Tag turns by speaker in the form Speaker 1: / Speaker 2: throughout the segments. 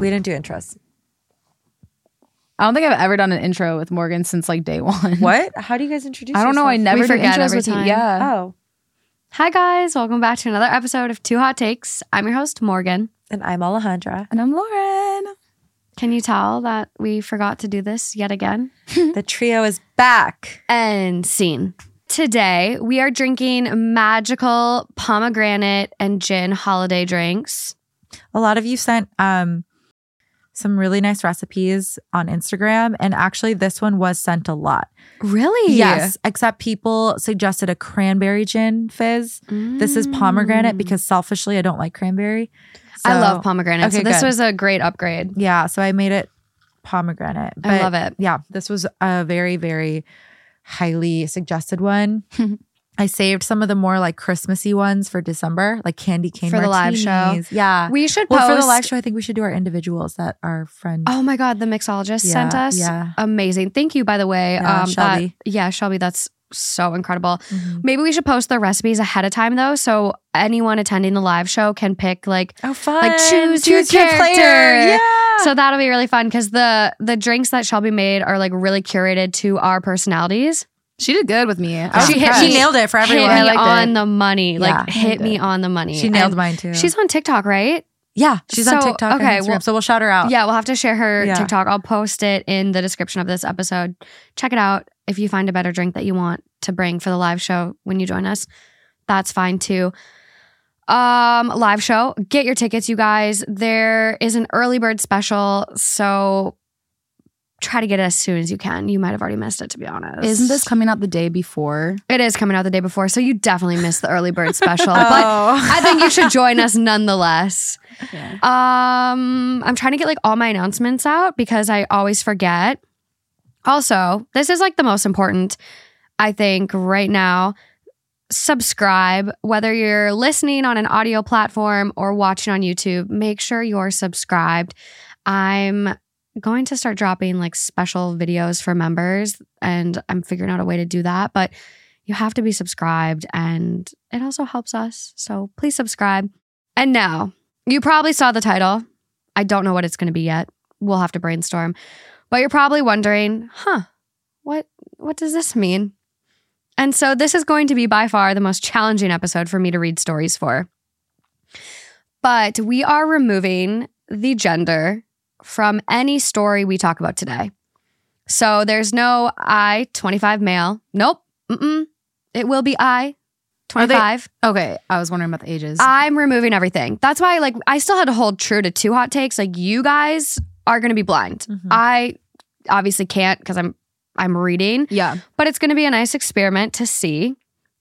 Speaker 1: We didn't do intros.
Speaker 2: I don't think I've ever done an intro with Morgan since like day one.
Speaker 1: What? How do you guys introduce
Speaker 2: I don't know. I
Speaker 1: yourself?
Speaker 2: never
Speaker 3: We
Speaker 2: do
Speaker 3: forget
Speaker 2: intros
Speaker 3: every time.
Speaker 2: Yeah.
Speaker 1: Oh,
Speaker 3: Hi, guys. Welcome back to another episode of Two Hot Takes. I'm your host, Morgan.
Speaker 1: and I'm Alejandra.
Speaker 2: And I'm Lauren.
Speaker 3: Can you tell that we forgot to do this yet again?
Speaker 1: the trio is back.
Speaker 3: And scene. Today, we are drinking magical pomegranate and gin holiday drinks.
Speaker 1: A lot of you sent um some really nice recipes on Instagram, and actually, this one was sent a lot.
Speaker 3: Really?
Speaker 1: Yes, except people suggested a cranberry gin fizz. This is pomegranate
Speaker 3: Mm.
Speaker 1: because selfishly, I don't like cranberry.
Speaker 3: I love pomegranate.
Speaker 1: Okay,
Speaker 3: so this
Speaker 1: good.
Speaker 3: was a great upgrade.
Speaker 1: Yeah, so I made it pomegranate.
Speaker 3: I love it.
Speaker 1: Yeah, this was a very, very highly suggested one. I saved some of the more like Christmassy ones for December, like candy cane
Speaker 3: For the live show.
Speaker 1: Yeah.
Speaker 3: We should
Speaker 1: well,
Speaker 3: post.
Speaker 1: for the live show, I think we should do our individuals that our friend.
Speaker 3: Oh my God, the mixologist
Speaker 1: Yeah,
Speaker 3: sent us.
Speaker 1: yeah.
Speaker 3: Amazing. Thank you, by the way. Um,
Speaker 1: Yeah,
Speaker 3: that-
Speaker 1: Shelby.
Speaker 3: yeah, Shelby, that's so incredible.
Speaker 1: Mhm.
Speaker 3: Maybe we should post the recipes ahead of time though, so anyone attending the live show can pick like
Speaker 1: Oh, fun!
Speaker 3: like choose, your
Speaker 1: your
Speaker 3: character.
Speaker 1: player. Yeah.
Speaker 3: So that'll be really fun because the the drinks that Shelby made are like really curated to our personalities.
Speaker 2: She did good with me. I
Speaker 3: She hit
Speaker 1: she nailed it for everyone.
Speaker 3: hit
Speaker 1: I
Speaker 3: me
Speaker 1: liked
Speaker 3: on
Speaker 1: it.
Speaker 3: the money. Like
Speaker 1: Yeah,
Speaker 3: hit me
Speaker 1: did.
Speaker 3: on the money.
Speaker 1: She nailed
Speaker 3: And
Speaker 1: mine too.
Speaker 3: She's on TikTok, right?
Speaker 1: yeah, she's on TikTok
Speaker 3: okay,
Speaker 1: and
Speaker 3: well-
Speaker 1: so we'll shout her out.
Speaker 3: Yeah, we'll have to share her
Speaker 1: Yeah.
Speaker 3: TikTok. I'll post it in the description of this episode. Check it out. If you find a better drink that you want to bring for the live show when you join us, that's fine too. Um, live show. Get your tickets, you guys. There is an early bird special, so try to get it as soon as you can. You might have already missed it, to be honest.
Speaker 2: Isn't this coming out the day before?
Speaker 3: It is coming out the day before, so you definitely missed the early bird special. But
Speaker 1: Oh.
Speaker 3: I think you should join us nonetheless.
Speaker 2: Yeah.
Speaker 3: Um, I'm trying to get like all my announcements out because I always forget. Also, this is like the most important, I think, right now. Subscribe, whether you're listening on an audio platform or watching on YouTube, make sure you're subscribed. I'm going to start dropping like special videos for members, and I'm figuring out a way to do that. But you have to be subscribed, and it also helps us. So please subscribe. And now, you probably saw the title. I don't know what it's going to be yet. We'll have to brainstorm. But you're probably wondering, huh, what what does this mean? And so this is going to be by far the most challenging episode for me to read stories for. But we are removing the gender from any story we talk about today. So there's no I 25 male. Nope. Mm-mm. It will be I
Speaker 2: Are they-
Speaker 3: 25.
Speaker 2: Okay, I was wondering about the ages.
Speaker 3: I'm removing everything. That's why, like, I still had to hold true to two hot takes. Like, you guys are going to be blind.
Speaker 1: Mhm.
Speaker 3: I obviously can't because I'm I'm reading,
Speaker 2: yeah.
Speaker 3: but it's going to be a nice experiment to see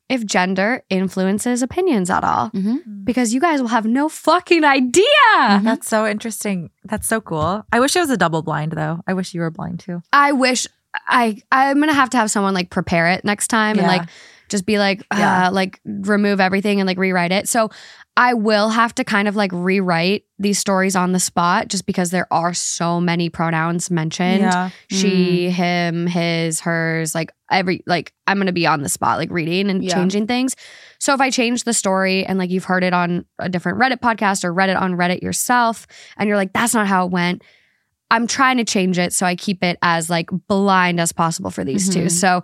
Speaker 3: if gender influences opinions at all.
Speaker 2: Mm-hmm.
Speaker 3: Because you guys will have no fucking idea.
Speaker 1: That's so interesting. That's so cool. I wish it was a double blind though. I wish you were blind too.
Speaker 3: I wish I I'm gonna have to have someone like prepare it next time and like just be like uh,
Speaker 1: Yeah.
Speaker 3: like remove everything and like rewrite it. So I will have to kind of like rewrite these stories on the spot just because there are so many pronouns mentioned.
Speaker 1: yeah.
Speaker 3: She, him, his, hers, like every like I'm gonna be on the spot, like reading and
Speaker 2: Yeah.
Speaker 3: changing things. So if I change the story and like you've heard it on a different Reddit podcast or read it on Reddit yourself, and you're like, that's not how it went. I'm trying to change it so I keep it as like blind as possible for these two.
Speaker 2: Mhm.
Speaker 3: So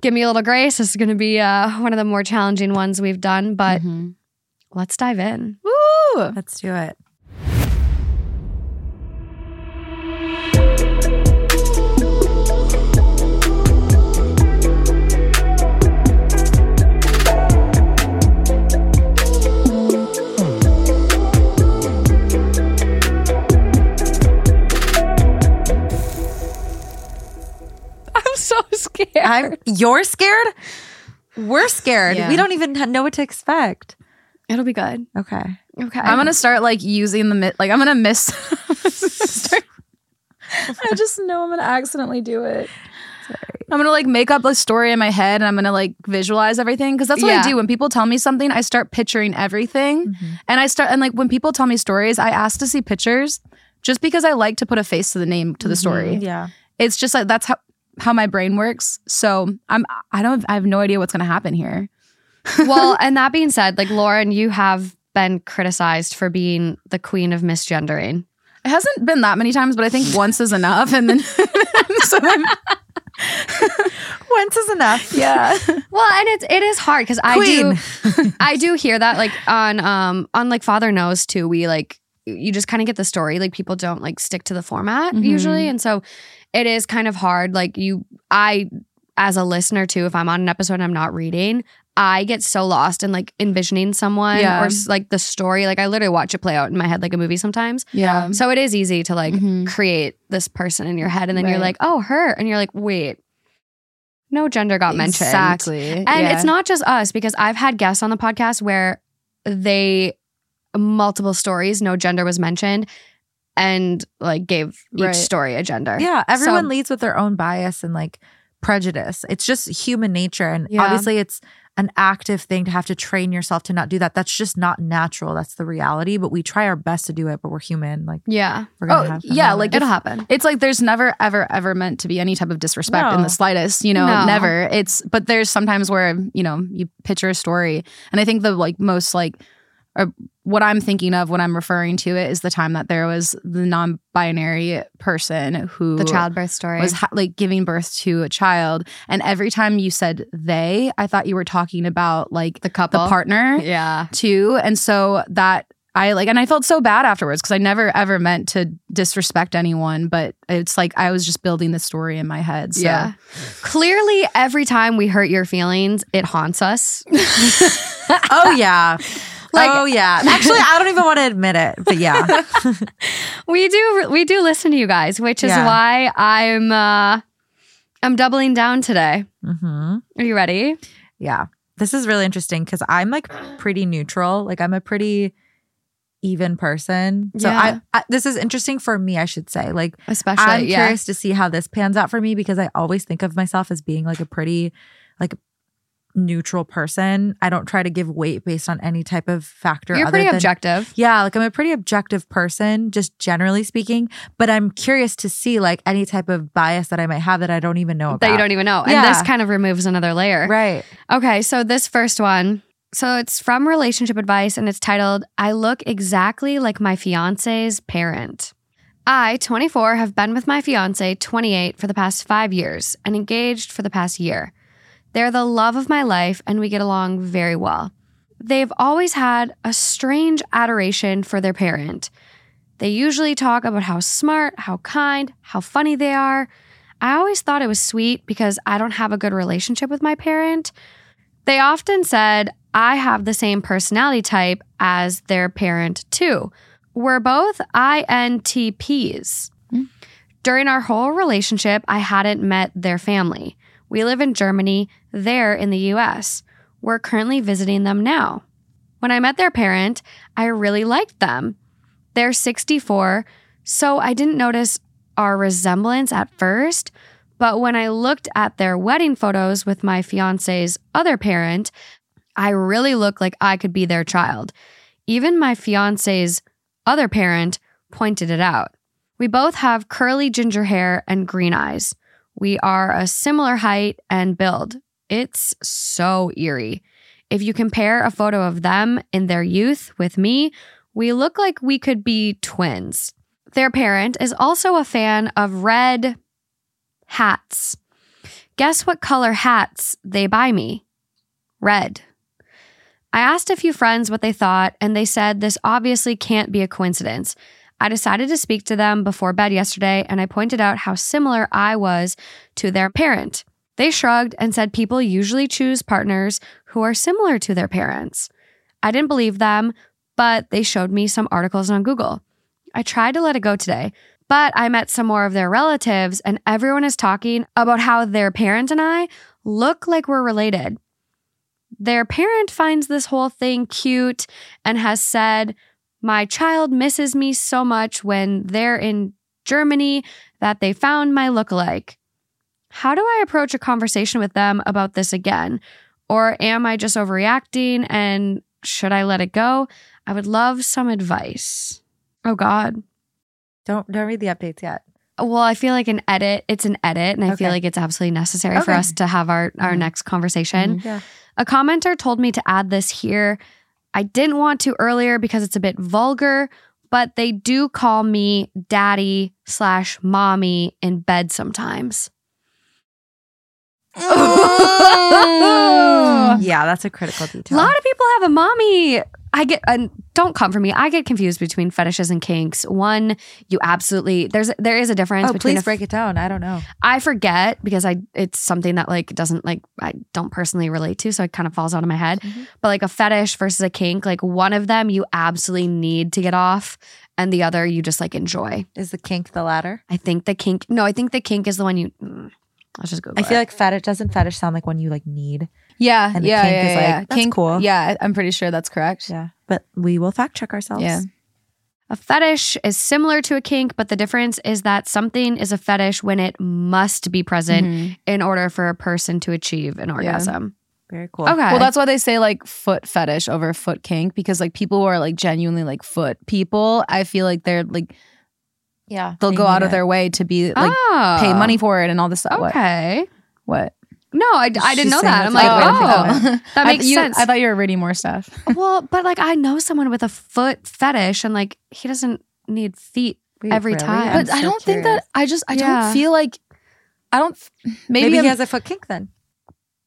Speaker 3: give me a little grace. This is gonna be uh, one of the more challenging ones we've done, but
Speaker 2: Mhm.
Speaker 3: let's dive in.
Speaker 2: Woo!
Speaker 1: Let's do it.
Speaker 3: Scared.
Speaker 1: I'm you're scared? We're scared.
Speaker 2: Yeah.
Speaker 1: We don't even know what to expect.
Speaker 3: It'll be good.
Speaker 1: Okay.
Speaker 3: Okay.
Speaker 2: I'm gonna start like using the mi- like I'm gonna miss. I just know I'm gonna accidentally do it. I'm gonna like make up a story in my head and I'm gonna like visualize everything because that's what
Speaker 3: Yeah.
Speaker 2: I do. When people tell me something, I start picturing everything,
Speaker 1: Mm-hmm.
Speaker 2: and I start and like when people tell me stories, I ask to see pictures just because I like to put a face to the name to the story.
Speaker 1: Yeah.
Speaker 2: It's just like that's how how my brain works. So I'm I don't I have no idea what's gonna happen here.
Speaker 3: well, and that being said, like Lauren, you have been criticized for being the queen of misgendering.
Speaker 2: It hasn't been that many times, but I think once is enough. And then so then,
Speaker 1: Once is enough.
Speaker 2: yeah.
Speaker 3: Well, and it's it is hard because I do I do hear that like on um on like Father Knows too. We like you just kind of get the story. Like people don't like stick to the format
Speaker 2: Mhm.
Speaker 3: usually, and so it is kind of hard. Like you, I as a listener too, if I'm on an episode and I'm not reading. I get so lost in like envisioning someone
Speaker 2: Yeah.
Speaker 3: or like the story. Like I literally watch it play out in my head like a movie sometimes.
Speaker 2: Yeah.
Speaker 3: So it is easy to like
Speaker 2: Mhm.
Speaker 3: create this person in your head, and then you're like, oh, her, and you're like, wait, no gender got mentioned.
Speaker 2: Exactly.
Speaker 3: And
Speaker 2: Yeah.
Speaker 3: it's not just us because I've had guests on the podcast where they multiple stories, no gender was mentioned, and like gave each
Speaker 2: Right.
Speaker 3: story a gender.
Speaker 1: Yeah, everyone
Speaker 3: So-
Speaker 1: leads with their own bias and like prejudice. It's just human nature. And
Speaker 2: Yeah.
Speaker 1: obviously, it's an active thing to have to train yourself to not do that. That's just not natural. That's the reality. But we try our best to do it, but we're human. Like,
Speaker 3: Yeah.
Speaker 1: we're going to
Speaker 2: Oh,
Speaker 1: have
Speaker 2: yeah, like
Speaker 3: It'll happen.
Speaker 2: it's like there's never ever ever meant to be any type of disrespect in the slightest you know
Speaker 3: No.
Speaker 2: never it's but there's sometimes where you know you picture a story and i think the like most like or what i'm thinking of when i'm referring to it is the time that there was the non-binary person who
Speaker 3: The childbirth story.
Speaker 2: was ha- like giving birth to a child and every time you said they i thought you were talking about like
Speaker 3: the couple.
Speaker 2: the partner
Speaker 3: Yeah.
Speaker 2: too. And so that I like, and I felt so bad afterwards because I never ever meant to disrespect anyone, but it's like I was just building the story in my head. So.
Speaker 3: Yeah. Clearly, every time we hurt your feelings, it haunts us.
Speaker 1: oh, yeah.
Speaker 3: Like-
Speaker 1: oh, yeah. Actually, I don't even want to admit it, but yeah.
Speaker 3: we do we do listen to you guys, which is
Speaker 1: Yeah.
Speaker 3: why I'm uh I'm doubling down today.
Speaker 1: hmm
Speaker 3: Are you ready?
Speaker 1: Yeah. This is really interesting because I'm like pretty neutral. Like, I'm a pretty even person. So,
Speaker 3: Yeah.
Speaker 1: I, I, this is interesting for me, I should say. Like,
Speaker 3: Especially
Speaker 1: I'm
Speaker 3: yeah.
Speaker 1: curious to see how this pans out for me because I always think of myself as being like a pretty like neutral person. I don't try to give weight based on any type of factor.
Speaker 3: You're
Speaker 1: other
Speaker 3: pretty
Speaker 1: than,
Speaker 3: objective.
Speaker 1: Yeah, like I'm a pretty objective person, just generally speaking. But I'm curious to see like any type of bias that I might have that I don't even know about.
Speaker 3: that you don't even know. And this kind of removes another layer.
Speaker 1: Right.
Speaker 3: Okay, so this first one. So it's from relationship advice and it's titled I look exactly like my fiance's parent. I, 24, have been with my fiance, 28, for the past 5 years and engaged for the past year. They're the love of my life and we get along very well. They've always had a strange adoration for their parent. They usually talk about how smart, how kind, how funny they are. I always thought it was sweet because I don't have a good relationship with my parent. They often said, I have the same personality type as their parent, too. We're both INTPs. Hmm. During our whole relationship, I hadn't met their family. We live in Germany, they're in the US. We're currently visiting them now. When I met their parent, I really liked them. They're 64, so I didn't notice our resemblance at first. But when I looked at their wedding photos with my fiance's other parent, I really looked like I could be their child. Even my fiance's other parent pointed it out. We both have curly ginger hair and green eyes. We are a similar height and build. It's so eerie. If you compare a photo of them in their youth with me, we look like we could be twins. Their parent is also a fan of red hats. Guess what color hats they buy me? Red. I asked a few friends what they thought, and they said this obviously can't be a coincidence. I decided to speak to them before bed yesterday, and I pointed out how similar I was to their parent. They shrugged and said people usually choose partners who are similar to their parents. I didn't believe them, but they showed me some articles on Google. I tried to let it go today, but I met some more of their relatives, and everyone is talking about how their parent and I look like we're related. their parent finds this whole thing cute and has said, My child misses me so much when they're in Germany that they found my lookalike. How do I approach a conversation with them about this again? Or am I just overreacting and should I let it go? I would love some advice. Oh, God.
Speaker 1: Don't don't read the updates yet.
Speaker 3: Well, I feel like an edit, it's an edit, and I feel like it's absolutely necessary for us to have our, our
Speaker 1: Mhm.
Speaker 3: next conversation.
Speaker 1: Yeah.
Speaker 3: A commenter told me to add this here. I didn't want to earlier because it's a bit vulgar, but they do call me daddy slash mommy in bed sometimes. Mm.
Speaker 1: Yeah, that's a critical detail.
Speaker 3: A lot of people have a mommy. I get and don't come for me. I get confused between fetishes and kinks. One, you absolutely there's there is a difference
Speaker 1: oh,
Speaker 3: between
Speaker 1: please
Speaker 3: a
Speaker 1: break it down. I don't know.
Speaker 3: I forget because I it's something that like doesn't like I don't personally relate to, so it kind of falls out of my head.
Speaker 1: Mhm.
Speaker 3: But like a fetish versus a kink, like one of them you absolutely need to get off, and the other you just like enjoy.
Speaker 1: Is the kink the latter?
Speaker 3: I think the kink. No, I think the kink is the one you. mm, let's just go.
Speaker 1: I feel like fetish doesn't fetish sound like one you like need.
Speaker 2: Yeah,
Speaker 1: And
Speaker 2: yeah,
Speaker 1: kink
Speaker 2: yeah,
Speaker 1: is like,
Speaker 2: yeah.
Speaker 1: that's
Speaker 2: Kink-
Speaker 1: cool.
Speaker 2: Yeah, I'm pretty sure that's correct.
Speaker 1: Yeah. But we will fact check ourselves.
Speaker 2: Yeah.
Speaker 3: A fetish is similar to a kink, but the difference is that something is a fetish when it must be present
Speaker 2: Mhm.
Speaker 3: in order for a person to achieve an orgasm.
Speaker 1: Very cool.
Speaker 3: Okay.
Speaker 2: Well, that's why they say like foot fetish over foot kink because like people who are like genuinely like foot people, I feel like they're like
Speaker 1: Yeah.
Speaker 2: they'll
Speaker 1: they
Speaker 2: go
Speaker 1: need
Speaker 2: out of their way to be like
Speaker 3: oh.
Speaker 2: pay money for it and all this stuff. What?
Speaker 3: Okay.
Speaker 2: What?
Speaker 3: No, I, I didn't know that. I'm like,
Speaker 1: a good way to think
Speaker 3: oh,
Speaker 1: of
Speaker 3: that
Speaker 2: I-
Speaker 3: makes
Speaker 2: you-
Speaker 3: sense.
Speaker 2: I thought you were reading more stuff.
Speaker 3: well, but like I know someone with a foot fetish, and like he doesn't need feet.
Speaker 1: Wait,
Speaker 3: every
Speaker 1: really?
Speaker 3: time.
Speaker 1: I'm
Speaker 2: but I don't think that I just I
Speaker 3: Yeah.
Speaker 2: don't feel like I don't maybe,
Speaker 1: Maybe, he has a foot kink then.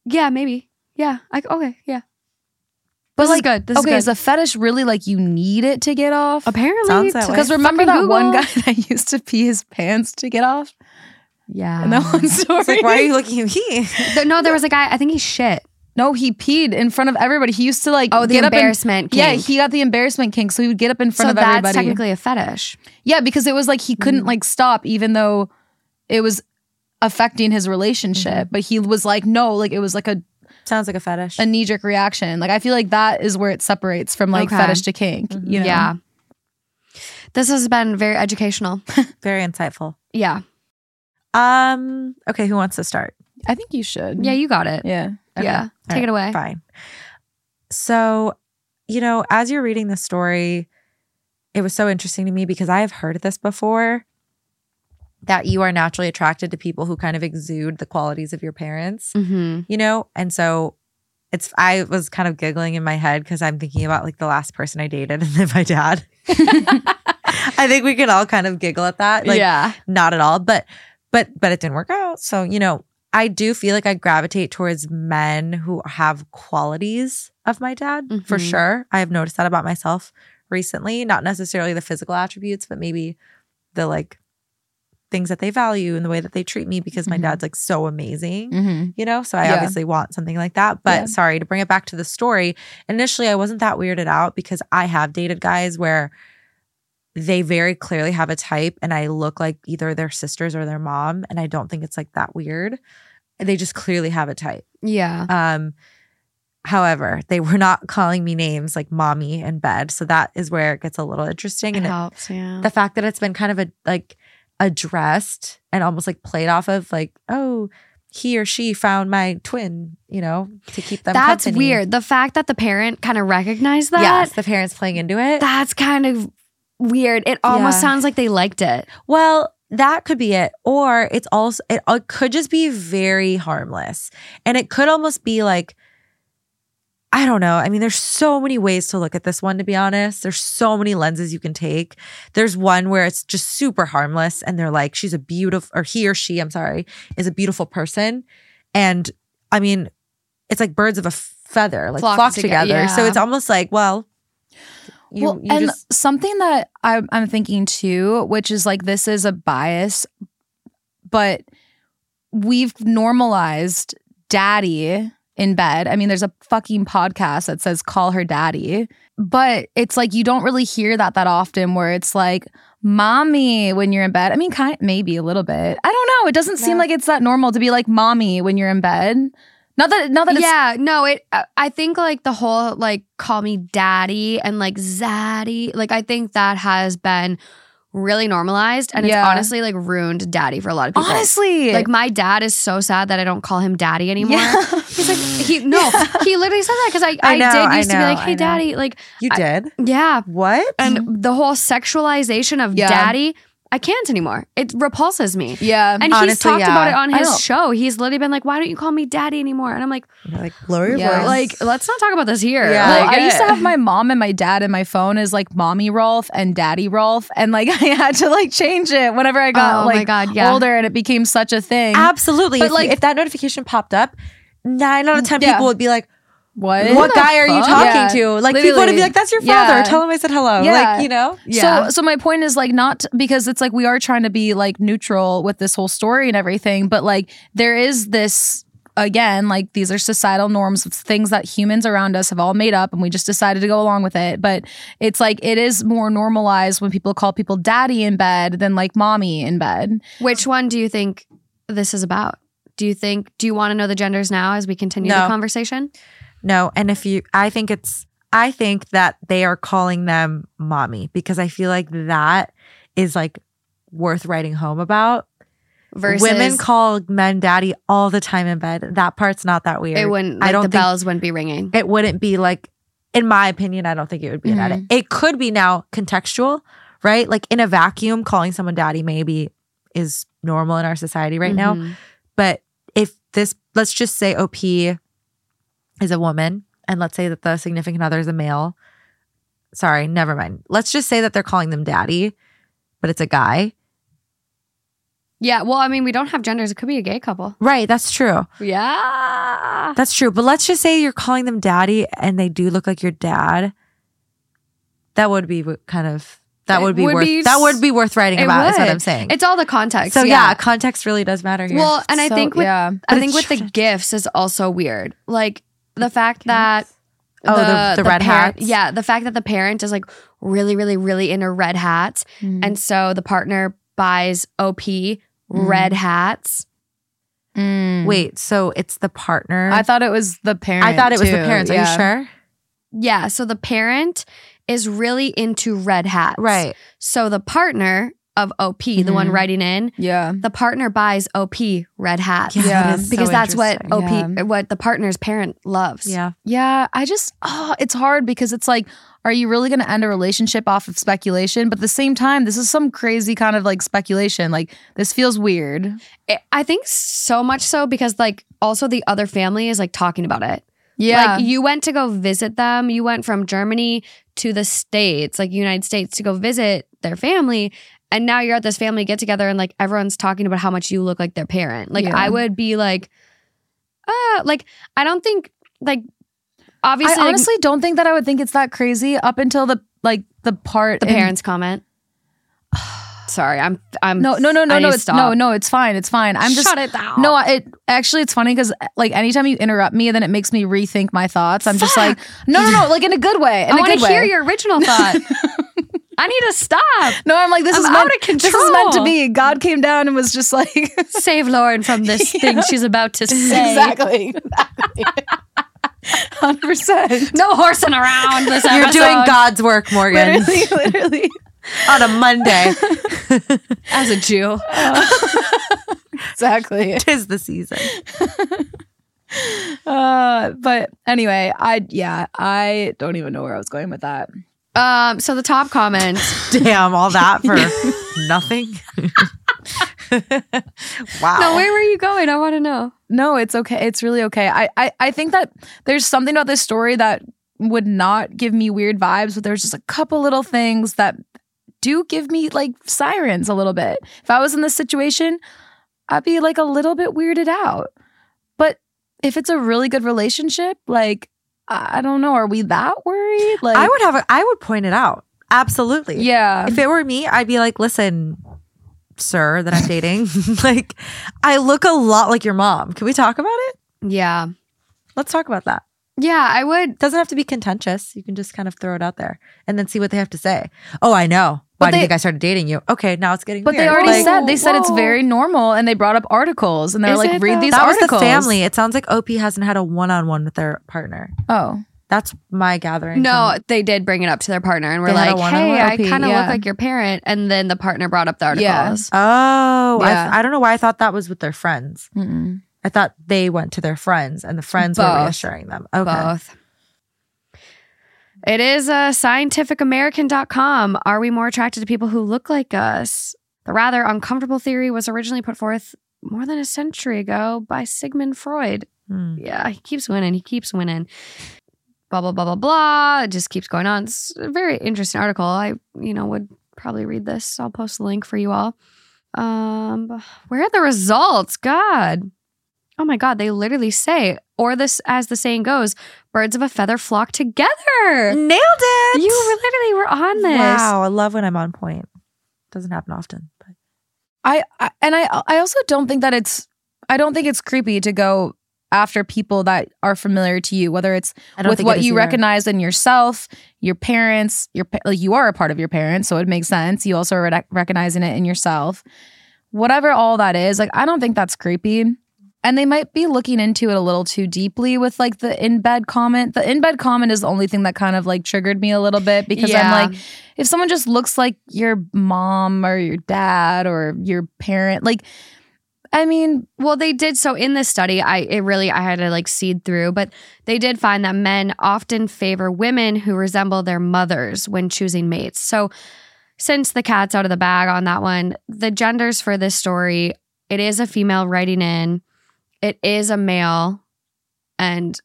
Speaker 3: Yeah, maybe. Yeah. I, okay. Yeah.
Speaker 2: but
Speaker 3: this
Speaker 2: like
Speaker 3: is good. This
Speaker 2: okay,
Speaker 3: is
Speaker 2: is a fetish really like you need it to get off?
Speaker 3: Apparently,
Speaker 1: Sounds that
Speaker 3: to-
Speaker 1: way.
Speaker 2: Because remember
Speaker 3: fucking
Speaker 2: that one guy that used to pee his pants to get off?
Speaker 3: Yeah.
Speaker 2: And that one story.
Speaker 1: It's like, why are you looking at me?
Speaker 3: There- no, there was a guy. I think he shit.
Speaker 2: No, he peed in front of everybody. He used to like
Speaker 3: Oh, the
Speaker 2: get up and-
Speaker 3: embarrassment.
Speaker 2: Yeah, he got the embarrassment kink, so he would get up in front
Speaker 3: so
Speaker 2: of
Speaker 3: that's
Speaker 2: everybody.
Speaker 3: technically a fetish.
Speaker 2: yeah, because it was like he couldn't
Speaker 3: Mm.
Speaker 2: like stop, even though it was affecting his relationship.
Speaker 3: Mm-hmm.
Speaker 2: But he was like, no, like it was like a,
Speaker 1: Sounds like a fetish.
Speaker 2: a knee jerk reaction. Like I feel like that is where it separates from like
Speaker 3: Okay.
Speaker 2: fetish to kink.
Speaker 1: Mhm.
Speaker 2: You know?
Speaker 3: Yeah. This has been very educational.
Speaker 1: Very insightful.
Speaker 3: Yeah.
Speaker 1: Um. Okay. Who wants to start?
Speaker 2: I think you should.
Speaker 3: Yeah, you got it.
Speaker 2: Yeah.
Speaker 3: Yeah.
Speaker 1: All
Speaker 3: Take
Speaker 1: right,
Speaker 3: it away.
Speaker 1: Fine. So, you know, as you're reading the story, it was so interesting to me because I have heard this before that you are naturally attracted to people who kind of exude the qualities of your parents,
Speaker 3: Mm-hmm.
Speaker 1: you know? And so it's, I was kind of giggling in my head because I'm thinking about like the last person I dated and then my dad. I think we can all kind of giggle at that. Like,
Speaker 2: yeah.
Speaker 1: not at all but but but it didn't work out so you know i do feel like i gravitate towards men who have qualities of my dad for
Speaker 3: Mhm.
Speaker 1: sure i have noticed that about myself recently not necessarily the physical attributes but maybe the like things that they value and the way that they treat me because my
Speaker 2: Mhm.
Speaker 1: dad's like so amazing
Speaker 2: Mm-hmm.
Speaker 1: you know so i
Speaker 2: Yeah.
Speaker 1: obviously want something like that but
Speaker 2: Yeah.
Speaker 1: sorry to bring it back to the story initially i wasn't that weirded out because i have dated guys where they very clearly have a type and i look like either their sisters or their mom and i don't think it's like that weird they just clearly have a type
Speaker 3: Yeah.
Speaker 1: um however they were not calling me names like mommy in bed so that is where it gets a little interesting
Speaker 3: It
Speaker 1: and it-
Speaker 3: helps. Yeah.
Speaker 1: the fact that it's been kind of a like addressed and almost like played off of like oh he or she found my twin you know to keep them
Speaker 3: That's
Speaker 1: company.
Speaker 3: weird. The fact that the parent kind of recognized that.
Speaker 1: yes the parents playing into it
Speaker 3: That's kind of weird. It almost
Speaker 1: Yeah.
Speaker 3: sounds like they liked it.
Speaker 1: well that could be it or it's also it, it could just be very harmless and it could almost be like I don't know. I mean, there's so many ways to look at this one, to be honest. There's so many lenses you can take. There's one where it's just super harmless and they're like, she's a beautiful, or he or she, I'm sorry, is a beautiful person. And I mean, it's like birds of a feather, like
Speaker 3: Flock together,
Speaker 1: together. So it's almost like, well, you,
Speaker 2: well,
Speaker 1: you
Speaker 2: and
Speaker 1: just,
Speaker 2: something that I'm, I'm thinking too, which is like this is a bias, but we've normalized daddy in bed. I mean, there's a fucking podcast that says call her daddy, but it's like you don't really hear that that often where it's like mommy when you're in bed. I mean, kind maybe a little bit. I don't know. It doesn't seem like it's that normal to be like mommy when you're in bed. Not that not that it's
Speaker 3: yeah, no, it. uh, I think like the whole like call me daddy and like zaddy, like I think that has been really normalized, and
Speaker 2: Yeah.
Speaker 3: it's honestly like ruined daddy for a lot of people.
Speaker 2: honestly
Speaker 3: like my dad is so sad that I don't call him daddy anymore.
Speaker 2: Yeah.
Speaker 3: He's like he no, he literally said that because I,
Speaker 1: I
Speaker 3: I,
Speaker 1: know,
Speaker 3: did
Speaker 1: I
Speaker 3: used to be like, hey daddy, like
Speaker 1: You
Speaker 3: I-
Speaker 1: did?
Speaker 3: yeah,
Speaker 1: What?
Speaker 3: and the whole sexualization of
Speaker 2: Yeah.
Speaker 3: daddy. I can't anymore. It repulses me.
Speaker 2: yeah.
Speaker 3: And he's talked
Speaker 1: yeah.
Speaker 3: about it on his show. He's literally been like, "Why don't you call me daddy anymore?" And I'm like,
Speaker 1: like, lower your
Speaker 2: Yeah.
Speaker 1: voice.
Speaker 3: like, let's not talk about this here.
Speaker 1: Yeah.
Speaker 2: Well,
Speaker 3: Like,
Speaker 2: I used to have my mom and my dad in my phone as like mommy Rolf and daddy Rolf. And like I had to like change it whenever I got
Speaker 3: Oh
Speaker 2: like
Speaker 3: God, yeah.
Speaker 2: older and it became such a thing.
Speaker 1: Absolutely.
Speaker 2: But,
Speaker 1: if,
Speaker 2: like-
Speaker 1: if that notification popped up, nine out of ten
Speaker 2: Yeah.
Speaker 1: people would be like,
Speaker 2: what?
Speaker 1: "What guy are you talking
Speaker 2: Yeah.
Speaker 1: to?" Like people would be like, "That's your father.
Speaker 2: Yeah.
Speaker 1: Tell him I said hello."
Speaker 2: Yeah.
Speaker 1: Like you know.
Speaker 2: So so my point is like not because it's like we are trying to be like neutral with this whole story and everything, but like there is this again like these are societal norms it's things that humans around us have all made up and we just decided to go along with it but it's like it is more normalized when people call people daddy in bed than like mommy in bed
Speaker 3: Which one do you think this is about? Do you think? Do you want to know the genders now as we continue
Speaker 1: No.
Speaker 3: the conversation?
Speaker 1: No, and if you, I think it's, I think that they are calling them mommy because I feel like that is like worth writing home about.
Speaker 3: Versus
Speaker 1: Women call men daddy all the time in bed. That part's not that weird.
Speaker 3: it wouldn't.
Speaker 1: I don't
Speaker 3: the
Speaker 1: think
Speaker 3: bells wouldn't be ringing.
Speaker 1: it wouldn't be like, in my opinion, I don't think it would be an edit. It could be now contextual, right? Like in a vacuum, calling someone daddy maybe is normal in our society right now.
Speaker 3: Mhm.
Speaker 1: But if this, let's just say OP is a woman, and let's say that the significant other is a male. Sorry, never mind. Let's just say that they're calling them daddy, but it's a guy.
Speaker 3: Yeah. Well, I mean, we don't have genders. It could be a gay couple.
Speaker 1: Right, that's true.
Speaker 3: Yeah.
Speaker 1: That's true. But let's just say you're calling them daddy and they do look like your dad. That would be kind of that
Speaker 3: It
Speaker 1: would be
Speaker 3: would
Speaker 1: worth
Speaker 3: be
Speaker 1: that would be worth writing
Speaker 3: It
Speaker 1: about. Is what. I'm saying.
Speaker 3: It's all the context.
Speaker 1: so yeah. context really does matter here.
Speaker 3: Well, and I think with
Speaker 2: yeah
Speaker 3: I think
Speaker 1: it
Speaker 3: with the gifts is also weird. Like the fact that
Speaker 1: Oh, the- the red
Speaker 3: parent-
Speaker 1: hats?
Speaker 3: Yeah, the fact that the parent is like really, really, really into red hats,
Speaker 2: Mm.
Speaker 3: and so the partner buys OP red hats.
Speaker 2: Mm.
Speaker 1: wait, so it's the partner.
Speaker 2: i thought it was the parent
Speaker 1: I thought it was the
Speaker 2: too.
Speaker 1: parents. Are
Speaker 2: Yeah.
Speaker 1: you sure?
Speaker 3: Yeah, so the parent is really into red hats.
Speaker 1: Right.
Speaker 3: So the partner of OP, the one
Speaker 2: Mhm.
Speaker 3: writing in,
Speaker 2: yeah
Speaker 3: the partner buys OP red hats.
Speaker 1: Yeah,
Speaker 2: Yeah,
Speaker 1: that is so
Speaker 3: because that's what. OP,
Speaker 2: Yeah.
Speaker 3: what the partner's parent loves.
Speaker 1: Yeah.
Speaker 2: Yeah, I just oh, it's hard because it's like, are you really going to end a relationship off of speculation? But at the same time, this is some crazy kind of like speculation. Like this feels weird.
Speaker 3: I- I think so much so because like also the other family is like talking about it.
Speaker 2: Yeah,
Speaker 3: Like you went to go visit them. You went from Germany to the States, like United States, to go visit their family. And now you're at this family get together and like everyone's talking about how much you look like their parent. Like
Speaker 2: Yeah.
Speaker 3: I would be like, uh, like I don't think like
Speaker 2: I
Speaker 3: obviously like,
Speaker 2: honestly don't think that I would think it's that crazy up until the like the part
Speaker 3: the
Speaker 2: in-
Speaker 3: parents comment. Sorry, I'm I'm
Speaker 2: No, no, no,
Speaker 3: I
Speaker 2: no, no. It's
Speaker 3: stop.
Speaker 2: no, no. It's fine. It's fine. I'm just
Speaker 3: Shut it down.
Speaker 2: No, it actually it's funny because like anytime you interrupt me, and then it makes me rethink my thoughts. I'm just like, no, no, no, like in a good way. In
Speaker 3: I want to hear
Speaker 2: way.
Speaker 3: your original thought. I need to stop.
Speaker 2: No, I'm like this
Speaker 3: I'm
Speaker 2: is
Speaker 3: out
Speaker 2: meant,
Speaker 3: of
Speaker 2: This is meant to be. God came down and was just like
Speaker 3: Save Lauren from this thing she's about to say.
Speaker 2: exactly, hundred percent.
Speaker 3: No horsing around this
Speaker 1: You're doing God's work, Morgan,
Speaker 2: Literally, literally.
Speaker 1: on a Monday.
Speaker 3: as a Jew.
Speaker 2: exactly.
Speaker 1: Tis the season.
Speaker 2: Uh, but anyway, I yeah, I don't even know where I was going with that.
Speaker 3: Um, so the top comment.
Speaker 1: Damn, all that for nothing. wow.
Speaker 3: no, where were you going? I want to know.
Speaker 2: No, it's okay. It's really okay. I, I I think that there's something about this story that would not give me weird vibes, but there's just a couple little things that do give me like sirens a little bit. If I was in this situation, I'd be like a little bit weirded out. But if it's a really good relationship, like I don't know, are we that worried? Like
Speaker 1: I would have. A, I would point it out. Absolutely.
Speaker 2: yeah.
Speaker 1: If it were me, I'd be like, listen, sir, that I'm dating. like, I look a lot like your mom. Can we talk about it?
Speaker 3: Yeah.
Speaker 1: Let's talk about that.
Speaker 3: Yeah, I would.
Speaker 1: Doesn't have to be contentious. You can just kind of throw it out there and then see what they have to say. Oh, I know. Why do
Speaker 2: they-
Speaker 1: you think I started dating you? Okay, now it's getting
Speaker 2: But
Speaker 1: weird.
Speaker 2: they already
Speaker 1: Like,
Speaker 2: said they said it's very normal, and they brought up articles, and they're
Speaker 3: Is
Speaker 2: like,
Speaker 3: it,
Speaker 2: read
Speaker 3: though?
Speaker 2: these
Speaker 1: that was
Speaker 2: articles.
Speaker 1: the family. It sounds like OP hasn't had a one-on-one with their partner.
Speaker 2: Oh,
Speaker 1: That's my gathering.
Speaker 3: No,
Speaker 1: from-
Speaker 3: they did bring it up to their partner and were
Speaker 1: They
Speaker 3: like, "Hey, I kind of
Speaker 2: yeah.
Speaker 3: look like your parent." And then the partner brought up the articles.
Speaker 1: Oh, I,
Speaker 2: Yeah.
Speaker 1: I don't know why I thought that was with their friends.
Speaker 2: Mm-mm.
Speaker 1: I thought they went to their friends and the friends were reassuring them. Okay.
Speaker 3: Both. It is uh, scientificamerican.com. Are we more attracted to people who look like us? The rather uncomfortable theory was originally put forth more than a century ago by Sigmund Freud.
Speaker 1: Hmm.
Speaker 3: Yeah, he keeps winning. He keeps winning. Blah blah blah blah blah. It just keeps going on. It's a very interesting article. I, you know, would probably read this. I'll post the link for you all. Um, where are the results? God. Oh my God, they literally say, or this as the saying goes, birds of a feather flock together.
Speaker 1: Nailed it.
Speaker 3: You were literally were on this.
Speaker 1: Wow, I love when I'm on point. Doesn't happen often. But.
Speaker 2: I, I and I I also don't think that it's I don't think it's creepy to go after people that are familiar to you, whether it's
Speaker 1: I don't
Speaker 2: with what
Speaker 1: it is
Speaker 2: you
Speaker 1: either.
Speaker 2: recognize in yourself, your parents, your like you are a part of your parents, so it makes sense. You also are rec- recognizing it in yourself. Whatever all that is, like I don't think that's creepy. And they might be looking into it a little too deeply with like the in bed comment. The in bed comment is the only thing that kind of like triggered me a little bit because
Speaker 3: Yeah.
Speaker 2: I'm like, if someone just looks like your mom or your dad or your parent, like, I mean,
Speaker 3: Well, they did so in this study. I it really I had to like seed through, but they did find that men often favor women who resemble their mothers when choosing mates. So, since the cat's out of the bag on that one, the genders for this story, it is a female writing in, it is a male, and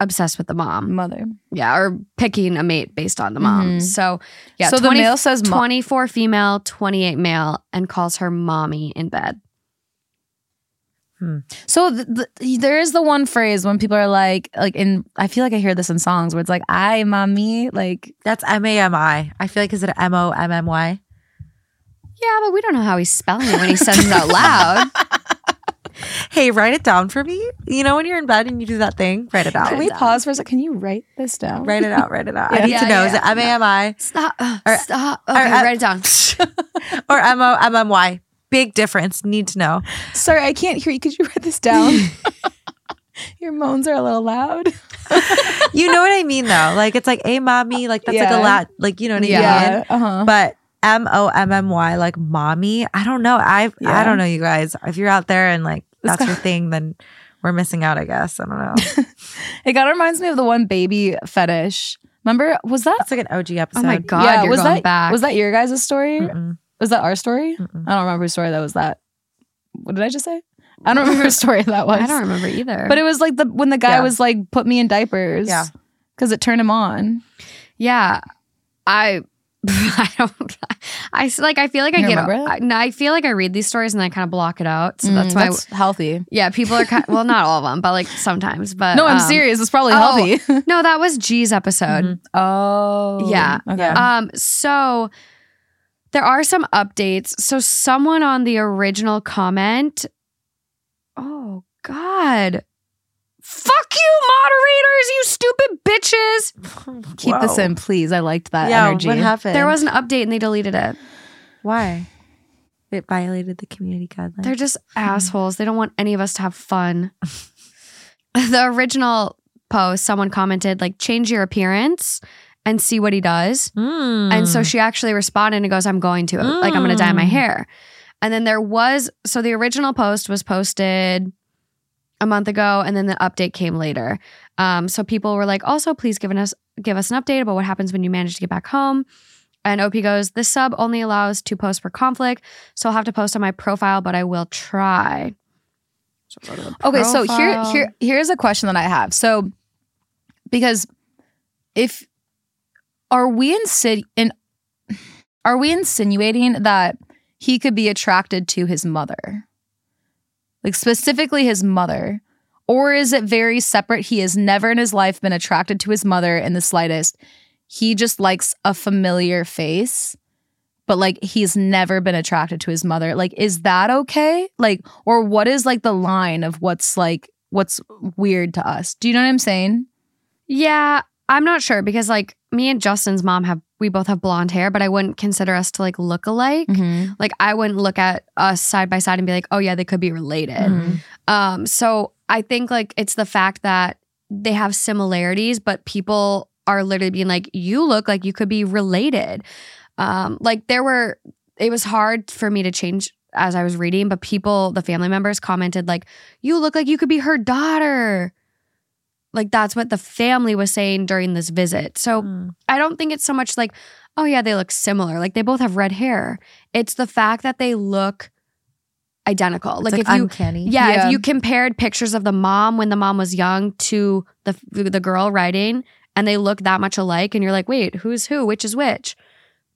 Speaker 3: obsessed with the mom.
Speaker 2: mother.
Speaker 3: Yeah, or picking a mate based on the mom.
Speaker 2: Mhm.
Speaker 3: So, yeah,
Speaker 2: so the male says mo-
Speaker 3: 24 female, 28 male, and calls her mommy in bed. Hmm.
Speaker 2: So th- th- there is the one phrase when people are like, like in, I feel like I hear this in songs where it's like, "I mommy," like
Speaker 1: That's M A M I. I feel like is it M O M M Y?
Speaker 3: Yeah, but we don't know how he's spelling it when he says it out loud.
Speaker 1: Hey, write it down for me. You know when you're in bed and you do that thing, write it out.
Speaker 2: Can we pause for a second? Can you write this down?
Speaker 1: Write it out. Write it out. I need
Speaker 3: Yeah,
Speaker 1: to know. Is
Speaker 3: yeah,
Speaker 1: it M A M I
Speaker 3: Stop. uh,
Speaker 1: Or-
Speaker 3: stop.
Speaker 1: or,
Speaker 3: Okay,
Speaker 1: uh,
Speaker 3: write it down.
Speaker 1: or M O M M Y? Big difference. Need to know.
Speaker 2: Sorry, I can't hear you. Could you write this down? Your moans are a little loud.
Speaker 1: You know what I mean though. Like it's like a mommy. Like that's like a lot. Like you know what I
Speaker 2: Yeah.
Speaker 1: mean.
Speaker 2: Uh huh.
Speaker 1: But M O M M Y, like mommy. I don't know. I I don't know, you guys. If you're out there and like
Speaker 2: It's
Speaker 1: that's your thing, then we're missing out. I guess I don't know.
Speaker 2: It kind of reminds me of the one baby fetish. Remember? Was that?
Speaker 1: That's like an OG episode.
Speaker 3: Oh my God, you're
Speaker 2: was
Speaker 3: going
Speaker 2: that
Speaker 3: back.
Speaker 2: was that your guys' story?
Speaker 1: Mm-mm.
Speaker 2: Was that our story?
Speaker 1: Mm-mm.
Speaker 2: I don't remember whose story that was. That what did I just say? I don't remember whose story that was.
Speaker 3: I don't remember either.
Speaker 2: But it was like the when the guy
Speaker 1: Yeah.
Speaker 2: was like, "Put me in diapers."
Speaker 1: Yeah.
Speaker 2: because it turned him on.
Speaker 3: yeah, I. I don't. I s- like. I feel like I get.
Speaker 2: remember?
Speaker 3: I, no, I feel like I read these stories and I kind of block it out. So that's
Speaker 2: Mm,
Speaker 3: why.
Speaker 2: that's healthy.
Speaker 3: yeah, people are. Kind, well, not all of them, but like sometimes. But
Speaker 2: no, I'm
Speaker 3: um,
Speaker 2: serious. It's probably
Speaker 3: oh,
Speaker 2: healthy.
Speaker 3: No, that was G's episode.
Speaker 1: Mhm.
Speaker 2: oh,
Speaker 3: Yeah.
Speaker 2: Okay.
Speaker 1: Yeah.
Speaker 3: Um, so there are some updates. So someone on the original comment, oh God. Fuck you, moderators, you stupid bitches.
Speaker 2: Keep this in, please. I liked that
Speaker 1: Yeah,
Speaker 2: energy.
Speaker 1: what happened?
Speaker 3: There was an update and they deleted it.
Speaker 1: why? It violated the community guidelines.
Speaker 3: They're just assholes. They don't want any of us to have fun. the original post, someone commented, like, change your appearance and see what he does.
Speaker 1: Mm.
Speaker 3: And so she actually responded and goes, I'm going to. Like, I'm going to dye my
Speaker 1: Mm.
Speaker 3: hair. And then there was, so the original post was posted a month ago, and then the update came later. Um, so people were like, also, please give us, give us an update about what happens when you manage to get back home. And OP goes, this sub only allows two posts per conflict. So I'll have to post on my profile, but I will try. So go to the
Speaker 2: Okay, so here here here's a question that I have. So because if are we insid in are we insinuating that he could be attracted to his mother? Like specifically his mother? Or is it very separate? He has never in his life been attracted to his mother in the slightest. He just likes a familiar face, but like he's never been attracted to his mother. Like, is that okay? Like, or what is like the line of what's like what's weird to us? Do you know what I'm saying?
Speaker 3: Yeah, I'm not sure because like me and Justin's mom have we both have blonde hair, but I wouldn't consider us to like look alike.
Speaker 2: Mhm.
Speaker 3: Like I wouldn't look at us side by side and be like, oh yeah, they could be related.
Speaker 2: Mhm.
Speaker 3: Um, so I think like it's the fact that they have similarities, but people are literally being like, you look like you could be related. Um, like there were, it was hard for me to change as I was reading, but people, the family members commented like, you look like you could be her daughter. Like that's what the family was saying during this visit. So
Speaker 1: Mm.
Speaker 3: I don't think it's so much like, oh yeah, they look similar. Like they both have red hair. It's the fact that they look identical.
Speaker 1: It's,
Speaker 3: like, if you
Speaker 1: uncanny.
Speaker 3: yeah,
Speaker 2: Yeah.
Speaker 3: if you compared pictures of the mom when the mom was young to the the girl writing and they look that much alike and you're like, "Wait, who's who? Which is which?"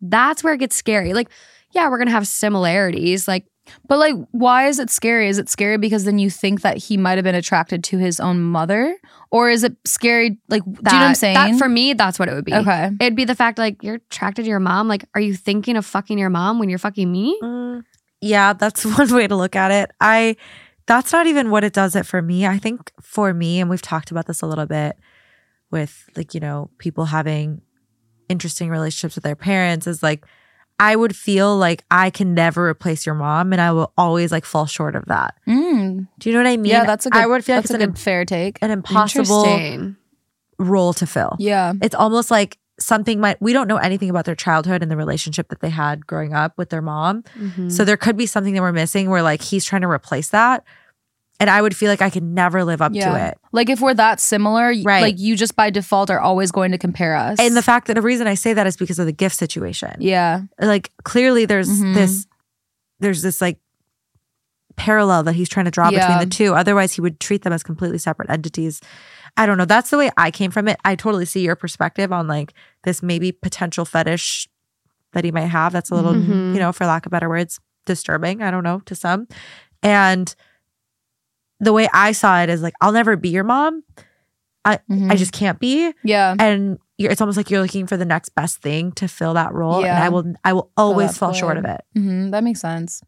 Speaker 3: That's where it gets scary. Like, yeah, we're going to have similarities. Like,
Speaker 2: But like, why is it scary? Is it scary because then you think that he might have been attracted to his own mother, or is it scary? Like, do you know what I'm
Speaker 3: that-
Speaker 2: saying?
Speaker 3: That for me, that's what it would be.
Speaker 2: okay,
Speaker 3: It'd be the fact like you're attracted to your mom. Like, are you thinking of fucking your mom when you're fucking me?
Speaker 1: Mm, yeah, that's one way to look at it. I that's not even what it does it for me. I think for me, and we've talked about this a little bit with like, you know, people having interesting relationships with their parents is like I would feel like I can never replace your mom and I will always like fall short of that.
Speaker 2: Mm.
Speaker 1: Do you know what I mean?
Speaker 2: yeah, that's a good.
Speaker 1: I would feel like
Speaker 2: that's
Speaker 1: it's
Speaker 2: a
Speaker 1: an,
Speaker 2: good fair take.
Speaker 1: an impossible role to fill.
Speaker 2: Yeah,
Speaker 1: It's almost like something might we don't know anything about their childhood and the relationship that they had growing up with their mom.
Speaker 3: Mhm.
Speaker 1: So there could be something that we're missing where like he's trying to replace that. And I would feel like I could never live up to it.
Speaker 2: like if we're that similar,
Speaker 1: Right.
Speaker 2: Like you just by default are always going to compare us.
Speaker 1: And the fact that the reason I say that is because of the gift situation.
Speaker 2: yeah,
Speaker 1: Like clearly there's
Speaker 2: Mhm.
Speaker 1: this there's this like parallel that he's trying to draw
Speaker 2: Yeah.
Speaker 1: between the two. Otherwise he would treat them as completely separate entities. I don't know. That's the way I came from it. I totally see your perspective on like this maybe potential fetish that he might have. That's a little,
Speaker 3: Mhm.
Speaker 1: you know, for lack of better words, disturbing. I don't know to some. And the way I saw it is like, I'll never be your mom. I
Speaker 2: Mhm.
Speaker 1: just can't be.
Speaker 2: yeah.
Speaker 1: And you're, it's almost like you're looking for the next best thing to fill that role. And
Speaker 2: Yeah.
Speaker 1: I will, I will always fall short of it.
Speaker 2: hmm That makes sense.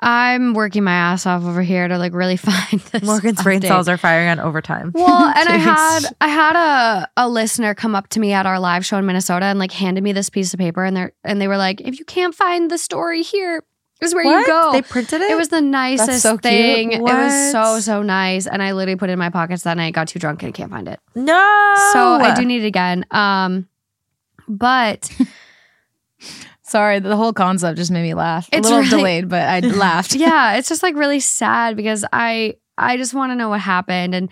Speaker 3: I'm working my ass off over here to like really find this.
Speaker 1: Morgan's brain cells are firing on overtime.
Speaker 3: Well, and I had I had a a listener come up to me at our live show in Minnesota and like handed me this piece of paper and they are and they were like, if you can't find the story here, is where you go.
Speaker 1: They printed it.
Speaker 3: it was the nicest
Speaker 2: so
Speaker 3: thing. It was so so nice, and I literally put it in my pockets that night. Got too drunk and I can't find it.
Speaker 1: no.
Speaker 3: So I do need it again. Um, but
Speaker 2: Sorry, the whole concept just made me laugh.
Speaker 3: It's
Speaker 2: a little
Speaker 3: really-
Speaker 2: delayed, but I laughed.
Speaker 3: yeah, it's just like really sad because I I just want to know what happened and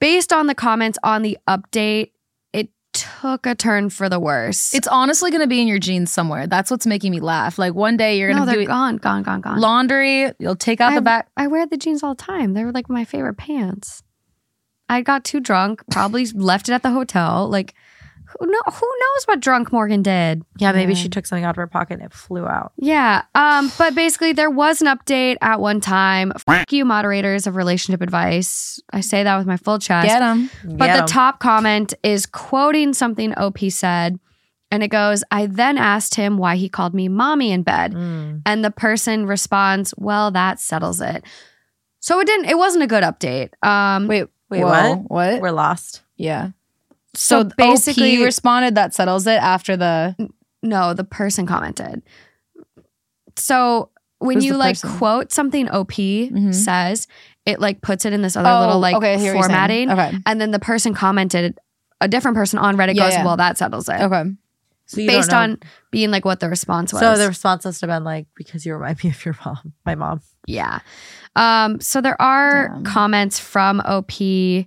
Speaker 3: based on the comments on the update, took a turn for the worse.
Speaker 2: It's honestly going to be in your jeans somewhere. That's what's making me laugh. Like one day you're going to
Speaker 3: they're
Speaker 2: do it-
Speaker 3: gone, gone, gone, gone.
Speaker 2: laundry, you'll take out
Speaker 3: I,
Speaker 2: the back.
Speaker 3: I wear the jeans all the time. They were like my favorite pants. I got too drunk, probably left it at the hotel. Like who know who knows what drunk Morgan did?
Speaker 1: Yeah, maybe
Speaker 2: Yeah.
Speaker 1: she took something out of her pocket and it flew out.
Speaker 3: Yeah. Um, but basically there was an update at one time. Fuck you, moderators of relationship advice. I say that with my full chest.
Speaker 2: Get them.
Speaker 3: But the top comment is quoting something OP said. And it goes, I then asked him why he called me mommy in bed.
Speaker 1: Mm.
Speaker 3: And the person responds, Well, that settles it. So it didn't, it wasn't a good update. Um,
Speaker 2: Wait,
Speaker 1: Wait,
Speaker 2: whoa,
Speaker 1: what?
Speaker 2: What?
Speaker 1: We're lost.
Speaker 2: yeah.
Speaker 3: So,
Speaker 2: So,
Speaker 3: basically,
Speaker 2: basically, responded that settles it after the.
Speaker 3: no, the person commented. So when
Speaker 2: Who's
Speaker 3: you like
Speaker 2: person?
Speaker 3: quote something OP
Speaker 2: Mhm.
Speaker 3: says, it like puts it in this other little like
Speaker 2: Oh, okay, I hear what you're saying.
Speaker 3: formatting.
Speaker 2: Okay.
Speaker 3: And then the person commented, a different person on Reddit
Speaker 2: Yeah,
Speaker 3: goes,
Speaker 2: yeah.
Speaker 3: Well, that settles it.
Speaker 2: Okay.
Speaker 1: So you
Speaker 3: Based
Speaker 1: don't know-
Speaker 3: on being like what the response was.
Speaker 1: So the response must have been like, because you remind me of your mom, my mom.
Speaker 3: Yeah. Um, so there are
Speaker 2: Damn.
Speaker 3: comments from OP.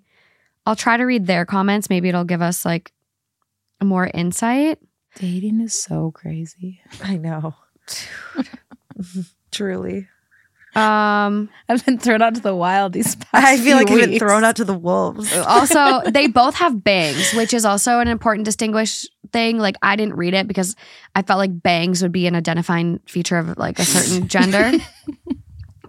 Speaker 3: I'll try to read their comments. Maybe it'll give us like more insight.
Speaker 2: Dating is so crazy.
Speaker 1: I know. Truly.
Speaker 3: Um,
Speaker 2: I've been thrown out to the wild these past
Speaker 1: I feel like
Speaker 2: few
Speaker 1: I've been thrown out to the wolves.
Speaker 3: also, they both have bangs, which is also an important distinguish thing. Like I didn't read it because I felt like bangs would be an identifying feature of like a certain gender.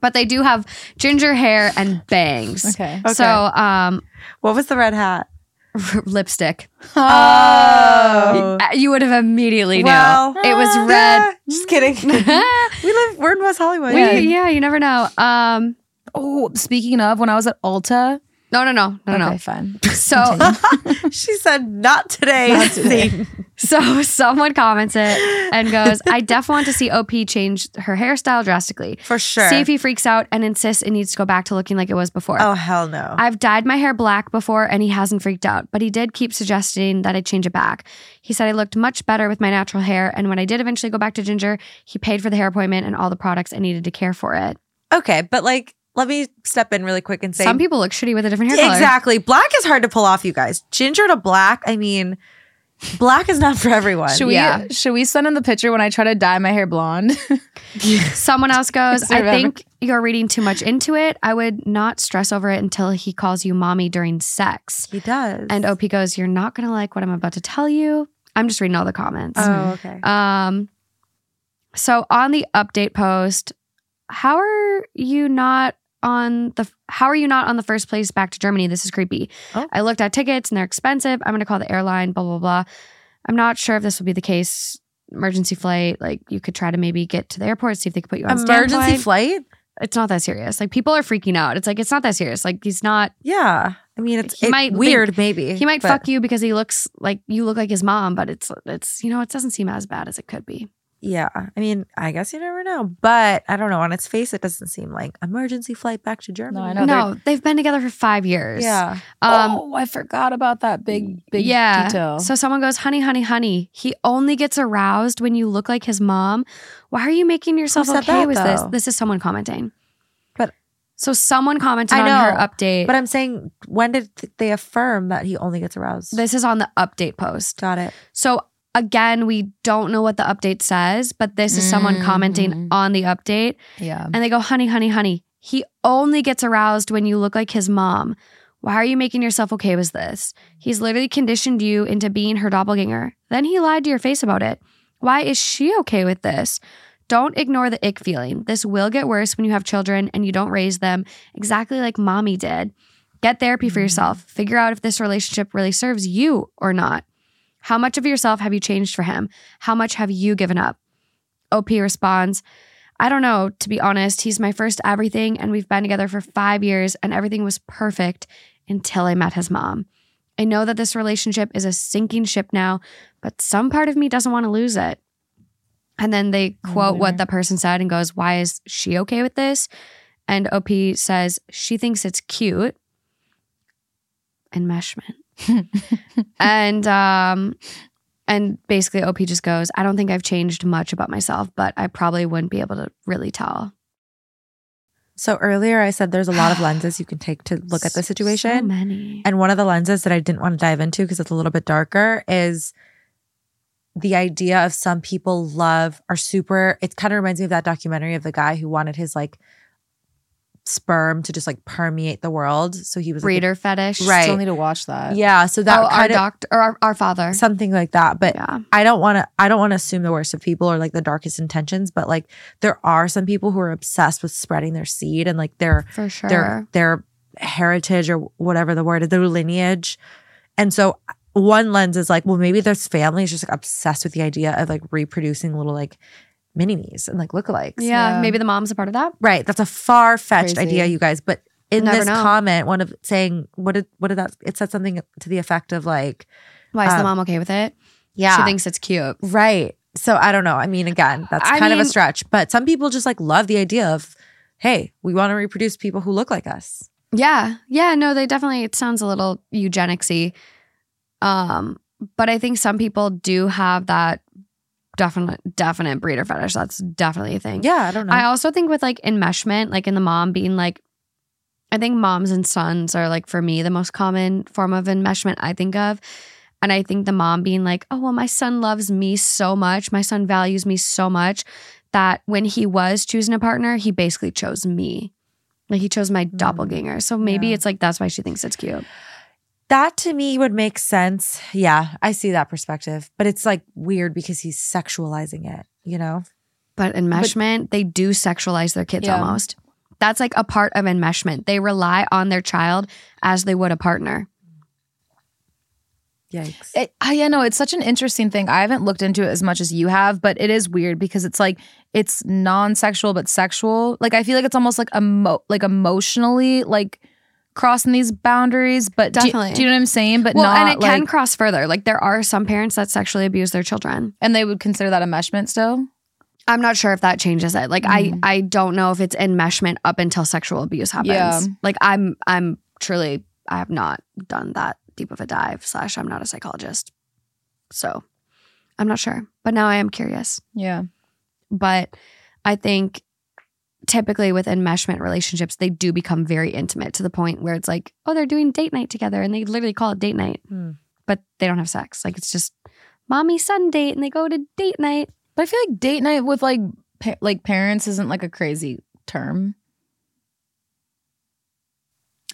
Speaker 3: But they do have ginger hair and bangs.
Speaker 2: Okay.
Speaker 1: Okay.
Speaker 3: So, um,
Speaker 1: What was the red hat?
Speaker 3: lipstick.
Speaker 1: Oh.
Speaker 3: Uh, You would have immediately knew.
Speaker 1: Well,
Speaker 3: it was red.
Speaker 1: Just kidding. we live. We're in West Hollywood.
Speaker 3: We- yeah, you never know. Um,
Speaker 2: Oh, speaking of, when I was at Ulta,
Speaker 3: No, no, no, no,
Speaker 2: okay,
Speaker 3: no.
Speaker 2: fine.
Speaker 3: So,
Speaker 1: she said, "Not today."
Speaker 2: Not today.
Speaker 3: So someone comments it and goes, "I definitely want to see OP change her hairstyle drastically.
Speaker 1: For sure.
Speaker 3: See if he freaks out and insists it needs to go back to looking like it was before."
Speaker 1: oh hell no.
Speaker 3: I've dyed my hair black before and he hasn't freaked out, but he did keep suggesting that I change it back. He said I looked much better with my natural hair, and when I did eventually go back to ginger, he paid for the hair appointment and all the products I needed to care for it.
Speaker 1: okay, but like, let me step in really quick and say,
Speaker 3: Some people look shitty with a different hair color.
Speaker 1: exactly. Black is hard to pull off, you guys. Ginger to black. I mean, black is not for everyone.
Speaker 2: Should we
Speaker 3: Yeah.
Speaker 2: should we send in the picture when I try to dye my hair blonde?
Speaker 3: Someone else goes,
Speaker 2: Is
Speaker 3: I think you're reading too much into it. I would not stress over it until he calls you mommy during sex.
Speaker 1: He does.
Speaker 3: And OP goes, You're not going to like what I'm about to tell you. I'm just reading all the comments.
Speaker 1: Oh, okay.
Speaker 3: Um, so on the update post, how are you not on the how are you not on the first place back to Germany? This is creepy.
Speaker 1: Oh.
Speaker 3: I looked at tickets and they're expensive. I'm gonna call the airline, blah, blah, blah. I'm not sure if this will be the case. Emergency flight, like you could try to maybe get to the airport, see if they could put you on
Speaker 1: Emergency
Speaker 3: standby.
Speaker 1: flight.
Speaker 3: It's not that serious. Like people are freaking out. It's like it's not that serious. Like he's not.
Speaker 1: Yeah. I mean, it's it-
Speaker 3: might
Speaker 1: weird, maybe.
Speaker 3: He might
Speaker 1: but-
Speaker 3: fuck you because he looks like you look like his mom, but it's it's you know it doesn't seem as bad as it could be.
Speaker 1: Yeah. I mean, I guess you never know. But I don't know. On its face, it doesn't seem like emergency flight back to Germany.
Speaker 2: I know.
Speaker 3: No, they've been together for five years.
Speaker 1: Yeah.
Speaker 3: Um,
Speaker 2: oh, I forgot about that big big
Speaker 3: yeah.
Speaker 2: detail.
Speaker 3: So someone goes, honey, honey, honey. He only gets aroused when you look like his mom. Why are you making yourself okay
Speaker 1: that,
Speaker 3: with this?
Speaker 1: though?
Speaker 3: This is someone commenting.
Speaker 1: But-
Speaker 3: so someone commented
Speaker 1: I
Speaker 3: on her update.
Speaker 1: But I'm saying, when did they affirm that he only gets aroused?
Speaker 3: this is on the update post.
Speaker 1: Got it.
Speaker 3: So again, we don't know what the update says, but this is someone commenting
Speaker 2: Mhm.
Speaker 3: on the update.
Speaker 2: yeah.
Speaker 3: And they go, honey, honey, honey. He only gets aroused when you look like his mom. Why are you making yourself okay with this? He's literally conditioned you into being her doppelganger. Then he lied to your face about it. Why is she okay with this? Don't ignore the ick feeling. This will get worse when you have children and you don't raise them exactly like mommy did. Get therapy for yourself. Figure out if this relationship really serves you or not. How much of yourself have you changed for him? How much have you given up? OP responds, I don't know, to be honest. He's my first everything, and we've been together for five years, and everything was perfect until I met his mom. I know that this relationship is a sinking ship now, but some part of me doesn't want to lose it. And then they oh, quote what the person said and goes, Why is she okay with this? And OP says, She thinks it's cute. Enmeshment. and um and basically OP just goes, I don't think I've changed much about myself, but I probably wouldn't be able to really tell.
Speaker 1: So earlier, I said there's a lot of lenses you can take to look at the
Speaker 3: So
Speaker 1: situation.
Speaker 3: many.
Speaker 1: And one of the lenses that I didn't want to dive into because it's a little bit darker is the idea of some people love are super. It kind of reminds me of that documentary of the guy who wanted his like sperm to just like permeate the world. So he was like,
Speaker 3: Breeder fetish.
Speaker 1: Right.
Speaker 2: Still need to watch that.
Speaker 1: yeah. So that
Speaker 3: oh, our
Speaker 1: kind of
Speaker 3: doctor or our, our father.
Speaker 1: something like that. But
Speaker 3: yeah.
Speaker 1: I don't want to. I don't want to assume the worst of people or like the darkest intentions. But like there are some people who are obsessed with spreading their seed and like their
Speaker 3: For sure.
Speaker 1: their their heritage or whatever the word is, their lineage. And so one lens is like, well, maybe this family is just like obsessed with the idea of like reproducing little like mini me's and like lookalikes.
Speaker 3: yeah,
Speaker 2: Yeah.
Speaker 3: maybe the mom's a part of that.
Speaker 1: Right. That's a far fetched idea, you guys. But in
Speaker 3: Never
Speaker 1: this
Speaker 3: know.
Speaker 1: comment, one of saying what did what did that it said something to the effect of like,
Speaker 3: Why is the
Speaker 1: Um,
Speaker 3: mom okay with it?
Speaker 1: yeah.
Speaker 3: She thinks it's cute.
Speaker 1: Right. So I don't know. I mean, again, that's
Speaker 3: I
Speaker 1: kind of a stretch, but some people just like love the idea of, hey, we want to reproduce people who look like us.
Speaker 3: Yeah. Yeah. No, they definitely, it sounds a little eugenicsy. Um, but I think some people do have that definite, definite breeder fetish. That's definitely a thing.
Speaker 1: Yeah, I don't know.
Speaker 3: I also think with like enmeshment, like in the mom being like, I think moms and sons are like for me the most common form of enmeshment I think of. And I think the mom being like, oh, well, my son loves me so much. My son values me so much that when he was choosing a partner, he basically chose me. Like he chose my hmm. doppelganger. So maybe
Speaker 1: Yeah.
Speaker 3: it's like that's why she thinks it's cute.
Speaker 1: That to me would make sense. Yeah, I see that perspective, but it's like weird because he's sexualizing it, you know?
Speaker 3: But enmeshment, they do sexualize their kids
Speaker 2: Yeah.
Speaker 3: almost. That's like a part of enmeshment. They rely on their child as they would a partner.
Speaker 1: Yikes.
Speaker 2: It, I, yeah, no, it's such an interesting thing. I haven't looked into it as much as you have, but it is weird because it's like it's non-sexual but sexual. Like I feel like it's almost like emo- like emotionally like crossing these boundaries, but
Speaker 3: Definitely.
Speaker 2: Do, you know what I'm saying? But
Speaker 3: well,
Speaker 2: not
Speaker 3: and it can cross further. Like there are some parents that sexually abuse their children.
Speaker 2: and they would consider that enmeshment still.
Speaker 3: I'm not sure if that changes it. Like
Speaker 2: Mhm.
Speaker 3: I I don't know if it's enmeshment up until sexual abuse happens.
Speaker 2: Yeah.
Speaker 3: Like I'm I'm truly I have not done that deep of a dive. Slash I'm not a psychologist, so I'm not sure. But now I am curious.
Speaker 2: Yeah.
Speaker 3: But I think typically with enmeshment relationships, they do become very intimate to the point where it's like, oh, they're doing date night together, and they literally call it date night,
Speaker 1: Hmm.
Speaker 3: but they don't have sex. Like it's just mommy son date, and they go to date night.
Speaker 2: But I feel like date night with like pa- like parents isn't like a crazy term.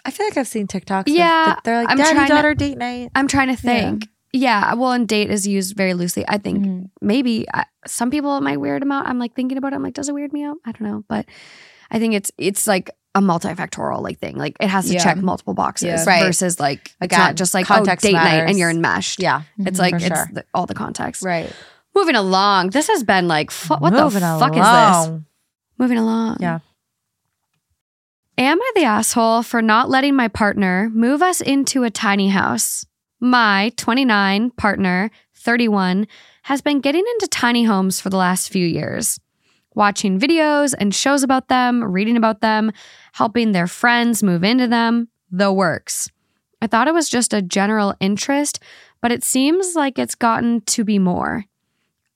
Speaker 1: I feel like I've seen TikToks. of-
Speaker 3: Yeah,
Speaker 1: they're like
Speaker 3: I'm
Speaker 1: daddy
Speaker 3: trying to-
Speaker 1: daughter date night.
Speaker 3: I'm trying to think. Yeah. Well, and date is used very loosely. I think
Speaker 2: Mhm.
Speaker 3: maybe I, some people might weird them out. I'm like thinking about it. I'm like, does it weird me out? I don't know, but I think it's it's like a multifactorial like thing. Like it has to
Speaker 2: Yeah.
Speaker 3: check multiple boxes
Speaker 2: Yeah.
Speaker 1: Right.
Speaker 3: versus like it's
Speaker 1: Again,
Speaker 3: not just like oh
Speaker 1: context
Speaker 3: date night and you're enmeshed.
Speaker 1: Yeah,
Speaker 3: It's
Speaker 2: Mhm.
Speaker 3: like it's
Speaker 1: sure.
Speaker 3: the, all the context.
Speaker 1: right.
Speaker 3: Moving along. This has been like fu- what
Speaker 1: Moving
Speaker 3: the fuck is this? Moving along.
Speaker 1: Yeah.
Speaker 3: Am I the asshole for not letting my partner move us into a tiny house? My 29 partner, 31, has been getting into tiny homes for the last few years, watching videos and shows about them, reading about them, helping their friends move into them, the works. I thought it was just a general interest, but it seems like it's gotten to be more.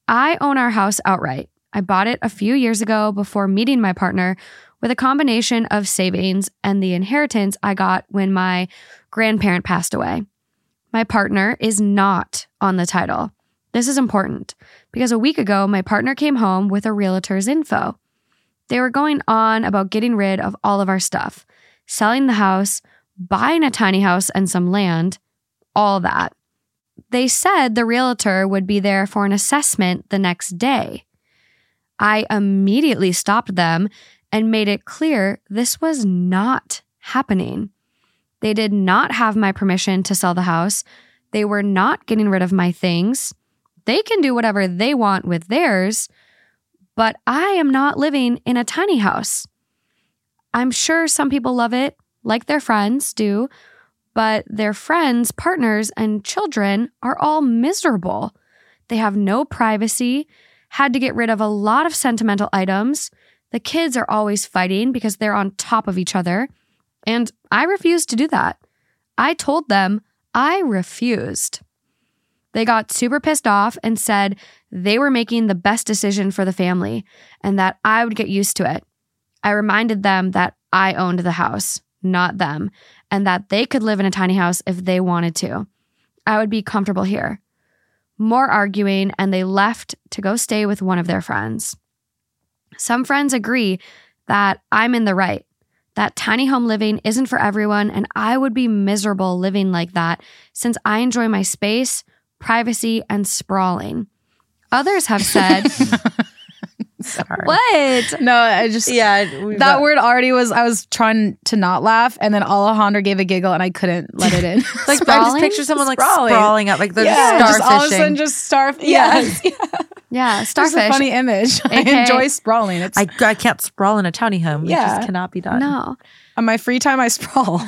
Speaker 3: I own our house outright. I bought it a few years ago before meeting my partner with a combination of savings and the inheritance I got when my grandparent passed away. My partner is not on the title. This is important because a week ago, my partner came home with a realtor's info. They were going on about getting rid of all of our stuff, selling the house, buying a tiny house and some land, all that. They said the realtor would be there for an assessment the next day. I immediately stopped them and made it clear this was not happening. They did not have my permission to sell the house. They were not getting rid of my things. They can do whatever they want with theirs, but I am not living in a tiny house. I'm sure some people love it, like their friends do, but their friends, partners, and children are all miserable. They have no privacy, had to get rid of a lot of sentimental items. The kids are always fighting because they're on top of each other. And I refused to do that. I told them I refused. They got super pissed off and said they were making the best decision for the family and that I would get used to it. I reminded them that I owned the house, not them, and that they could live in a tiny house if they wanted to. I would be comfortable here. More arguing, and they left to go stay with one of their friends. Some friends agree that I'm in the right, that tiny home living isn't for everyone, and I would be miserable living like that since I enjoy my space, privacy, and sprawling. Others have said,
Speaker 1: Sorry.
Speaker 3: What?
Speaker 2: No, I just
Speaker 1: Yeah, we-
Speaker 2: that word already was. I was trying to not laugh, and then Alejandra gave a giggle, and I couldn't let it in.
Speaker 1: Like I just picture someone like
Speaker 2: Sprawling.
Speaker 1: sprawling, up, like they're
Speaker 2: yeah,
Speaker 1: just
Speaker 2: just all of a sudden, just starf. Yeah.
Speaker 3: Yeah,
Speaker 2: Just
Speaker 3: starfish.
Speaker 2: a funny image. I enjoy sprawling. It's
Speaker 1: I, I can't sprawl in a tiny home. It
Speaker 2: Yeah.
Speaker 1: just cannot be done.
Speaker 3: No.
Speaker 2: on my free time. I sprawl.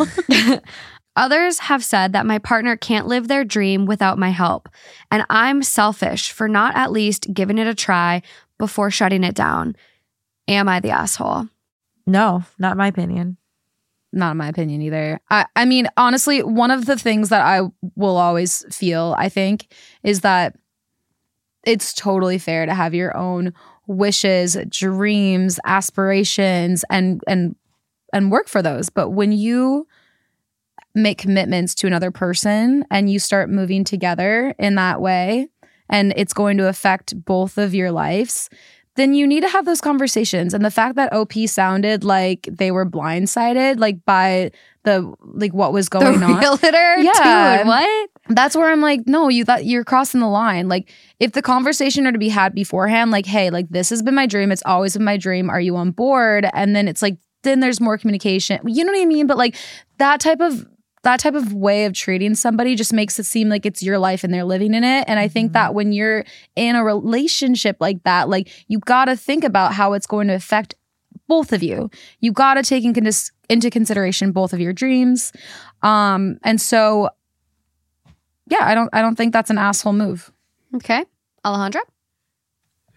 Speaker 3: Others have said that my partner can't live their dream without my help, and I'm selfish for not at least giving it a try before shutting it down. Am I the asshole?
Speaker 1: No, not in my opinion.
Speaker 2: not in my opinion either. I, I mean, honestly, one of the things that I will always feel, I think, is that it's totally fair to have your own wishes, dreams, aspirations, and and and work for those. But when you make commitments to another person and you start moving together in that way, and it's going to affect both of your lives, then you need to have those conversations. And the fact that OP sounded like they were blindsided, like by the like what was going
Speaker 3: the
Speaker 2: on.
Speaker 3: realtor?
Speaker 2: Yeah.
Speaker 3: Dude, what?
Speaker 2: That's where I'm like, no, you thought you're crossing the line. Like, if the conversation are to be had beforehand, like, hey, like this has been my dream. It's always been my dream. Are you on board? And then it's like, then there's more communication. You know what I mean? But like that type of that type of way of treating somebody just makes it seem like it's your life and they're living in it. And I think
Speaker 1: Mhm.
Speaker 2: that when you're in a relationship like that, like you got to think about how it's going to affect both of you. You got to take in, condis- into consideration both of your dreams. Um, and so yeah, I don't I don't think that's an asshole move.
Speaker 3: Okay. Alejandra?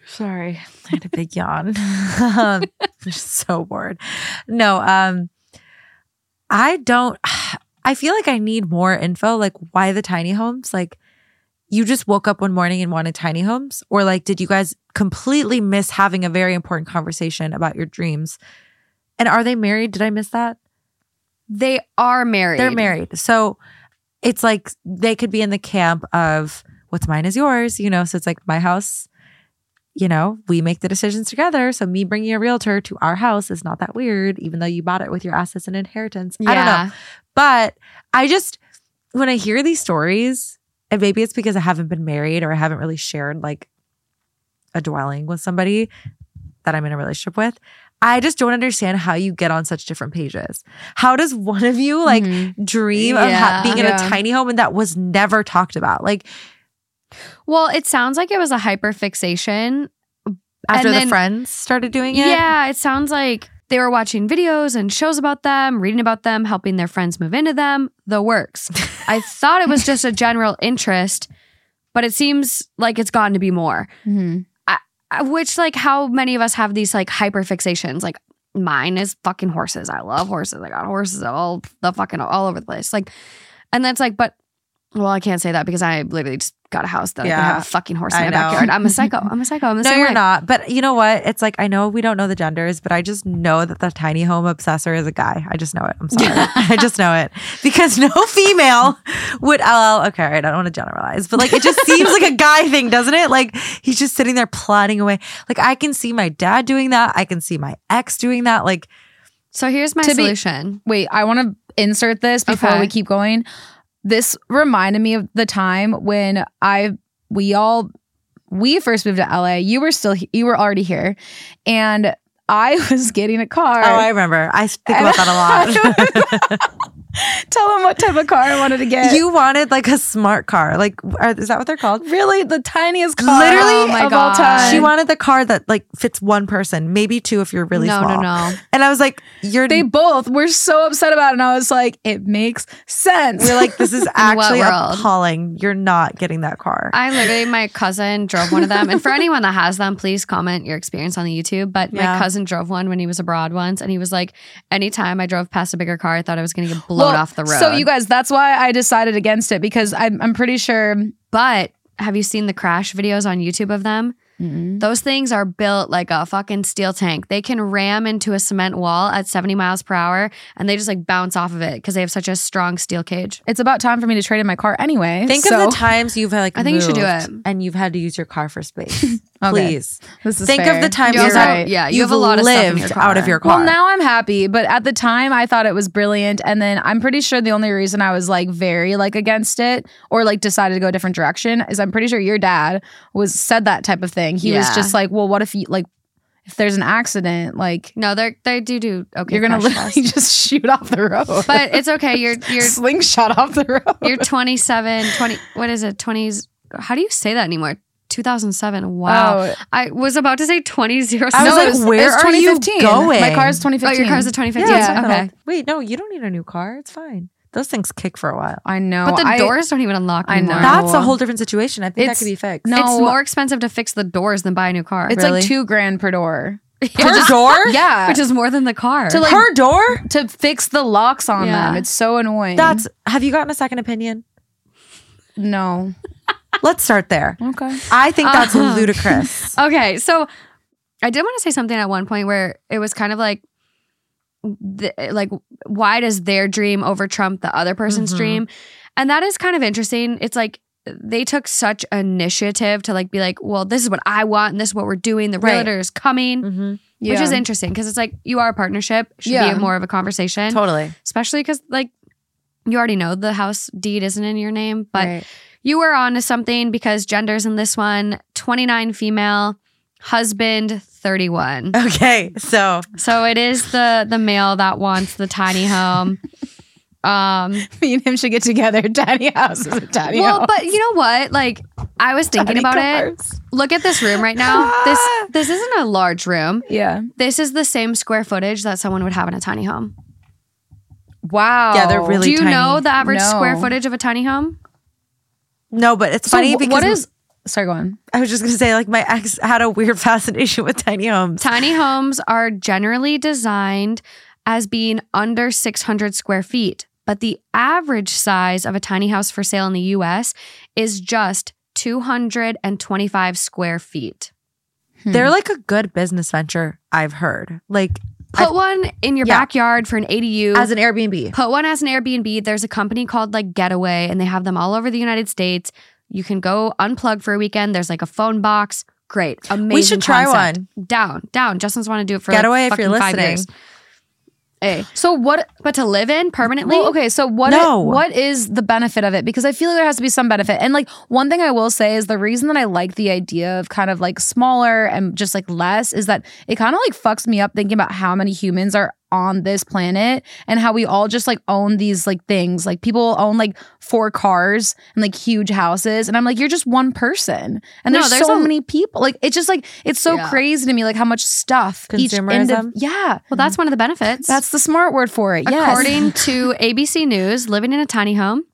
Speaker 1: Sorry, I had a big yawn. um, I'm just so bored. No, um, I don't. I feel like I need more info. Like, why the tiny homes? Like, you just woke up one morning and wanted tiny homes, or like, did you guys completely miss having a very important conversation about your dreams? And are they married? Did I miss that?
Speaker 3: They are married.
Speaker 1: They're married. So it's like they could be in the camp of what's mine is yours, you know? So it's like my house, you know, we make the decisions together. So me bringing a realtor to our house is not that weird, even though you bought it with your assets and inheritance. I don't know. But I just, when I hear these stories, and maybe it's because I haven't been married or I haven't really shared like a dwelling with somebody that I'm in a relationship with. I just don't understand how you get on such different pages. How does one of you like mm-hmm. dream of ha-
Speaker 3: Yeah.
Speaker 1: being in a tiny home and that was never talked about? Like
Speaker 3: Well, it sounds like it was a hyperfixation.
Speaker 1: after
Speaker 3: And
Speaker 1: the friends started doing it?
Speaker 3: Yeah, it sounds like they were watching videos and shows about them, reading about them, helping their friends move into them, the works. I thought it was just a general interest, but it seems like it's gotten to be more.
Speaker 2: Mm-hmm.
Speaker 3: Uh, Which, like, how many of us have these like hyperfixations? Like, mine is fucking horses. I love horses. I got horses all the fucking all over the place. Like, and that's like, but well, I can't say that because I literally just got a house that I
Speaker 1: Yeah,
Speaker 3: can have a fucking horse in
Speaker 1: I
Speaker 3: my
Speaker 1: know.
Speaker 3: backyard. I'm a psycho. I'm a psycho. I'm the
Speaker 1: No,
Speaker 3: same
Speaker 1: you're
Speaker 3: way.
Speaker 1: not. But you know what? It's like I know we don't know the genders, but I just know that the tiny home obsessor is a guy. I just know it. I'm sorry. I just know it because no female would. LL. Okay, all right. I don't want to generalize, but like it just seems like a guy thing, doesn't it? Like he's just sitting there plotting away. Like I can see my dad doing that. I can see my ex doing that. Like
Speaker 3: So here's my
Speaker 2: To be-
Speaker 3: solution.
Speaker 2: Wait, I want to insert this before
Speaker 3: Okay.
Speaker 2: we keep going. This reminded me of the time when I we all we first moved to LA. You were still you were already here, and I was getting a car.
Speaker 1: oh, I remember. I think about that a lot.
Speaker 2: Tell them what type of car I wanted to get.
Speaker 1: you wanted like a smart car. Like are, is that what they're called?
Speaker 2: really the tiniest car,
Speaker 1: Literally?
Speaker 3: Oh my
Speaker 2: of all time.
Speaker 1: She wanted the car that like fits one person, maybe two if you're really
Speaker 3: no,
Speaker 1: small.
Speaker 3: no, no. no.
Speaker 1: And I was like, "You're."
Speaker 2: They both were so upset about it, and I was like, "It makes sense."
Speaker 1: we're like, "This is actually appalling. You're not getting that car."
Speaker 3: I literally, my cousin drove one of them. And for anyone that has them, please comment your experience on the YouTube. But
Speaker 1: Yeah.
Speaker 3: my cousin drove one when he was abroad once. And he was like, anytime I drove past a bigger car, I thought I was going to get blown
Speaker 2: Well,
Speaker 3: off the road.
Speaker 2: So you guys, that's why I decided against it because I'm I'm pretty sure.
Speaker 3: but have you seen the crash videos on YouTube of them? Those things are built like a fucking steel tank. They can ram into a cement wall at 70 miles per hour and they just like bounce off of it because they have such a strong steel cage.
Speaker 2: It's about time for me to trade in my car anyway.
Speaker 1: Think
Speaker 2: so
Speaker 1: of the times you've like.
Speaker 3: I think you should do it.
Speaker 1: and you've had to use your car for space.
Speaker 2: Okay.
Speaker 1: Please
Speaker 2: This is
Speaker 1: think
Speaker 2: fair.
Speaker 1: of the times
Speaker 3: You
Speaker 1: you've
Speaker 3: also-
Speaker 1: had-
Speaker 3: yeah, you have a lot of
Speaker 1: lived out of your car.
Speaker 2: Well, now I'm happy, but at the time I thought it was brilliant, and then I'm pretty sure the only reason I was like very like against it or like decided to go a different direction is I'm pretty sure your dad was said that type of thing. He was just like, well, what if you like if there's an accident, like
Speaker 3: No, they they do do okay.
Speaker 2: you're gonna literally just shoot off the road,
Speaker 3: But it's okay. You're you're
Speaker 2: slingshot off the road.
Speaker 3: You're 27, 20, what is it? 20s. How do you say that anymore? 2007. Wow.
Speaker 2: Oh.
Speaker 3: I was about to say 2007.
Speaker 1: I was
Speaker 2: No,
Speaker 1: like,
Speaker 2: it was- it
Speaker 1: where
Speaker 2: was
Speaker 1: are you
Speaker 2: 2015.
Speaker 1: going?
Speaker 2: My car's
Speaker 3: oh,
Speaker 2: 2015.
Speaker 3: your car's a 2015.
Speaker 1: Yeah,
Speaker 2: Yeah.
Speaker 1: not
Speaker 3: okay.
Speaker 1: Wait, no, you don't need a new car. It's fine. Those things kick for a while.
Speaker 2: I know,
Speaker 3: But the
Speaker 2: I-
Speaker 3: doors don't even unlock
Speaker 2: I know.
Speaker 1: That's a
Speaker 2: Oh.
Speaker 1: whole different situation. I think that could be fixed.
Speaker 2: No.
Speaker 3: It's more expensive to fix the doors than buy a new car.
Speaker 2: It's
Speaker 1: Really?
Speaker 2: like two grand per door.
Speaker 1: per door.
Speaker 2: Yeah,
Speaker 3: which is more than the car.
Speaker 2: To like-
Speaker 1: per door.
Speaker 2: to fix the locks on
Speaker 3: Yeah.
Speaker 2: them. It's so annoying.
Speaker 1: That's. Have you gotten a second opinion?
Speaker 2: no.
Speaker 1: Let's start there.
Speaker 2: Okay.
Speaker 1: I think that's
Speaker 3: Uh-huh.
Speaker 1: ludicrous.
Speaker 3: okay, so I did want to say something at one point where it was kind of like, the, like why does their dream over trump the other person's
Speaker 1: Mhm.
Speaker 3: dream? And that is kind of interesting. It's like they took such initiative to like be like, well, this is what I want and this is what we're doing. The
Speaker 1: Right.
Speaker 3: realtor is coming,
Speaker 1: hmm
Speaker 3: which is interesting because it's like you are a partnership. Should
Speaker 2: Yeah.
Speaker 3: be more of a conversation,
Speaker 1: Totally.
Speaker 3: especially because like you already know the house deed isn't in your name, but
Speaker 1: Right.
Speaker 3: You were on to something because genders in this one 29 female, husband 31.
Speaker 1: Okay, so
Speaker 3: So it is the the male that wants the tiny home. Um
Speaker 2: Me and him should get together. Tiny house is a tiny
Speaker 3: well,
Speaker 2: house.
Speaker 3: but you know what? Like I was thinking
Speaker 2: Tiny
Speaker 3: about it. Look at this room right now. This this isn't a large room.
Speaker 2: Yeah.
Speaker 3: This is the same square footage that someone would have in a tiny home.
Speaker 2: Wow.
Speaker 1: Yeah, they're really
Speaker 3: Do you
Speaker 1: tiny.
Speaker 3: know the average
Speaker 2: No.
Speaker 3: square footage of a tiny home?
Speaker 1: No, but it's
Speaker 2: So
Speaker 1: funny because
Speaker 2: what is? Sorry, go on.
Speaker 1: I was just gonna say like my ex had a weird fascination with tiny homes.
Speaker 3: Tiny homes are generally designed as being under 600 square feet, but the average size of a tiny house for sale in the US is just 225 square feet.
Speaker 1: They're hmm. like a good business venture. I've heard like
Speaker 3: Put one in your
Speaker 1: Yeah.
Speaker 3: backyard for an ADU.
Speaker 1: as an Airbnb.
Speaker 3: Put one as an Airbnb. There's a company called like Getaway, and they have them all over the United States. You can go unplug for a weekend. There's like a phone box. Great, amazing.
Speaker 1: We should try
Speaker 3: concept.
Speaker 1: one.
Speaker 3: Down, down. Justin's want to do it for
Speaker 1: Getaway
Speaker 3: like
Speaker 1: if you're listening.
Speaker 3: Years. Hey,
Speaker 2: So what?
Speaker 3: but to live in permanently?
Speaker 2: Well, okay, so what?
Speaker 1: No.
Speaker 2: what is the benefit of it? Because I feel like there has to be some benefit. And like one thing I will say is the reason that I like the idea of kind of like smaller and just like less is that it kind of like fucks me up thinking about how many humans are on this planet and how we all just like own these like things. Like people own like four cars and like huge houses, and I'm like, you're just one person, and
Speaker 3: No,
Speaker 2: there's,
Speaker 3: there's
Speaker 2: so
Speaker 3: a-
Speaker 2: many people. Like it's just like it's so
Speaker 3: Yeah.
Speaker 2: crazy to me, like how much stuff each
Speaker 1: Consumerism?
Speaker 2: indiv- yeah.
Speaker 3: Well, that's one of the benefits.
Speaker 2: That's the smart word for it. Yes.
Speaker 3: According to ABC News, living in a tiny home,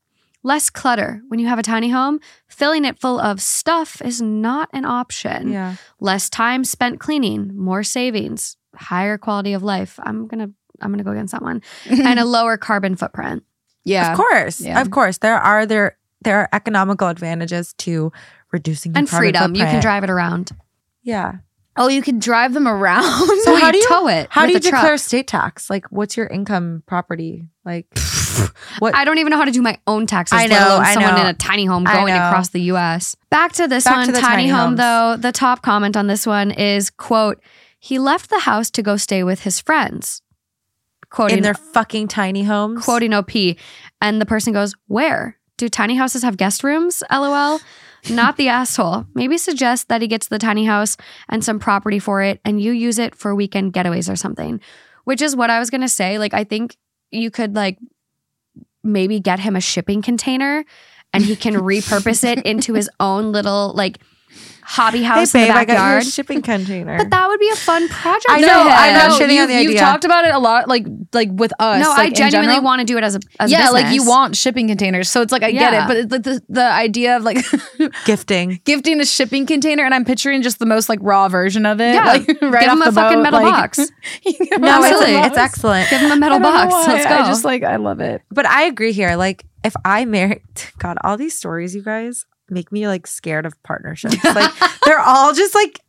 Speaker 3: less clutter. When you have a tiny home, filling it full of stuff is not an option.
Speaker 1: Yeah.
Speaker 3: Less time spent cleaning, more savings, higher quality of life. I'm gonna I'm gonna go against that one. Mm-hmm. and a lower carbon footprint.
Speaker 2: yeah.
Speaker 1: Of course.
Speaker 2: Yeah.
Speaker 1: Of course. There are there there are economical advantages to reducing
Speaker 3: And
Speaker 1: carbon
Speaker 3: freedom. You can drive it around.
Speaker 1: Yeah.
Speaker 2: Oh, you can drive them around.
Speaker 1: So how do you
Speaker 3: tow it
Speaker 1: How do you
Speaker 3: with a truck.
Speaker 1: declare state tax? Like what's your income property? Like what
Speaker 3: I don't even know how to do my own taxes,
Speaker 1: I
Speaker 3: let
Speaker 1: know,
Speaker 3: alone
Speaker 1: I
Speaker 3: someone
Speaker 1: know.
Speaker 3: in a tiny home going across the US. Back to this
Speaker 1: Back
Speaker 3: one,
Speaker 1: to
Speaker 3: tiny,
Speaker 1: tiny
Speaker 3: home though. The top comment on this one is quote, he left the house to go stay with his friends. Quoting
Speaker 1: in their fucking tiny homes?
Speaker 3: quoting OP. And the person goes, Where? Do tiny houses have guest rooms? LOL. Not the asshole. Maybe suggest that he gets the tiny house and some property for it and you use it for weekend getaways or something. Which is what I was gonna say. Like, I think you could like maybe get him a shipping container and he can repurpose it into his own little like hobby
Speaker 1: Hey
Speaker 3: house
Speaker 1: babe,
Speaker 3: in the
Speaker 1: I got your
Speaker 3: backyard.
Speaker 1: shipping container.
Speaker 3: But that would be a fun project.
Speaker 1: I
Speaker 3: for
Speaker 1: know,
Speaker 3: him.
Speaker 1: I'm not shitting
Speaker 2: you,
Speaker 1: on the
Speaker 2: You've talked about it a lot, like like with us.
Speaker 3: No,
Speaker 2: like,
Speaker 3: I genuinely want to do it as a as
Speaker 2: yeah, like you want shipping containers, so it's like I get it, but it's like the, the idea of like
Speaker 1: Gifting.
Speaker 2: gifting a shipping container, and I'm picturing just the most like raw version of it.
Speaker 3: Yeah.
Speaker 2: like, right
Speaker 3: Give
Speaker 2: off
Speaker 3: him a
Speaker 2: the
Speaker 3: fucking
Speaker 2: boat,
Speaker 3: metal
Speaker 2: like-
Speaker 3: box.
Speaker 2: You give
Speaker 1: No,
Speaker 2: a
Speaker 1: it's, it's excellent.
Speaker 3: Give him a metal box. Let's go.
Speaker 2: I just like I love it.
Speaker 1: But I agree here. Like, if I married, God, all these stories, you guys, make me like scared of partnerships. like, they're all just like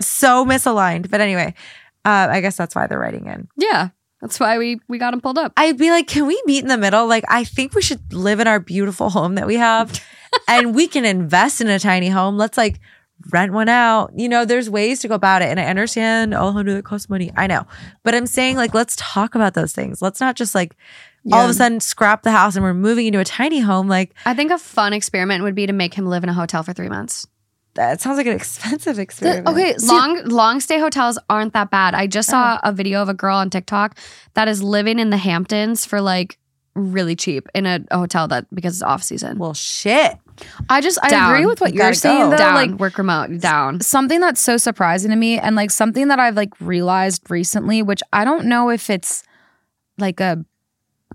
Speaker 1: so misaligned. But anyway, uh, I guess that's why they're writing in.
Speaker 3: yeah, that's why we we got him pulled up.
Speaker 1: I'd be like, can we meet in the middle? Like, I think we should live in our beautiful home that we have and we can invest in a tiny home. Let's like rent one out. You know, there's ways to go about it. And I understand, oh, how do that cost money? I know. But I'm saying, like, let's talk about those things. Let's not just like all of a sudden scrap the house and we're moving into a tiny home. Like,
Speaker 3: I think a fun experiment would be to make him live in a hotel for three months.
Speaker 1: that sounds like an expensive
Speaker 2: The-
Speaker 1: experiment.
Speaker 2: okay, see,
Speaker 3: long long stay hotels aren't that bad. I just saw oh. a video of a girl on TikTok that is living in the Hamptons for like really cheap in a, a hotel that because it's off season.
Speaker 1: Well, shit.
Speaker 2: I just I agree with what
Speaker 1: You
Speaker 2: you're saying
Speaker 1: go.
Speaker 2: though.
Speaker 3: down,
Speaker 2: Like
Speaker 3: work remote, down.
Speaker 2: something that's so surprising to me and like something that I've like realized recently, which I don't know if it's like a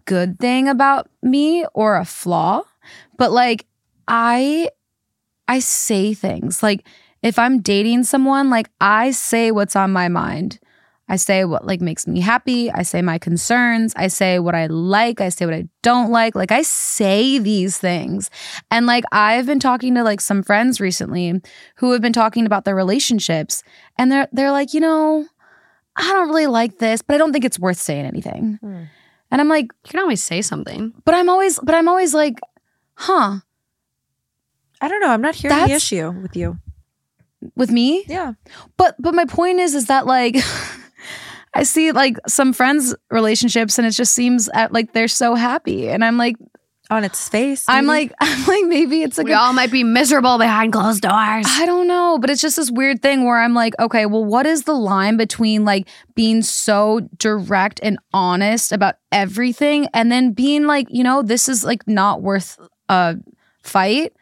Speaker 2: good thing about me or a flaw, but like I I say things. Like if I'm dating someone, like I say what's on my mind. I say what like makes me happy. I say my concerns. I say what I like. I say what I don't like. Like I say these things. And like I've been talking to like some friends recently who have been talking about their relationships and they're they're like, "You know, I don't really like this, but I don't think it's worth saying anything."
Speaker 1: Hmm.
Speaker 2: And I'm like,
Speaker 3: You can always say something.
Speaker 2: "But I'm always but I'm always like, "Huh,
Speaker 1: I don't know. I'm not hearing the
Speaker 2: That's-
Speaker 1: issue with you.
Speaker 2: with me?"
Speaker 1: Yeah.
Speaker 2: But but my point is is that like I see like some friends relationships and it just seems at, like they're so happy and I'm like
Speaker 1: On its face.
Speaker 2: I'm like I'm like maybe it's like
Speaker 3: we
Speaker 2: a-
Speaker 3: all might be miserable behind closed doors.
Speaker 2: I don't know, but it's just this weird thing where I'm like, okay, well, what is the line between like being so direct and honest about everything and then being like, you know, this is like not worth a fight,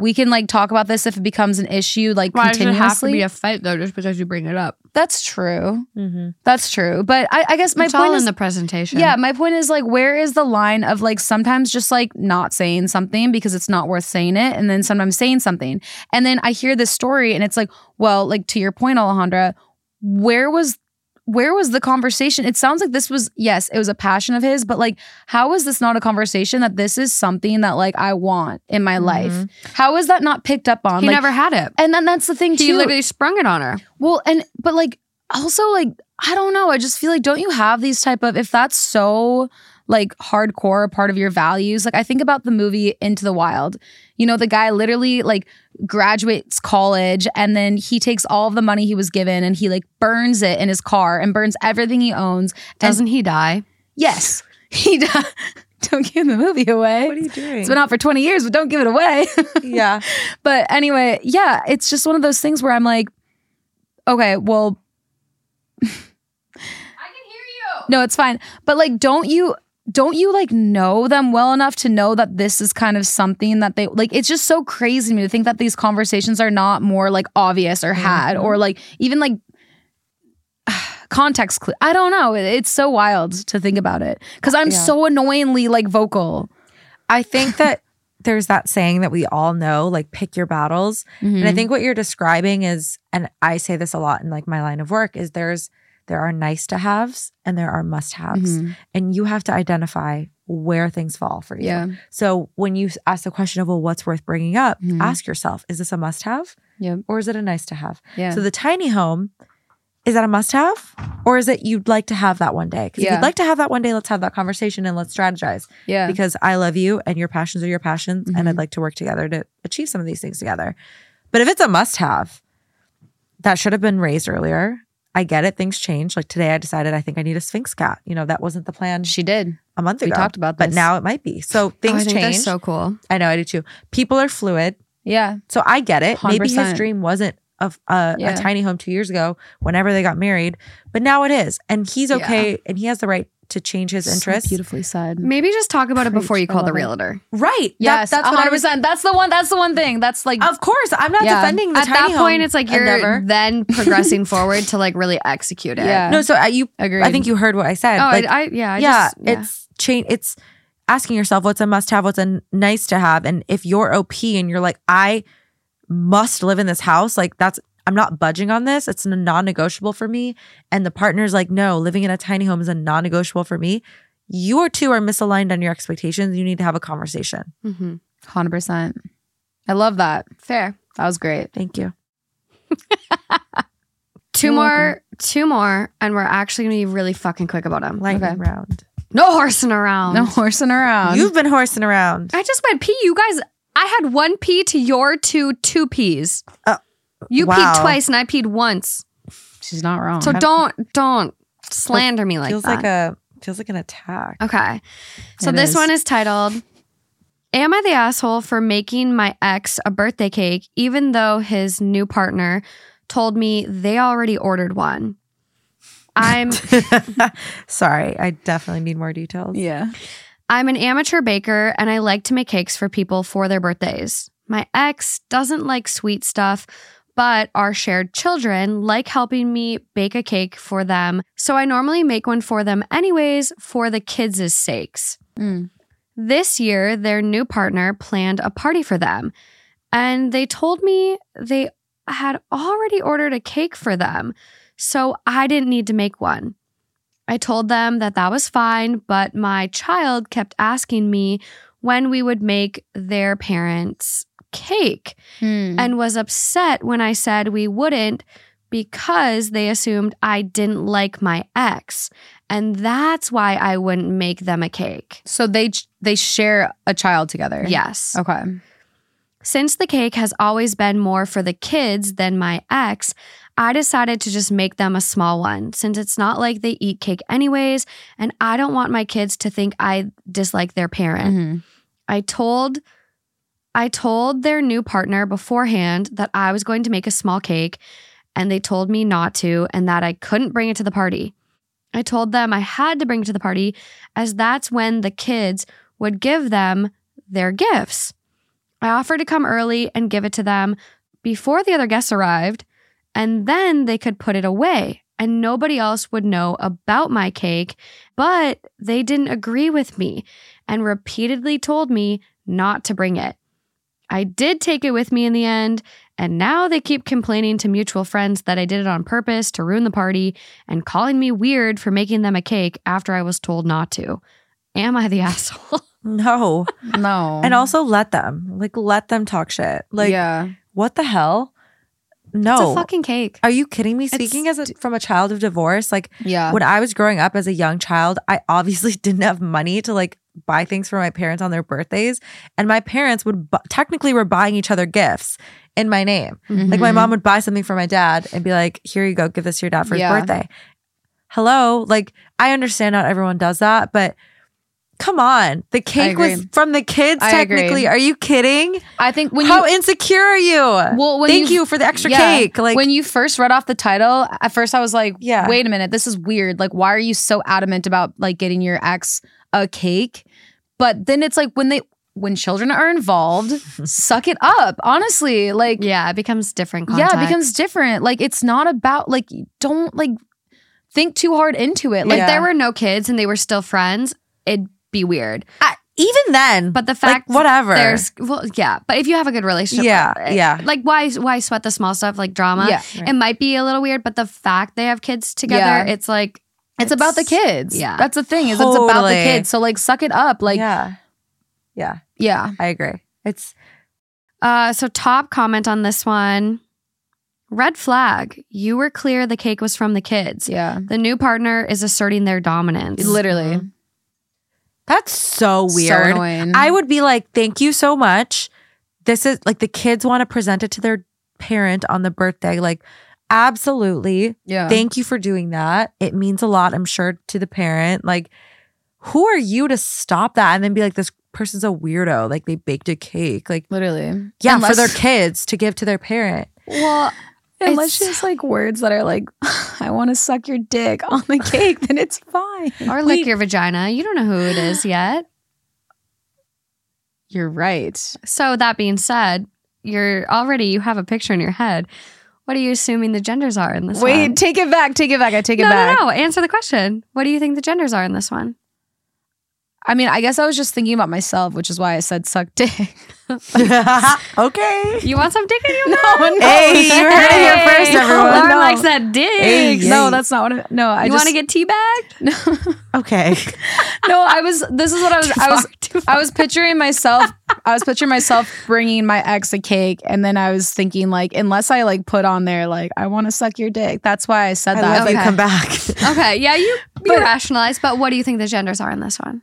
Speaker 2: we can like talk about this if it becomes an issue like
Speaker 3: Why does it have to be a fight though, just because you bring it up?
Speaker 2: That's true.
Speaker 1: Mm-hmm.
Speaker 2: That's true. But I, I guess my
Speaker 3: it's
Speaker 2: point
Speaker 3: all
Speaker 2: is
Speaker 3: in the presentation.
Speaker 2: Yeah, my point is like, where is the line of like sometimes just like not saying something because it's not worth saying it, and then sometimes saying something, and then I hear this story and it's like, well, like to your point, Alejandra, where was where was the conversation? It sounds like this was yes, it was a passion of his, but like, how is this not a conversation that this is something that like I want in my life? Mm-hmm. How is that not picked up on?
Speaker 3: he
Speaker 2: Like,
Speaker 3: never had it.
Speaker 2: and then that's the thing too.
Speaker 3: He
Speaker 2: too.
Speaker 3: literally sprung it on her.
Speaker 2: Well, and but like also like I don't know. I just feel like don't you have these type of if that's so like hardcore part of your values? Like I think about the movie Into the Wild. You know, the guy literally like graduates college and then he takes all of the money he was given and he like burns it in his car and burns everything he owns.
Speaker 3: Doesn't he die?
Speaker 2: yes, he does. Don't give the movie away.
Speaker 1: What are you doing?
Speaker 2: It's been out for 20 years, but don't give it away.
Speaker 1: yeah.
Speaker 2: But anyway, yeah, it's just one of those things where I'm like, okay, well, I can hear you. No, it's fine. But like, don't you? Don't you like know them well enough to know that this is kind of something that they like? It's just so crazy to me to think that these conversations are not more like obvious or had or like even like context clue. I don't know. It's so wild to think about it because I'm
Speaker 1: Yeah.
Speaker 2: so annoyingly like vocal.
Speaker 1: I think that there's that saying that we all know, like pick your battles. And
Speaker 2: Mm-hmm.
Speaker 1: I think what you're describing is, and I say this a lot in like my line of work, is there's there are nice to haves and there are must haves.
Speaker 2: Mhm.
Speaker 1: And you have to identify where things fall for you.
Speaker 2: Yeah.
Speaker 1: So when you ask the question of, well, what's worth bringing up?
Speaker 2: Mhm.
Speaker 1: Ask yourself, is this a must have
Speaker 2: Yep.
Speaker 1: or is it a nice to have?
Speaker 2: Yeah.
Speaker 1: So the tiny home, is that a must have or is it you'd like to have that one day? Because if you'd like to have that one day, let's have that conversation and let's strategize
Speaker 2: yeah.
Speaker 1: because I love you and your passions are your passions and
Speaker 2: Mhm.
Speaker 1: I'd like to work together to achieve some of these things together. But if it's a must have, that should have been raised earlier. I get it. Things change. Like today, I decided I think I need a Sphinx cat. You know, that wasn't the plan
Speaker 2: she did.
Speaker 1: a month
Speaker 2: We
Speaker 1: ago.
Speaker 2: We talked about this.
Speaker 1: But now it might be. So
Speaker 3: Oh, I
Speaker 1: things
Speaker 3: think
Speaker 1: change.
Speaker 3: that's so cool.
Speaker 1: I know, I do too. People are fluid.
Speaker 2: Yeah.
Speaker 1: So I get it. Maybe his dream wasn't of a,
Speaker 2: Yeah.
Speaker 1: a tiny home two years ago whenever they got married, but now it is. And he's okay and he has the right to change his interests.
Speaker 2: beautifully said.
Speaker 3: Maybe just talk about it before you call the
Speaker 2: love it.
Speaker 3: realtor.
Speaker 1: Right. That-
Speaker 2: Yes,
Speaker 1: that's
Speaker 2: that's
Speaker 1: what I was.
Speaker 2: That's the one. That's the one thing. That's like
Speaker 1: Of course. I'm not
Speaker 2: Yeah.
Speaker 1: defending the
Speaker 3: At
Speaker 1: tiny
Speaker 3: that point, it's like you're
Speaker 1: endeavor.
Speaker 3: then progressing forward to like really execute it.
Speaker 2: Yeah.
Speaker 1: No, so uh, I, you.
Speaker 2: Agreed.
Speaker 1: I think you heard what I said.
Speaker 3: Oh,
Speaker 1: like,
Speaker 3: I, I yeah, I
Speaker 1: yeah,
Speaker 3: just, yeah.
Speaker 1: it's change. It's asking yourself what's a must-have, what's a nice to have, and if you're OP and you're like, I must live in this house, like that's. I'm not budging on this. It's a non-negotiable for me. And the partner's like, no, living in a tiny home is a non-negotiable for me. You two are misaligned on your expectations. You need to have a conversation.
Speaker 3: Mhm.
Speaker 2: hundred percent. I love that.
Speaker 3: fair.
Speaker 2: That was great.
Speaker 1: Thank you.
Speaker 3: 2
Speaker 2: You're
Speaker 3: more, two more, and we're actually gonna be really fucking quick about them.
Speaker 1: Lightning
Speaker 2: Okay.
Speaker 1: round.
Speaker 3: No horsing around.
Speaker 2: No horsing around.
Speaker 1: You've been horsing around.
Speaker 3: I just went pee. You guys, I had one pee to your two two pees.
Speaker 1: Uh,
Speaker 3: you
Speaker 1: wow.
Speaker 3: peed twice and I peed once.
Speaker 2: She's not wrong.
Speaker 3: So don't don't slander me like
Speaker 1: feels
Speaker 3: that.
Speaker 1: like a feels like an attack.
Speaker 3: Okay. So
Speaker 2: It
Speaker 3: this
Speaker 2: is.
Speaker 3: one is titled Am I the asshole for making my ex a birthday cake even though his new partner told me they already ordered one? I'm
Speaker 1: Sorry, I definitely need more details.
Speaker 2: yeah.
Speaker 3: I'm an amateur baker and I like to make cakes for people for their birthdays. My ex doesn't like sweet stuff, but our shared children like helping me bake a cake for them. So I normally make one for them anyways for the kids' sakes.
Speaker 2: Mm.
Speaker 3: This year, their new partner planned a party for them, and they told me they had already ordered a cake for them, so I didn't need to make one. I told them that that was fine, but my child kept asking me when we would make their parents' cake
Speaker 2: Hmm.
Speaker 3: and was upset when I said we wouldn't because they assumed I didn't like my ex. And that's why I wouldn't make them a cake.
Speaker 2: so they they share a child together.
Speaker 3: Yes.
Speaker 2: Okay.
Speaker 3: Since the cake has always been more for the kids than my ex, I decided to just make them a small one since it's not like they eat cake anyways, and I don't want my kids to think I dislike their parent.
Speaker 2: Mhm.
Speaker 3: I told I told their new partner beforehand that I was going to make a small cake and they told me not to and that I couldn't bring it to the party. I told them I had to bring it to the party as that's when the kids would give them their gifts. I offered to come early and give it to them before the other guests arrived, and then they could put it away and nobody else would know about my cake. But they didn't agree with me and repeatedly told me not to bring it. I did take it with me in the end, and now they keep complaining to mutual friends that I did it on purpose to ruin the party and calling me weird for making them a cake after I was told not to. Am I the asshole?
Speaker 1: No.
Speaker 2: No.
Speaker 1: And also let them. Like let them talk shit. Like
Speaker 2: yeah.
Speaker 1: what the hell? No.
Speaker 3: It's a fucking cake.
Speaker 1: Are you kidding me? Speaking as a, from a child of divorce, like
Speaker 2: Yeah.
Speaker 1: when I was growing up as a young child, I obviously didn't have money to like buy things for my parents on their birthdays, and my parents would bu- technically were buying each other gifts in my name. Like my
Speaker 2: Mhm.
Speaker 1: mom would buy something for my dad and be like, "Here you go, give this to your dad for his birthday." Hello, like I understand not everyone does that, but come on, the cake was from the kids.
Speaker 2: I agree.
Speaker 1: technically, are you kidding?
Speaker 2: I think when you
Speaker 1: How
Speaker 2: you
Speaker 1: insecure are you?
Speaker 2: well
Speaker 1: Thank you for the extra
Speaker 2: Yeah.
Speaker 1: cake. Like
Speaker 2: when you first read off the title, at first I was like,
Speaker 1: Yeah.
Speaker 2: wait a minute, this is weird. Like, why are you so adamant about like getting your ex a cake? But then it's like when they when children are involved, suck it up. Honestly, like
Speaker 3: Yeah, it becomes different context.
Speaker 2: yeah, it becomes different. Like it's not about like don't like think too hard into it. Like
Speaker 3: If
Speaker 1: Yeah.
Speaker 3: there were no kids and they were still friends, it'd be weird.
Speaker 1: I- even then,
Speaker 3: But the
Speaker 1: like
Speaker 3: fact
Speaker 1: whatever.
Speaker 3: there's well, yeah. But if you have a good relationship,
Speaker 1: Yeah,
Speaker 3: eh,
Speaker 1: yeah.
Speaker 3: Like why why sweat the small stuff like drama?
Speaker 2: Yeah,
Speaker 3: It might be a little weird, but the fact they have kids together,
Speaker 2: Yeah.
Speaker 3: it's like
Speaker 2: it's, about the kids.
Speaker 3: yeah.
Speaker 2: That's the thing, is it's about the kids. So like suck it up. Like yeah.
Speaker 1: yeah, yeah, I agree. It's
Speaker 3: Uh, so top comment on this one. Red flag. You were clear the cake was from the kids.
Speaker 2: Yeah.
Speaker 3: The new partner is asserting their dominance.
Speaker 2: Literally.
Speaker 1: that's so
Speaker 2: So
Speaker 1: weird.
Speaker 2: annoying.
Speaker 1: I would be like, thank you so much. This is like the kids want to present it to their parent on the birthday. Like, absolutely.
Speaker 2: yeah.
Speaker 1: Thank you for doing that. It means a lot, I'm sure, to the parent. Like, who are you to stop that and then be like, this person's a weirdo? Like, they baked a cake. Like,
Speaker 2: Literally.
Speaker 1: yeah,
Speaker 2: Unless-
Speaker 1: for their kids to give to their parent.
Speaker 3: Well,
Speaker 2: Unless
Speaker 3: It's-
Speaker 2: she like words that are like, I want to suck your dick on the cake, then it's fine.
Speaker 3: or lick your vagina. You don't know who it is yet.
Speaker 2: You're right.
Speaker 3: So that being said, you're already you have a picture in your head. What are you assuming the genders are in this one?
Speaker 2: Wait,
Speaker 3: one?
Speaker 2: take it back. Take it back. I take it
Speaker 3: no,
Speaker 2: back.
Speaker 3: no, no. Answer the question. What do you think the genders are in this one?
Speaker 2: I mean, I guess I was just thinking about myself, which is why I said suck dick.
Speaker 1: okay.
Speaker 3: You want some dick in your
Speaker 2: no,
Speaker 3: mouth?
Speaker 2: no.
Speaker 1: Hey, you heard it here first, everyone.
Speaker 3: Lauren
Speaker 2: No.
Speaker 3: likes that dick.
Speaker 1: Hey,
Speaker 2: No,
Speaker 1: Yay.
Speaker 2: that's not what I, no, I
Speaker 3: you want to get teabagged? No.
Speaker 1: okay.
Speaker 2: No, I was this is what I was I was I was picturing myself I was picturing myself bringing my ex a cake and then I was thinking like unless I like put on there like I want to suck your dick. That's why I said
Speaker 1: I
Speaker 2: that.
Speaker 1: love you.
Speaker 3: Okay.
Speaker 1: Come back.
Speaker 3: Okay, yeah, you you rationalize, but what do you think the genders are in this one?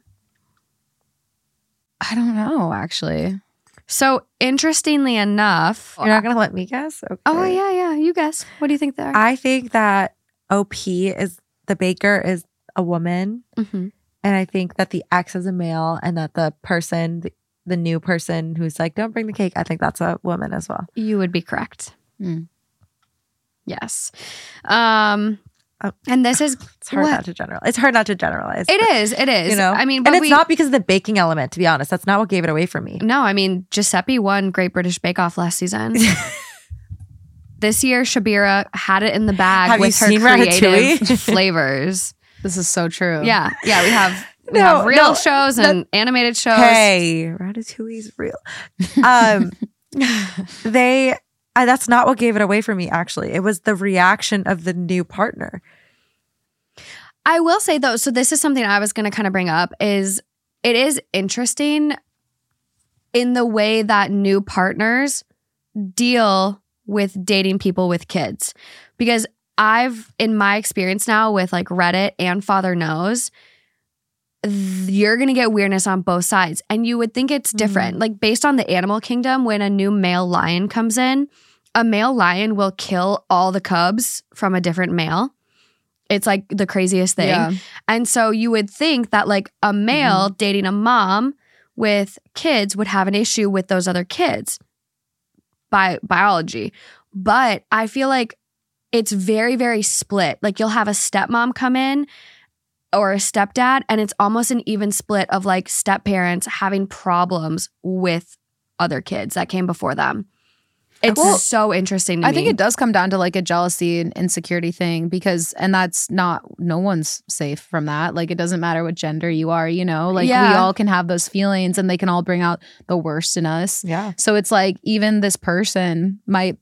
Speaker 2: I don't know actually.
Speaker 3: So interestingly enough,
Speaker 1: You're not gonna let me guess. Okay.
Speaker 3: oh yeah, yeah, you guess. What do you think they are?
Speaker 1: I think that OP is the baker is a woman,
Speaker 3: Mhm.
Speaker 1: and I think that the ex is a male, and that the person, the, the new person who's like, "Don't bring the cake," I think that's a woman as well.
Speaker 3: You would be correct.
Speaker 2: Hmm.
Speaker 3: Yes. Um,
Speaker 1: Oh.
Speaker 3: and this is
Speaker 1: It's hard
Speaker 3: What?
Speaker 1: not to generalize. It's hard not to generalize.
Speaker 3: it is it is.
Speaker 1: you know.
Speaker 3: I mean,
Speaker 1: and it's
Speaker 3: we,
Speaker 1: not because of the baking element. To be honest, that's not what gave it away for me.
Speaker 3: No, I mean Giuseppe won Great British Bake Off last season. this year, Syabira had it in the bag
Speaker 1: Have
Speaker 3: with her creative flavors.
Speaker 2: This is so true.
Speaker 3: Yeah, yeah, we have we
Speaker 1: No,
Speaker 3: have real
Speaker 1: no,
Speaker 3: shows and animated shows.
Speaker 1: Hey, Ratatouille's real. Um, they. I, that's not what gave it away for me. Actually, it was the reaction of the new partner.
Speaker 3: I will say though, so this is something I was going to kind of bring up is it is interesting in the way that new partners deal with dating people with kids because I've in my experience now with like Reddit and Father Knows you're going to get weirdness on both sides and you would think it's different mm. like based on the animal kingdom when a new male lion comes in a male lion will kill all the cubs from a different male it's like the craziest thing
Speaker 2: Yeah.
Speaker 3: and so you would think that like a male mm-hmm. dating a mom with kids would have an issue with those other kids by biology. But I feel like it's very, very split. Like you'll have a stepmom come in or a stepdad, and it's almost an even split of like step parents having problems with other kids that came before them. It's
Speaker 2: Well,
Speaker 3: so interesting to
Speaker 2: I
Speaker 3: me.
Speaker 2: think it does come down to like a jealousy and insecurity thing because, and that's not, no one's safe from that. Like, it doesn't matter what gender you are, you know, like we all can have those feelings and they can all bring out the worst in us.
Speaker 1: Yeah.
Speaker 2: So it's like, even this person might,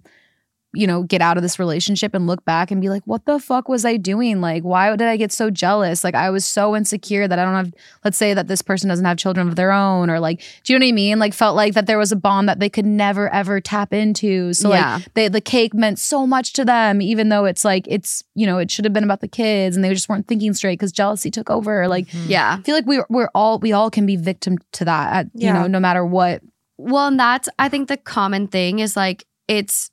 Speaker 2: you know, get out of this relationship and look back and be like, what the fuck was I doing? Like, why did I get so jealous? Like, I was so insecure that I don't have, let's say that this person doesn't have children of their own, or like, do you know what I mean? Like, felt like that there was a bond that they could never ever tap into. So,
Speaker 3: Yeah.
Speaker 2: like, they, the cake meant so much to them, even though it's like, it's, you know, it should have been about the kids and they just weren't thinking straight because jealousy took over. Like, mm-hmm.
Speaker 3: yeah.
Speaker 2: I feel like we, we're all, we all can be victim to that, at, you know, no matter what.
Speaker 3: Well, and that's I think the common thing is like it's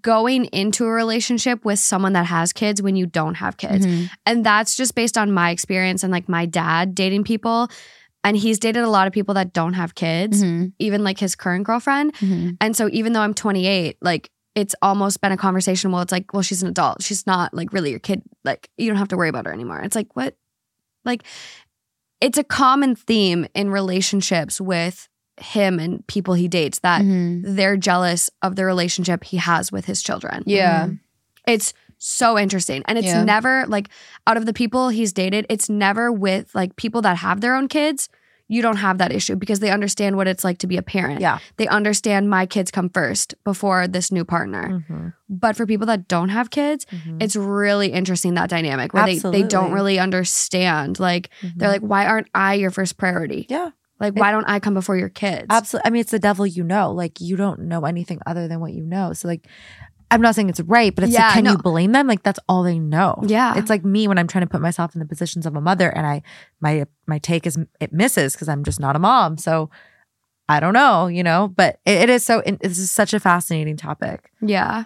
Speaker 3: going into a relationship with someone that has kids when you don't have kids.
Speaker 2: Mhm.
Speaker 3: And that's just based on my experience and like my dad dating people. And he's dated a lot of people that don't have kids,
Speaker 2: Mhm.
Speaker 3: even like his current girlfriend.
Speaker 2: Mhm.
Speaker 3: And so even though I'm 28, like it's almost been a conversation well, it's like, well, she's an adult. She's not like really your kid. Like you don't have to worry about her anymore. It's like, what? Like it's a common theme in relationships with him and people he dates that
Speaker 2: Mhm.
Speaker 3: they're jealous of the relationship he has with his children.
Speaker 2: Yeah.
Speaker 3: It's so interesting. And it's
Speaker 2: Yeah.
Speaker 3: never like out of the people he's dated, it's never with like people that have their own kids. You don't have that issue because they understand what it's like to be a parent.
Speaker 1: Yeah.
Speaker 3: They understand my kids come first before this new partner.
Speaker 1: Mhm.
Speaker 3: But for people that don't have kids,
Speaker 1: Mhm.
Speaker 3: it's really interesting that dynamic where they, they don't really understand. Like they're like, why aren't I your first priority?
Speaker 1: yeah.
Speaker 3: Like, why don't I come before your kids?
Speaker 1: Absolutely. I mean, it's the devil you know. Like you don't know anything other than what you know. So like, I'm not saying it's right, but it's
Speaker 3: Yeah,
Speaker 1: like, can
Speaker 3: no.
Speaker 1: you blame them? Like that's all they know.
Speaker 3: Yeah.
Speaker 1: It's like me when I'm trying to put myself in the positions of a mother, and I my my take is it misses because I'm just not a mom. So I don't know, you know. But it, it is so. It, this is such a fascinating topic.
Speaker 3: Yeah.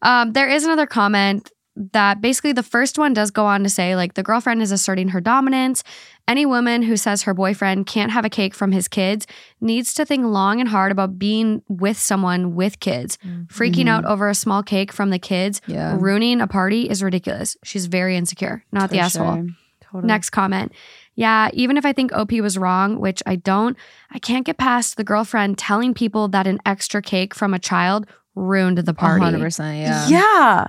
Speaker 3: Um, there is another comment that basically the first one does go on to say, like, the girlfriend is asserting her dominance. Any woman who says her boyfriend can't have a cake from his kids needs to think long and hard about being with someone with kids. Freaking out mm-hmm. over a small cake from the kids,
Speaker 2: Yeah.
Speaker 3: ruining a party is ridiculous. She's very insecure, not the
Speaker 2: For
Speaker 3: asshole.
Speaker 1: Totally.
Speaker 3: Next comment. Yeah, even if I think OP was wrong, which I don't, I can't get past the girlfriend telling people that an extra cake from a child ruined the party.
Speaker 2: 100%. Yeah.
Speaker 1: Yeah.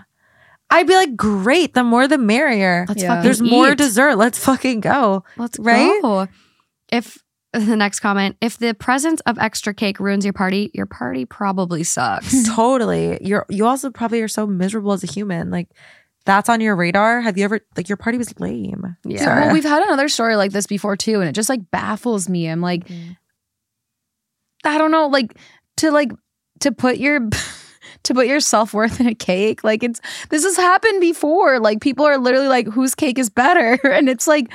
Speaker 1: I'd be like, great. The more, the merrier.
Speaker 3: Let's
Speaker 2: Yeah.
Speaker 3: fucking
Speaker 1: There's more dessert. Let's fucking go.
Speaker 3: Let's
Speaker 1: right?
Speaker 3: go. If the next comment, if the presence of extra cake ruins your party, your party probably sucks.
Speaker 1: totally. You're you also probably are so miserable as a human. Like that's on your radar. Have you ever like your party was lame?
Speaker 3: Yeah.
Speaker 2: So, well, we've had another story like this before too, and it just like baffles me. I'm like, mm-hmm. I don't know, like to like to put your to put your self worth in a cake. Like it's this has happened before. Like people are literally like, whose cake is better? And it's like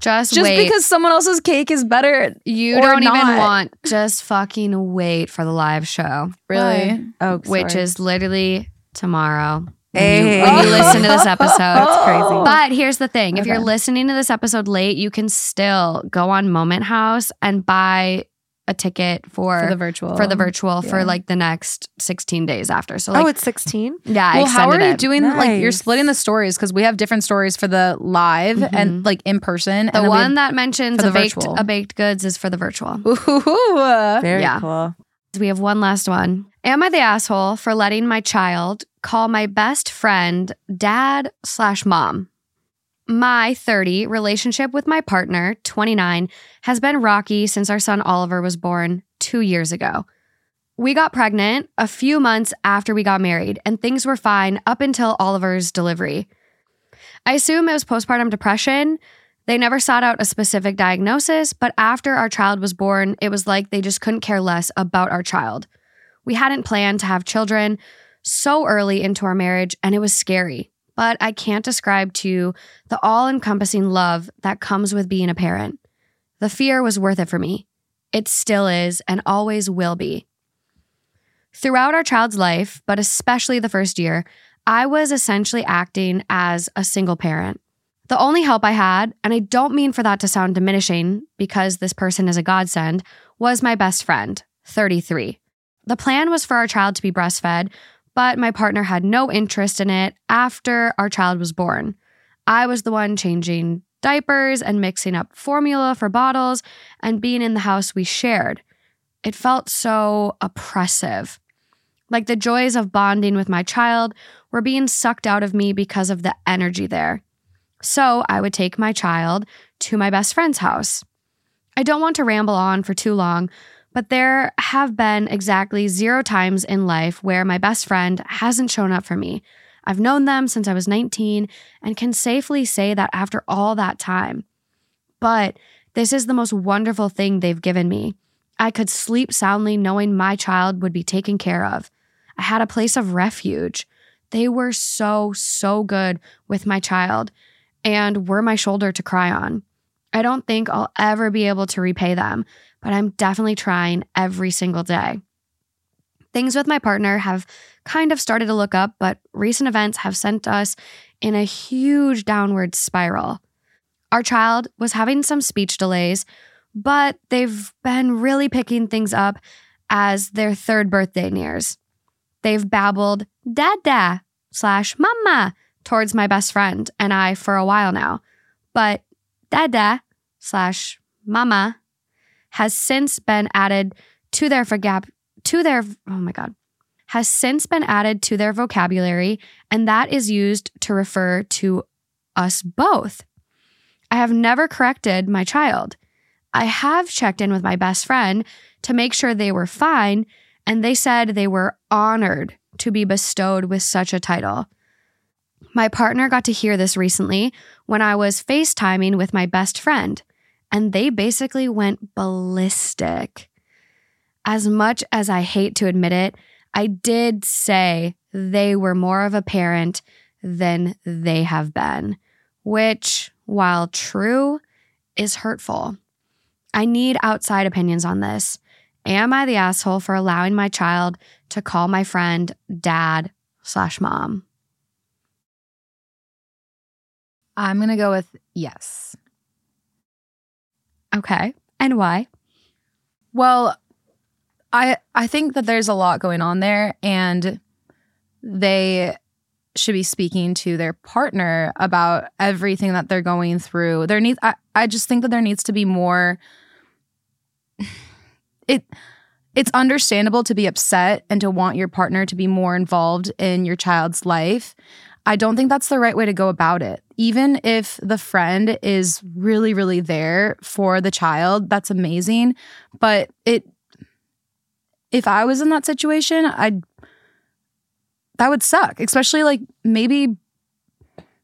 Speaker 3: Just,
Speaker 2: just
Speaker 3: wait.
Speaker 2: because someone else's cake is better,
Speaker 3: you
Speaker 2: or
Speaker 3: don't even want, just fucking wait for the live show,
Speaker 2: really.
Speaker 1: Oh,
Speaker 3: which
Speaker 1: sorry.
Speaker 3: is literally tomorrow. When,
Speaker 1: Hey.
Speaker 3: you, when you listen to this episode.
Speaker 1: That's oh. crazy.
Speaker 3: But here's the thing if you're listening to this episode late, you can still go on Moment House and buy a ticket for,
Speaker 2: for the virtual
Speaker 3: for the virtual for like the next 16 days after. So, oh, like,
Speaker 1: oh, it's 16.
Speaker 3: yeah, I
Speaker 2: well, how are you
Speaker 3: it.
Speaker 2: doing? Like you're splitting the stories because we have different stories for the live and mm-hmm. like in person.
Speaker 3: The
Speaker 2: and then we
Speaker 3: one that mentions
Speaker 2: for
Speaker 3: a
Speaker 2: the
Speaker 3: baked,
Speaker 2: virtual.
Speaker 3: a baked goods is for the virtual.
Speaker 2: have, Ooh,
Speaker 1: Very
Speaker 3: Yeah.
Speaker 1: cool.
Speaker 3: We have one last one. Am I the asshole for letting my child call my best friend dad slash mom? My 30 relationship with my partner, 29, has been rocky since our son Oliver was born two years ago. We got pregnant a few months after we got married, and things were fine up until Oliver's delivery. I assume it was postpartum depression. They never sought out a specific diagnosis, but after our child was born, it was like they just couldn't care less about our child. We hadn't planned to have children so early into our marriage, and it was scary. But I can't describe to you the all encompassing love that comes with being a parent. The fear was worth it for me. It still is and always will be. Throughout our child's life, but especially the first year, I was essentially acting as a single parent. The only help I had, and I don't mean for that to sound diminishing because this person is a godsend, was my best friend, 33. The plan was for our child to be breastfed, but my partner had no interest in it after our child was born. I was the one changing diapers and mixing up formula for bottles and being in the house we shared. it felt so oppressive. Like the joys of bonding with my child were being sucked out of me because of the energy there. So I would take my child to my best friend's house. I don't want to ramble on for too long, but there have been exactly zero times in life where my best friend hasn't shown up for me. I've known them since I was 19 and can safely say that after all that time. But this is the most wonderful thing they've given me. I could sleep soundly knowing my child would be taken care of. I had a place of refuge. They were so, so good with my child and were my shoulder to cry on. I don't think I'll ever be able to repay them, but I'm definitely trying every single day. Things with my partner have kind of started to look up, but recent events have sent us in a huge downward spiral. Our child was having some speech delays, but they've been really picking things up as their third birthday nears. They've babbled dada slash mama towards my best friend and I for a while now, but dada slash mama has since been added to their vocab to their oh my god has since been added to their vocabulary and that is used to refer to us both. I have never corrected my child. I have checked in with my best friend to make sure they were fine and they said they were honored to be bestowed with such a title. My partner got to hear this recently when I was FaceTiming with my best friend, and they basically went ballistic. As much as I hate to admit it, I did say they were more of a parent than they have been, which, while true, is hurtful. I need outside opinions on this. Am I the asshole for allowing my child to call my friend dad slash mom?
Speaker 2: I'm going to go with yes.
Speaker 3: Okay. And why?
Speaker 2: Well, I I think that there's a lot going on there and they should be speaking to their partner about everything that they're going through. There needs I, I just think that there needs to be more it it's understandable to be upset and to want your partner to be more involved in your child's life. I don't think that's the right way to go about it. Even if the friend is really, really there for the child, that's amazing. But it, if I was in that situation, I'd, that would suck. Especially like maybe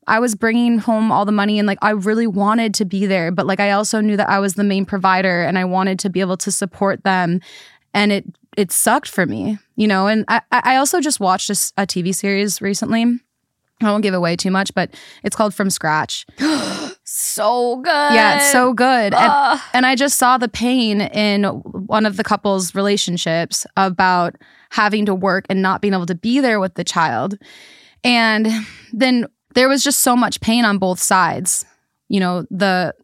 Speaker 2: I was bringing home all the money and like I really wanted to be there, but like I also knew that I was the main provider and I wanted to be able to support them. And it, it sucked for me, you know. And I, I also just watched a, a TV series recently I won't give away too much, but it's called From Scratch.
Speaker 3: so good.
Speaker 2: Yeah, it's so good. And, and I just saw the pain in one of the couple's relationships about having to work and not being able to be there with the child. And then there was just so much pain on both sides. You know, the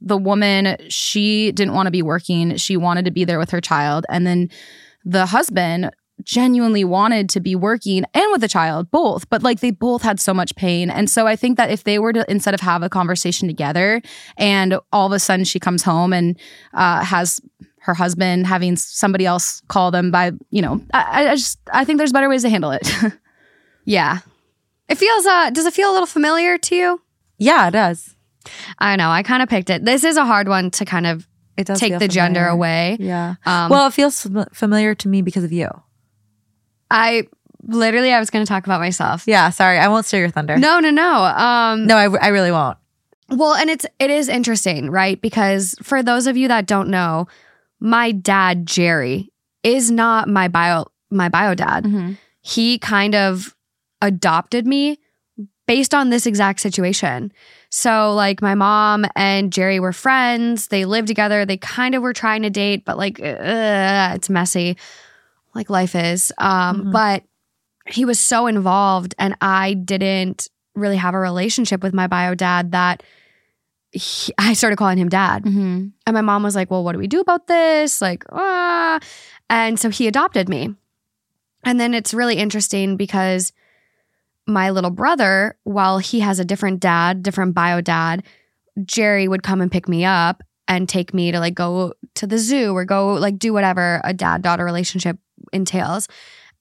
Speaker 2: the woman, she didn't want to be working. She wanted to be there with her child. And then the husband genuinely wanted to be working and with a child, both, but like they both had so much pain. And so I think that if they were to, instead of have a conversation together and all of a sudden she comes home and uh, has her husband having somebody else call them by, you know, I, I just, I think there's better ways to handle it.
Speaker 3: yeah. It feels, uh, does it feel a little familiar to you?
Speaker 1: Yeah, it does.
Speaker 3: I know. I kind of picked it. This is a hard one to kind of
Speaker 1: It does
Speaker 3: take
Speaker 1: feel
Speaker 3: the gender away.
Speaker 1: Yeah.
Speaker 3: Um,
Speaker 1: well, it feels familiar to me because of you.
Speaker 3: I literally, I was going to talk about myself.
Speaker 1: Yeah. Sorry, I won't steal your thunder.
Speaker 3: No, no, no. Um,
Speaker 1: no, I, I really won't.
Speaker 3: Well, and it's it is interesting, right? Because for those of you that don't know, my dad Jerry is not my bio my bio dad.
Speaker 2: Mm-hmm.
Speaker 3: He kind of adopted me based on this exact situation. So like my mom and Jerry were friends. They lived together. They kind of were trying to date, but like uh, it's messy, like life is. Um,
Speaker 1: Mhm.
Speaker 3: But he was so involved, and I didn't really have a relationship with my bio dad that he, I started calling him dad.
Speaker 2: Mm-hmm.
Speaker 3: And my mom was like, Well, what do we do about this? Like, ah. And so he adopted me. And then it's really interesting because my little brother, while he has a different dad, different bio dad, Jerry would come and pick me up and take me to like go to the zoo or go like do whatever a dad daughter relationship entails.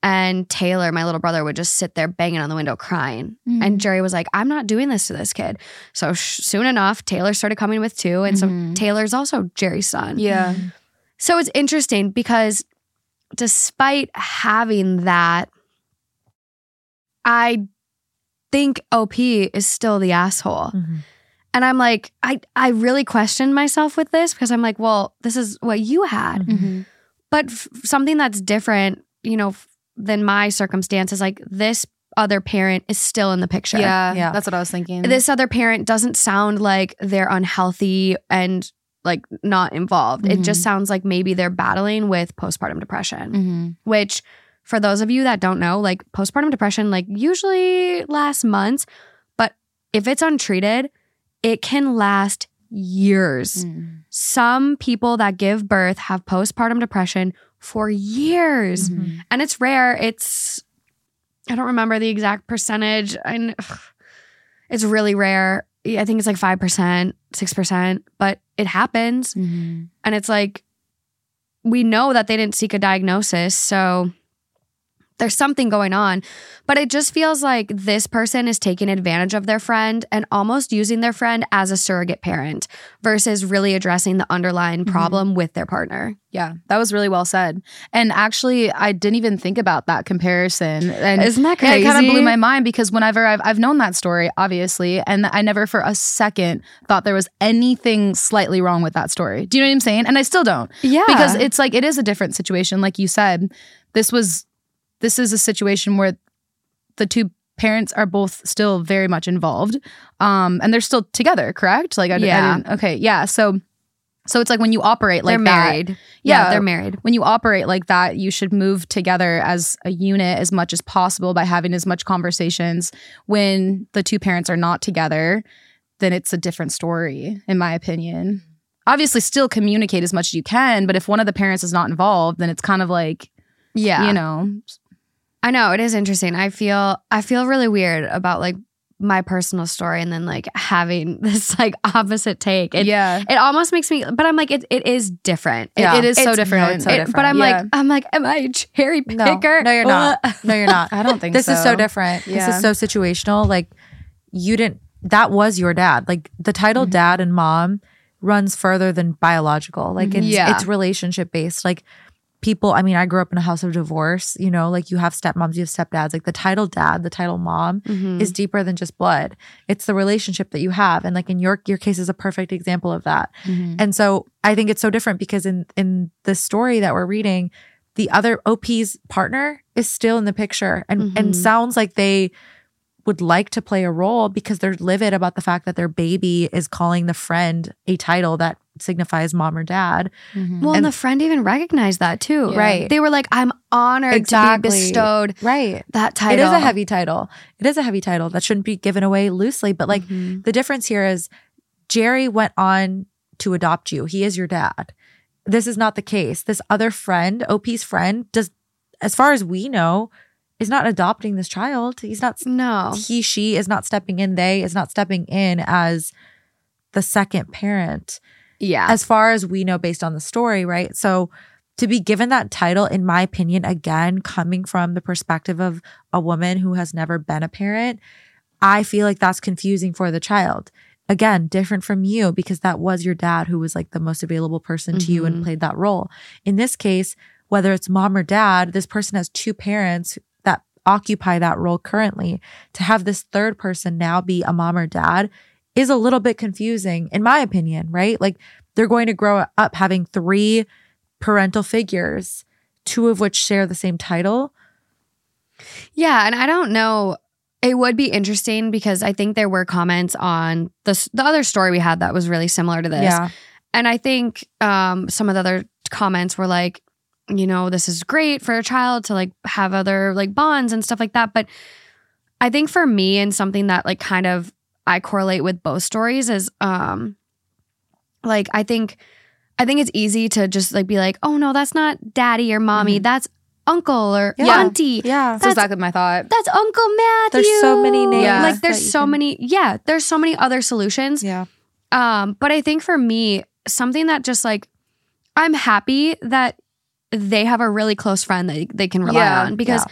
Speaker 3: And Taylor, my little brother, would just sit there banging on the window crying.
Speaker 2: Mm.
Speaker 3: And Jerry was like, I'm not doing this to this kid. So sh- soon enough, Taylor started coming with two. And
Speaker 2: Mhm.
Speaker 3: so Taylor's also Jerry's son.
Speaker 2: yeah.
Speaker 3: So it's interesting because despite having that, I think OP is still the asshole.
Speaker 1: Mhm.
Speaker 3: And I'm like, I, I really questioned myself with this because I'm like, well, this is what you had. But f- something that's different, you know, f- than my circumstances, like this other parent is still in the picture.
Speaker 2: Yeah,
Speaker 1: Yeah.
Speaker 2: that's what I was thinking.
Speaker 3: This other parent doesn't sound like they're unhealthy and like not involved. It just sounds like maybe they're battling with postpartum depression,
Speaker 2: Mhm.
Speaker 3: which for those of you that don't know, like postpartum depression like usually lasts months, but if it's untreated, it can last years.
Speaker 2: Mm.
Speaker 3: Some people that give birth have postpartum depression for years.
Speaker 2: Mhm.
Speaker 3: And it's rare. It's I don't remember the exact percentage. And it's really rare. I think it's like 5%, 6%, but it happens.
Speaker 2: Mhm.
Speaker 3: And it's like we know that they didn't seek a diagnosis, so there's something going on. But it just feels like this person is taking advantage of their friend and almost using their friend as a surrogate parent versus really addressing the underlying mm-hmm. problem with their partner.
Speaker 2: Yeah, that was really well said. And actually, I didn't even think about that comparison. And
Speaker 3: Isn't that
Speaker 2: Yeah, it kind of blew my mind because whenever I've, I've known that story, obviously, and I never for a second thought there was anything slightly wrong with that story. Do you know what I'm saying? And I still don't.
Speaker 3: Yeah.
Speaker 2: Because it's like, it is a different situation. Like you said, this was, this is a situation where the two parents are both still very much involved. Um, and they're still together, correct? Like, I, I
Speaker 3: Yeah.
Speaker 2: didn't, okay. Yeah. So, so it's like when you operate like
Speaker 3: they're
Speaker 2: that,
Speaker 3: married.
Speaker 2: Yeah.
Speaker 3: they're married.
Speaker 2: when you operate like that, you should move together as a unit as much as possible by having as much conversations. When the two parents are not together, then it's a different story, in my opinion. Obviously, still communicate as much as you can, but if one of the parents is not involved, then it's kind of like,
Speaker 3: Yeah.
Speaker 2: you know,
Speaker 3: I know it is interesting. I feel I feel really weird about like my personal story and then like having this like opposite take. It,
Speaker 2: yeah.
Speaker 3: it almost makes me but I'm like it it is different.
Speaker 2: It-
Speaker 1: Yeah.
Speaker 2: it is so different.
Speaker 1: no, it's so
Speaker 3: It-
Speaker 1: different.
Speaker 3: but I'm
Speaker 2: Yeah.
Speaker 3: like I'm like am I a cherry picker?
Speaker 1: no, you're not. No, you're not.
Speaker 2: I don't think
Speaker 1: this
Speaker 2: so.
Speaker 1: is so different. This is so situational. Like you didn't. That was your dad. Like the title
Speaker 2: Mhm.
Speaker 1: dad and mom runs further than biological. Like it's
Speaker 3: Yeah.
Speaker 1: it's relationship based. Like people. I mean, I grew up in a house of divorce. You know, like you have stepmoms, you have stepdads. Like the title dad, the title mom
Speaker 3: Mhm.
Speaker 1: is deeper than just blood. It's the relationship that you have, and like in your your case is a perfect example of that.
Speaker 2: Mhm.
Speaker 1: And so I think it's so different because in in the story that we're reading, the other OP's partner is still in the picture and
Speaker 3: Mhm.
Speaker 1: and sounds like they would like to play a role because they're livid about the fact that their baby is calling the friend a title that signifies mom or dad.
Speaker 2: Mhm.
Speaker 3: Well, and,
Speaker 1: and-
Speaker 3: the friend even recognized that too.
Speaker 2: Yeah.
Speaker 1: Right.
Speaker 3: They were like, I'm honored to be bestowed
Speaker 1: Right.
Speaker 3: that title.
Speaker 1: It is a heavy title. It is a heavy title that shouldn't be given away loosely, but like
Speaker 3: Mhm.
Speaker 1: The difference here is Jerry went on to adopt you. He is your dad. This is not the case. This other friend, OP's friend, does, as far as we know, is not adopting this child. He's not,
Speaker 3: No.
Speaker 1: he, she is not stepping in. They is not stepping in as the second parent,
Speaker 3: Yeah.
Speaker 1: as far as we know based on the story, right? So to be given that title, in my opinion, again, coming from the perspective of a woman who has never been a parent, I feel like that's confusing for the child. Again, different from you because that was your dad who was like the most available person to you and
Speaker 3: Mhm.
Speaker 1: played that role. In this case, whether it's mom or dad, this person has two parents that occupy that role currently. To have this third person now be a mom or dad is a little bit confusing, in my opinion, right? Like they're going to grow up having three parental figures, two of which share the same title.
Speaker 3: Yeah, and I don't know. It would be interesting because I think there were comments on the the other story we had that was really similar to this.
Speaker 1: Yeah.
Speaker 3: And I think um, some of the other comments were like, you know, this is great for a child to like have other like bonds and stuff like that. But I think for me and something that like kind of I correlate with both stories is um like I think I think it's easy to just like be like, oh no, that's not daddy or mommy, that's uncle or
Speaker 1: Yeah.
Speaker 3: auntie.
Speaker 1: Yeah.
Speaker 2: That's
Speaker 3: That's-
Speaker 2: exactly my thought.
Speaker 3: That's Uncle Matthew.
Speaker 1: There's so many names
Speaker 2: Yeah.
Speaker 3: Like there's so
Speaker 1: can-
Speaker 3: many. Yeah, there's so many other solutions.
Speaker 1: Yeah.
Speaker 3: Um, but I think for me, something that just like I'm happy that they have a really close friend that they can rely
Speaker 2: Yeah,
Speaker 3: on because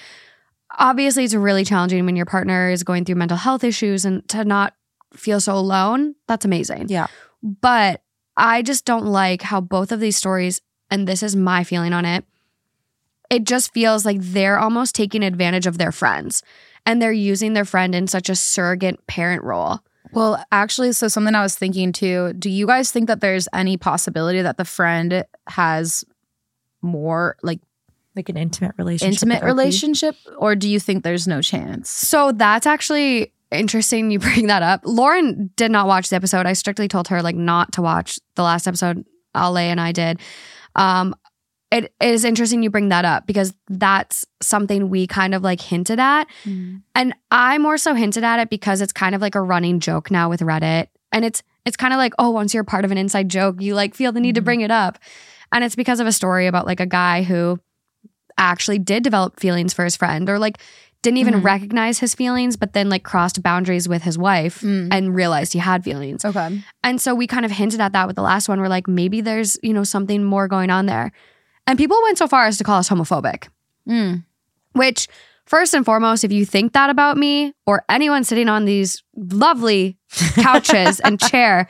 Speaker 3: obviously it's really challenging when your partner is going through mental health issues and to not feel so alone. That's amazing.
Speaker 1: Yeah.
Speaker 3: But I just don't like how both of these stories, and this is my feeling on it, it just feels like they're almost taking advantage of their friends and they're using their friend in such a surrogate parent role.
Speaker 2: Well, actually, so something I was thinking too. Do you guys think that there's any possibility that the friend has more like
Speaker 1: Like an intimate relationship.
Speaker 2: intimate
Speaker 1: with
Speaker 2: relationship, or do you think there's no chance?
Speaker 3: So that's actually interesting you bring that up. Lauren did not watch the episode. I strictly told her like not to watch the last episode. Ale and I did. Um it is interesting you bring that up because that's something we kind of like hinted at. And I more so hinted at it because it's kind of like a running joke now with Reddit. And it's it's kind of like, oh, once you're part of an inside joke, you like feel the need to
Speaker 1: Mhm.
Speaker 3: bring it up. And it's because of a story about like a guy who actually did develop feelings for his friend or like didn't even
Speaker 2: Mhm.
Speaker 3: recognize his feelings, but then like crossed boundaries with his wife
Speaker 2: Mm.
Speaker 3: and realized he had feelings.
Speaker 2: Okay.
Speaker 3: And so we kind of hinted at that with the last one. We're like, maybe there's, you know, something more going on there. And people went so far as to call us homophobic,
Speaker 2: Mm.
Speaker 3: which, first and foremost, if you think that about me or anyone sitting on these lovely couches and chair,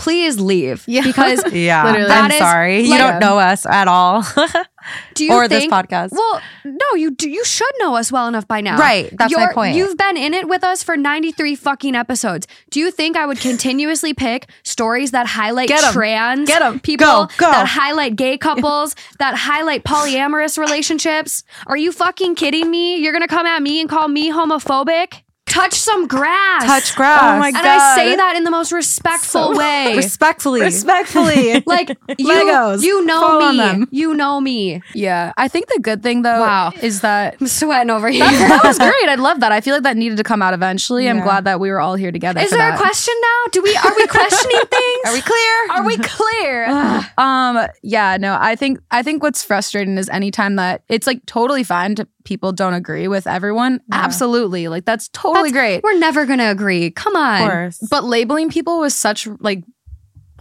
Speaker 3: please leave.
Speaker 2: Yeah.
Speaker 3: Because
Speaker 1: Yeah.
Speaker 2: Literally.
Speaker 1: I'm
Speaker 3: is
Speaker 1: sorry. you
Speaker 3: like-
Speaker 1: don't know us at all.
Speaker 3: do you
Speaker 1: or
Speaker 3: think,
Speaker 1: this podcast.
Speaker 3: Well, no, you do. You should know us well enough by now,
Speaker 1: Right, that's my
Speaker 3: You're-
Speaker 1: point.
Speaker 3: You've been in it with us for ninety three fucking episodes. Do you think I would continuously pick stories that highlight
Speaker 2: Get 'em.
Speaker 3: trans
Speaker 2: Get 'em.
Speaker 3: people,
Speaker 1: Go, go.
Speaker 3: that highlight gay couples, that highlight polyamorous relationships? Are you fucking kidding me? You're gonna come at me and call me homophobic? Touch some grass.
Speaker 1: Touch grass.
Speaker 2: Oh my god.
Speaker 3: And I say that in the most respectful
Speaker 2: So-
Speaker 3: way.
Speaker 1: Respectfully.
Speaker 2: Respectfully.
Speaker 3: like you,
Speaker 2: Legos.
Speaker 3: you know
Speaker 2: Fall on
Speaker 3: me.
Speaker 2: them.
Speaker 3: You know me.
Speaker 2: yeah. I think the good thing though
Speaker 3: Wow.
Speaker 2: is that
Speaker 3: I'm sweating over here.
Speaker 2: that was great. I love that. I feel like that needed to come out eventually. I'm glad that we were all here together.
Speaker 3: Is there
Speaker 2: that.
Speaker 3: a question now? Do we are we questioning things?
Speaker 1: Are we clear?
Speaker 2: Are we clear? um, yeah, no, I think I think what's frustrating is anytime that it's like totally fine to people don't agree with everyone.
Speaker 1: Yeah.
Speaker 2: Absolutely. Like that's totally great.
Speaker 3: We're never gonna agree. Come on.
Speaker 1: Of course.
Speaker 2: But labeling people with such like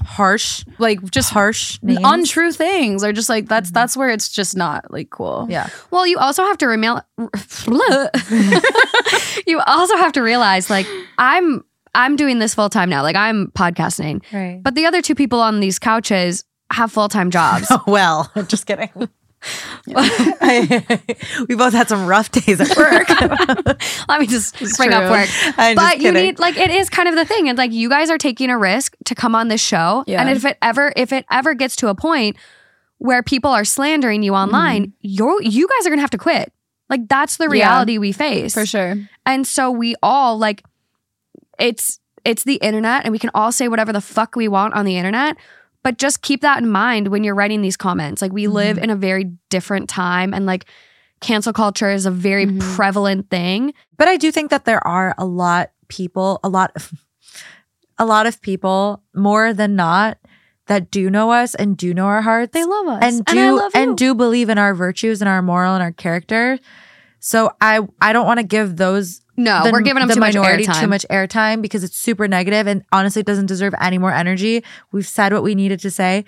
Speaker 1: harsh,
Speaker 2: like just
Speaker 1: harsh names.
Speaker 2: untrue things are just like that's mm-hmm. that's where it's just not like cool.
Speaker 1: yeah.
Speaker 3: Well, you also have to remil- You also have to realize, like, I'm I'm doing this full time now. Like I'm podcasting.
Speaker 1: Right.
Speaker 3: But the other two people on these couches have full time jobs.
Speaker 1: Oh, well, just kidding. We both had some rough days at work.
Speaker 3: Let me just bring up
Speaker 2: true.
Speaker 3: work.
Speaker 1: I'm
Speaker 3: but you need like it is kind of the thing. And like you guys are taking a risk to come on this show.
Speaker 2: Yeah.
Speaker 3: And if it ever if it ever gets to a point where people are slandering you online, mm-hmm. you're you guys are gonna have to quit. Like that's the
Speaker 2: Yeah.
Speaker 3: reality we face.
Speaker 2: For sure.
Speaker 3: And so we all like it's it's the internet and we can all say whatever the fuck we want on the internet. But just keep that in mind when you're writing these comments. Like we live in a very different time and like cancel culture is a very
Speaker 2: Mhm.
Speaker 3: prevalent thing.
Speaker 1: But I do think that there are a lot people, a lot of a lot of people, more than not, that do know us and do know our hearts.
Speaker 3: They love us.
Speaker 1: and do
Speaker 3: I love you.
Speaker 1: and do believe in our virtues and our moral and our character. So I I don't want to give those
Speaker 3: No,
Speaker 1: the-
Speaker 3: we're giving them
Speaker 1: the
Speaker 3: too much
Speaker 1: minority
Speaker 3: airtime.
Speaker 1: too much airtime because it's super negative and honestly doesn't deserve any more energy. We've said what we needed to say.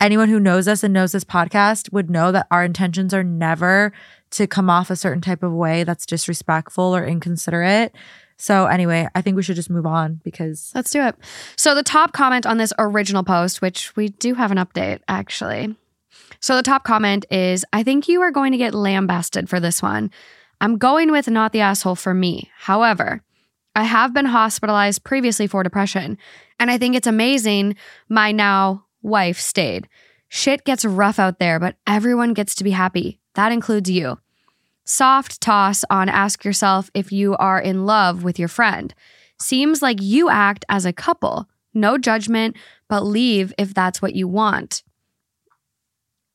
Speaker 1: Anyone who knows us and knows this podcast would know that our intentions are never to come off a certain type of way that's disrespectful or inconsiderate. So anyway, I think we should just move on because
Speaker 3: Let's do it. So the top comment on this original post, which we do have an update actually. So the top comment is I think you are going to get lambasted for this one. I'm going with not the asshole for me. However, I have been hospitalized previously for depression, and I think it's amazing my now wife stayed. Shit gets rough out there, but everyone gets to be happy. That includes you. Soft toss on ask yourself if you are in love with your friend. Seems like you act as a couple. No judgment, but leave if that's what you want.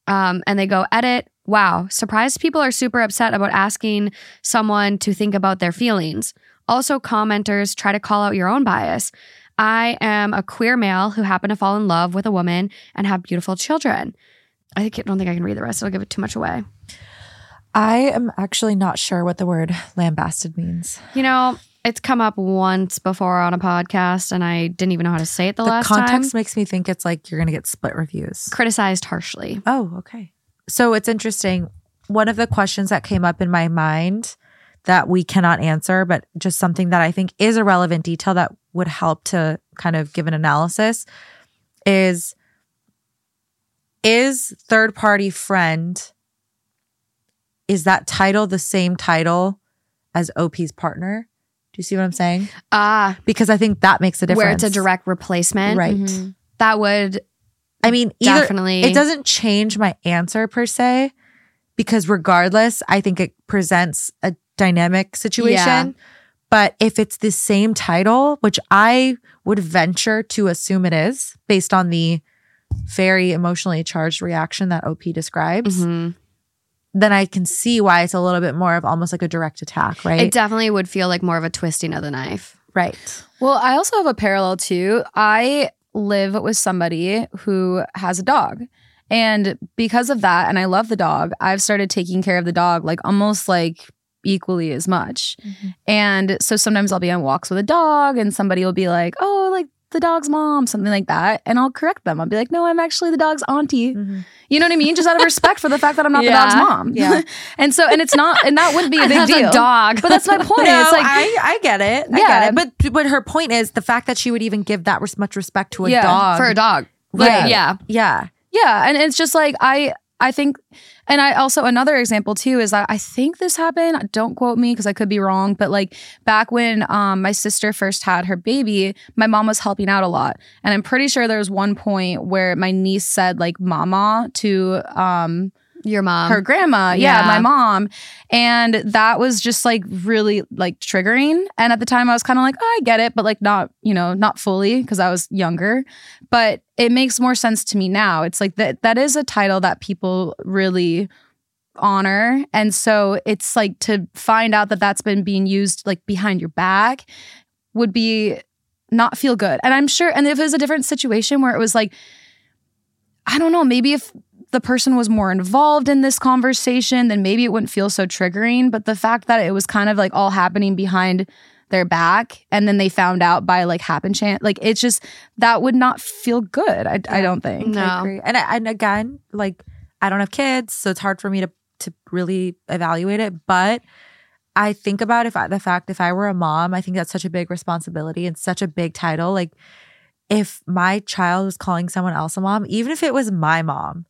Speaker 3: Um, and they go, edit. Wow, surprised people are super upset about asking someone to think about their feelings. Also, commenters try to call out your own bias. I am a queer male who happened to fall in love with a woman and have beautiful children. I think- I don't think I can read the rest. It'll give it too much away.
Speaker 1: I am actually not sure what the word lambasted means.
Speaker 3: You know, It's come up once before on a podcast, and I didn't even know how to say it the,
Speaker 1: The
Speaker 3: last
Speaker 1: context
Speaker 3: time.
Speaker 1: makes me think it's like you're gonna get split reviews.
Speaker 3: Criticized harshly.
Speaker 1: Oh, okay. So it's interesting. One of the questions that came up in my mind that we cannot answer, but just something that I think is a relevant detail that would help to kind of give an analysis is is third party friend is that title the same title as OP's partner? Do you see what I'm saying?
Speaker 3: Ah,
Speaker 1: Because I think that makes a difference.
Speaker 3: where it's a direct replacement.
Speaker 1: right.
Speaker 2: Mhm.
Speaker 3: That would
Speaker 1: I mean, either
Speaker 3: definitely.
Speaker 1: it doesn't change my answer per se because regardless i think it presents a dynamic situation
Speaker 3: Yeah.
Speaker 1: but if it's the same title which i would venture to assume it is based on the very emotionally charged reaction that op describes
Speaker 3: Mhm.
Speaker 1: Then i can see why it's a little bit more of almost like a direct attack right
Speaker 3: It definitely would feel like more of a twisting of the knife.
Speaker 1: right
Speaker 2: Well, I also have a parallel too. I live with somebody who has a dog. And because of that, and I love the dog, I've started taking care of the dog like almost like equally as much. Mm-hmm. And so sometimes I'll be on walks with a dog and somebody will be like, oh, like the dog's mom, something like that. And I'll correct them. I'll be like, no, I'm actually the dog's auntie.
Speaker 1: Mhm.
Speaker 2: You know what I mean? Just out of respect for the fact that I'm not
Speaker 3: Yeah.
Speaker 2: the dog's mom.
Speaker 1: Yeah.
Speaker 2: and so, and it's not, and that wouldn't be a big deal.
Speaker 3: a dog.
Speaker 2: But that's my point.
Speaker 1: no,
Speaker 2: it's like,
Speaker 1: I, I get it. I
Speaker 2: Yeah.
Speaker 1: get it. But but her point is the fact that she would even give that much respect to a
Speaker 2: Yeah,
Speaker 1: dog.
Speaker 3: for a dog.
Speaker 1: Right.
Speaker 3: Like, yeah.
Speaker 1: yeah.
Speaker 2: Yeah, and it's just like I I think and I also another example too is that I think this happened, don't quote me because I could be wrong, but like back when um my sister first had her baby, my mom was helping out a lot. And I'm pretty sure there was one point where my niece said like mama to um
Speaker 3: Your mom.
Speaker 2: her grandma yeah.
Speaker 3: yeah.
Speaker 2: my mom and that was just like really like triggering and at the time i was kind of like oh, i get it but like not you know not fully because i was younger but it makes more sense to me now it's like that that is a title that people really honor and so it's like to find out that that's been being used like behind your back would be not feel good and i'm sure and if it was a different situation where it was like i don't know maybe if the person was more involved in this conversation, then maybe it wouldn't feel so triggering. But the fact that it was kind of like all happening behind their back and then they found out by like happen chance, like it's just that would not feel good. I, I don't think.
Speaker 3: No.
Speaker 1: I agree. And and again, like I don't have kids, so it's hard for me to to really evaluate it. But I think about if I, the fact if I were a mom, I think that's such a big responsibility and such a big title. Like if my child was calling someone else a mom, even if it was my mom,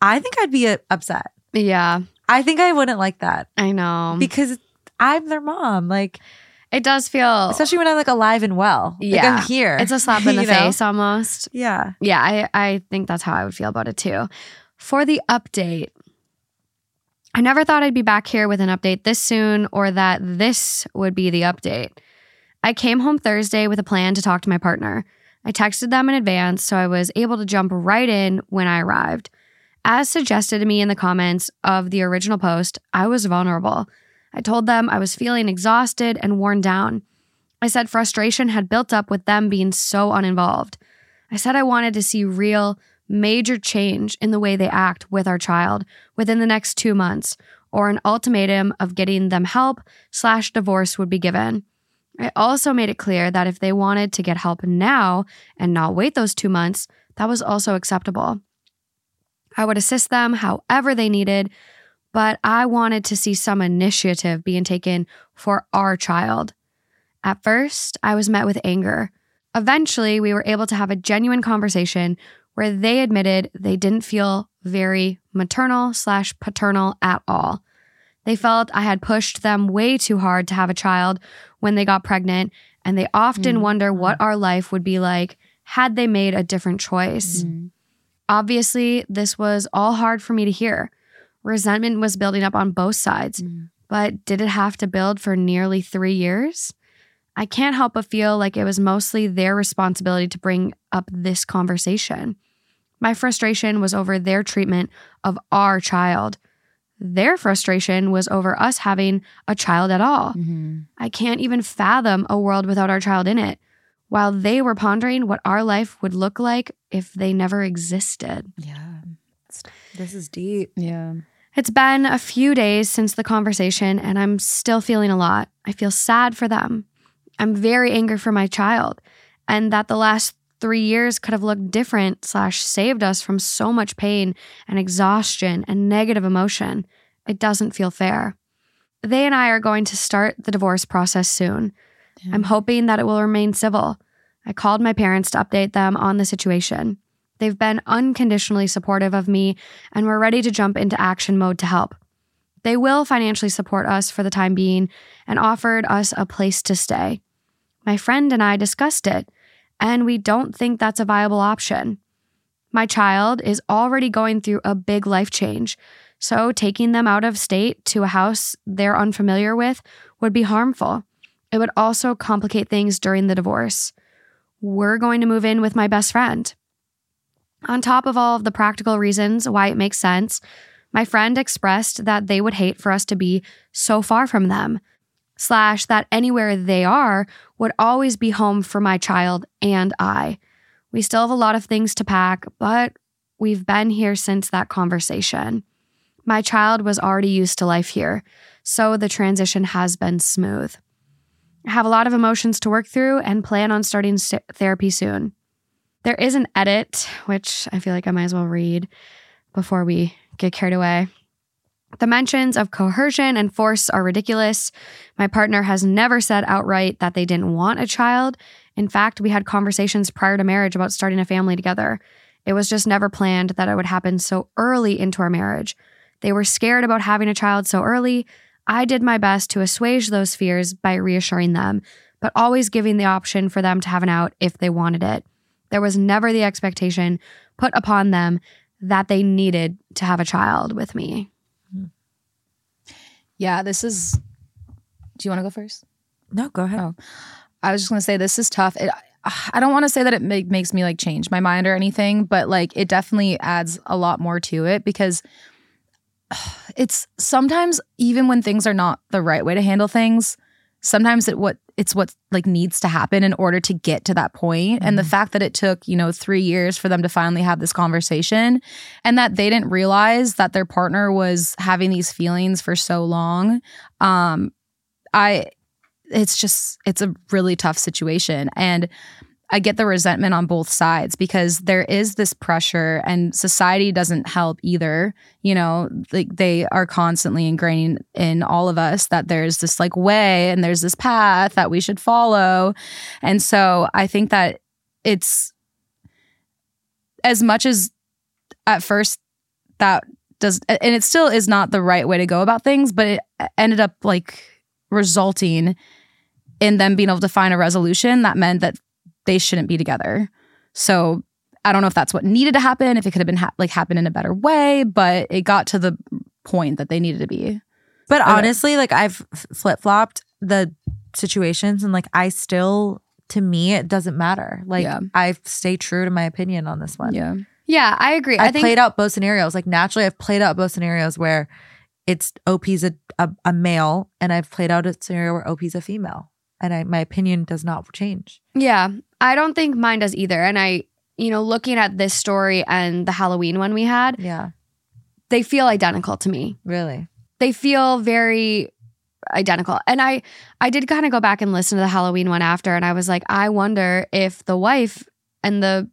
Speaker 1: I think I'd be uh, upset.
Speaker 3: yeah.
Speaker 1: I think I wouldn't like that
Speaker 3: I know.
Speaker 1: because I'm their mom. Like
Speaker 3: it does feel.
Speaker 1: especially when I'm like alive and well. Like
Speaker 3: Yeah.
Speaker 1: I'm here.
Speaker 3: it's a slap in the
Speaker 1: You know?
Speaker 3: face almost.
Speaker 1: Yeah.
Speaker 3: Yeah, I, I think that's how I would feel about it too. For the update, I never thought I'd be back here with an update this soon or that this would be the update. I came home Thursday with a plan to talk to my partner. I texted them in advance so I was able to jump right in when I arrived. As suggested to me in the comments of the original post, I was vulnerable. I told them I was feeling exhausted and worn down. I said frustration had built up with them being so uninvolved. I said I wanted to see real, major change in the way they act with our child within the next two months, or an ultimatum of getting them help slash divorce would be given. I also made it clear that if they wanted to get help now and not wait those two months, that was also acceptable. I would assist them however they needed, but I wanted to see some initiative being taken for our child. At first, I was met with anger. Eventually, we were able to have a genuine conversation where they admitted they didn't feel very maternal slash paternal at all. They felt I had pushed them way too hard to have a child when they got pregnant, and they often
Speaker 2: Mm.
Speaker 3: wonder what our life would be like had they made a different choice. Obviously, this was all hard for me to hear. Resentment was building up on both sides,
Speaker 2: Mm.
Speaker 3: but did it have to build for nearly three years? I can't help but feel like it was mostly their responsibility to bring up this conversation. My frustration was over their treatment of our child. Their frustration was over us having a child at all.
Speaker 2: Mm-hmm.
Speaker 3: I can't even fathom a world without our child in it, while they were pondering what our life would look like if they never existed.
Speaker 1: Yeah. This is deep.
Speaker 2: Yeah.
Speaker 3: It's been a few days since the conversation, and I'm still feeling a lot. I feel sad for them. I'm very angry for my child and that the last three years could have looked different slash saved us from so much pain and exhaustion and negative emotion. It doesn't feel fair. They and I are going to start the divorce process soon. I'm hoping that it will remain civil. I called my parents to update them on the situation. They've been unconditionally supportive of me and we're ready to jump into action mode to help. They will financially support us for the time being and offered us a place to stay. My friend and I discussed it, and we don't think that's a viable option. My child is already going through a big life change, so taking them out of state to a house they're unfamiliar with would be harmful. It would also complicate things during the divorce. We're going to move in with my best friend. On top of all of the practical reasons why it makes sense, my friend expressed that they would hate for us to be so far from them, slash, that anywhere they are would always be home for my child and I. We still have a lot of things to pack, but we've been here since that conversation. My child was already used to life here, so the transition has been smooth. Have a lot of emotions to work through and plan on starting st- therapy soon. There is an edit, which I feel like I might as well read before we get carried away. The mentions of coercion and force are ridiculous. My partner has never said outright that they didn't want a child. In fact, we had conversations prior to marriage about starting a family together. It was just never planned that it would happen so early into our marriage. They were scared about having a child so early. I did my best to assuage those fears by reassuring them, but always giving the option for them to have an out if they wanted it. There was never the expectation put upon them that they needed to have a child with me. Hmm.
Speaker 2: Yeah, this is. Do you want to go first?
Speaker 1: No, go ahead.
Speaker 2: Oh. I was just going to say this is tough. It, I don't want to say that it make, makes me like change my mind or anything, but like it definitely adds a lot more to it because it's sometimes even when things are not the right way to handle things, sometimes it what it's what like needs to happen in order to get to that point. And the fact that it took, you know, 3 years for them to finally have this conversation and that they didn't realize that their partner was having these feelings for so long. Um I it's just it's a really tough situation and I get the resentment on both sides because there is this pressure and society doesn't help either. You know, like they are constantly ingraining in all of us that there's this like way and there's this path that we should follow. And so I think that it's as much as at first that does and it still is not the right way to go about things, but it ended up like resulting in them being able to find a resolution that meant that they shouldn't be together. So I don't know if that's what needed to happen, if it could have been ha- like happened in a better way, but it got to the point that they needed to be.
Speaker 1: But
Speaker 2: Okay.
Speaker 1: Uh, honestly, like I've flip flopped the situations and like I still, to me, it doesn't matter. Like
Speaker 2: Yeah.
Speaker 1: I stay true to my opinion on this one.
Speaker 2: Yeah.
Speaker 3: Yeah, I agree.
Speaker 1: I,
Speaker 3: I think
Speaker 1: played out both scenarios. Like naturally, I've played out both scenarios where it's OP's a, a, a male and I've played out a scenario where OP's a female. And I, my opinion does not change.
Speaker 3: Yeah, I don't think mine does either. And I, you know, looking at this story and the Halloween one we had,
Speaker 1: Yeah,
Speaker 3: they feel identical to me.
Speaker 1: really.
Speaker 3: They feel very identical. And I I did kind of go back and listen to the Halloween one after and I was like, I wonder if the wife and the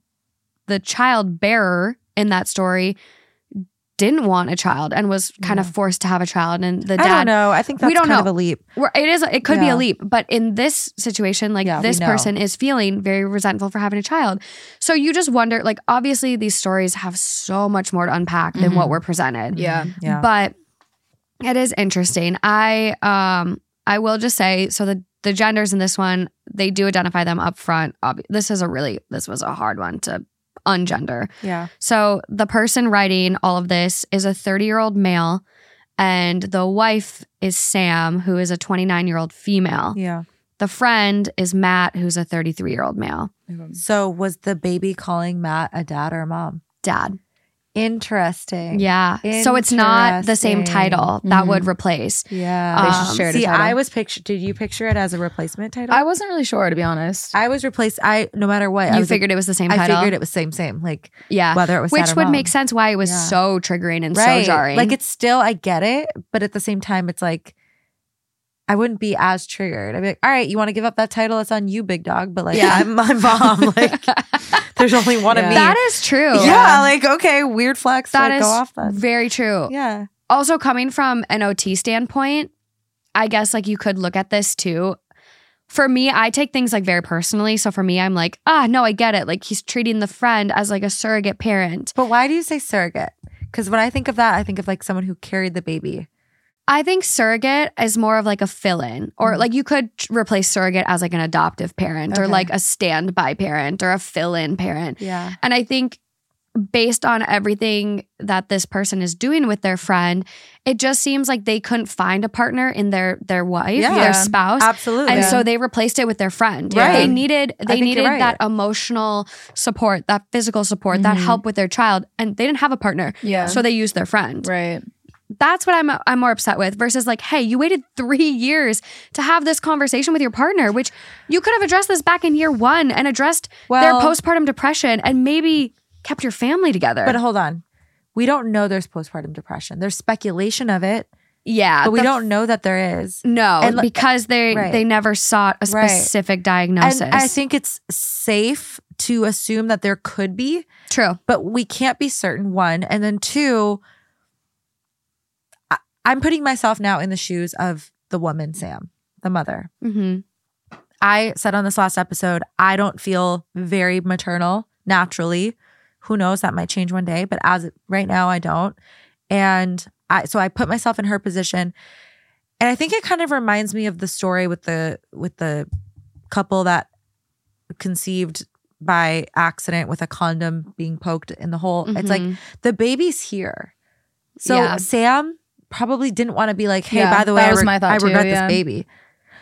Speaker 3: the child bearer in that story didn't want a child and was kind of forced to have a child and the
Speaker 1: I don't
Speaker 3: dad
Speaker 1: know. I think that's
Speaker 3: We don't
Speaker 1: kind of
Speaker 3: know.
Speaker 1: a leap.
Speaker 3: Well, it is it could be a leap but in this situation like
Speaker 1: Yeah,
Speaker 3: this person is feeling very resentful for having a child so you just wonder like obviously these stories have so much more to unpack than what
Speaker 2: Mhm.
Speaker 3: we're presented
Speaker 2: Yeah.
Speaker 1: Yeah.
Speaker 3: but it is interesting i um i will just say so the the genders in this one they do identify them up front Ob- this is a really this was a hard one to ungender
Speaker 1: yeah.
Speaker 3: so the person writing all of this is a 30 year old male, and the wife is Sam, who is a 29 year old female.
Speaker 1: Yeah.
Speaker 3: The friend is Matt, who's a 33 year old male.
Speaker 1: So was the baby calling Matt a dad or a mom?
Speaker 3: Dad.
Speaker 1: Interesting.
Speaker 3: Yeah. So it's not the same title that would replace.
Speaker 1: Yeah.
Speaker 3: Um,
Speaker 2: should share
Speaker 1: See. I was picture. Did you picture it as a replacement title?
Speaker 2: I wasn't really sure to be honest.
Speaker 1: I was replaced. I no matter what. I
Speaker 3: You
Speaker 1: was
Speaker 3: figured it was the same
Speaker 1: I figured it was same same. Like
Speaker 3: yeah.
Speaker 1: whether it was
Speaker 3: Which would
Speaker 1: mom.
Speaker 3: make sense why it was
Speaker 1: Yeah.
Speaker 3: so triggering and
Speaker 1: right.
Speaker 3: so jarring.
Speaker 1: Like it's still I get it, but at the same time, it's like I wouldn't be as triggered. I'd be like, all right, you want to give up that title? It's on you, big dog. But like,
Speaker 2: Yeah.
Speaker 1: I'm my mom. Like, there's only one of me.
Speaker 3: That is true.
Speaker 1: yeah, like okay, weird flex.
Speaker 3: That
Speaker 1: like,
Speaker 3: is
Speaker 1: go off then.
Speaker 3: very true.
Speaker 1: Yeah.
Speaker 3: Also, coming from an OT standpoint, I guess like you could look at this too. For me, I take things like very personally. So for me, I'm like, ah, no, I get it. Like he's treating the friend as like a surrogate parent.
Speaker 1: But why do you say surrogate? Because when I think of that, I think of like someone who carried the baby.
Speaker 3: I think surrogate is more of like a fill in, or
Speaker 1: Mhm.
Speaker 3: like you could replace surrogate as like an adoptive parent or like a standby parent or a fill in parent.
Speaker 1: Yeah.
Speaker 3: And I think based on everything that this person is doing with their friend, it just seems like they couldn't find a partner in their their wife,
Speaker 1: Yeah.
Speaker 3: their spouse.
Speaker 1: Absolutely.
Speaker 3: And
Speaker 2: Yeah.
Speaker 3: so they replaced it with their friend.
Speaker 1: Right.
Speaker 3: They needed they needed
Speaker 1: right.
Speaker 3: that emotional support, that physical support, that
Speaker 2: Mhm.
Speaker 3: help with their child, and they didn't have a partner.
Speaker 2: Yeah.
Speaker 3: So they used their friend.
Speaker 2: right.
Speaker 3: That's what I'm I'm more upset with versus like, hey, you waited 3 years to have this conversation with your partner, which you could have addressed this back in year 1 and addressed their postpartum depression and maybe kept your family together.
Speaker 1: But hold on. We don't know there's postpartum depression. There's speculation of it,
Speaker 3: yeah,
Speaker 1: but we don't know that there is.
Speaker 3: no,
Speaker 1: and
Speaker 3: because they
Speaker 1: Right.
Speaker 3: they never sought a
Speaker 1: Right.
Speaker 3: specific diagnosis.
Speaker 1: And I think it's safe to assume that there could be,
Speaker 3: true.
Speaker 1: but we can't be certain. One. And then two, I'm putting myself now in the shoes of the woman, Sam, the mother.
Speaker 3: Mhm.
Speaker 1: I said on this last episode, I don't feel very maternal naturally. Who knows? That might change one day, but as right now, I don't. And I, so I put myself in her position, and I think it kind of reminds me of the story with the with the couple that conceived by accident with a condom being poked in the hole. It's like
Speaker 3: Mhm.
Speaker 1: the baby's here. So
Speaker 3: Yeah.
Speaker 1: Sam probably didn't want to be like, "Hey,
Speaker 2: Yeah,
Speaker 1: by the way, I,
Speaker 2: was
Speaker 1: reg-
Speaker 2: my thought
Speaker 1: I
Speaker 2: too,
Speaker 1: regret
Speaker 2: yeah.
Speaker 1: this baby."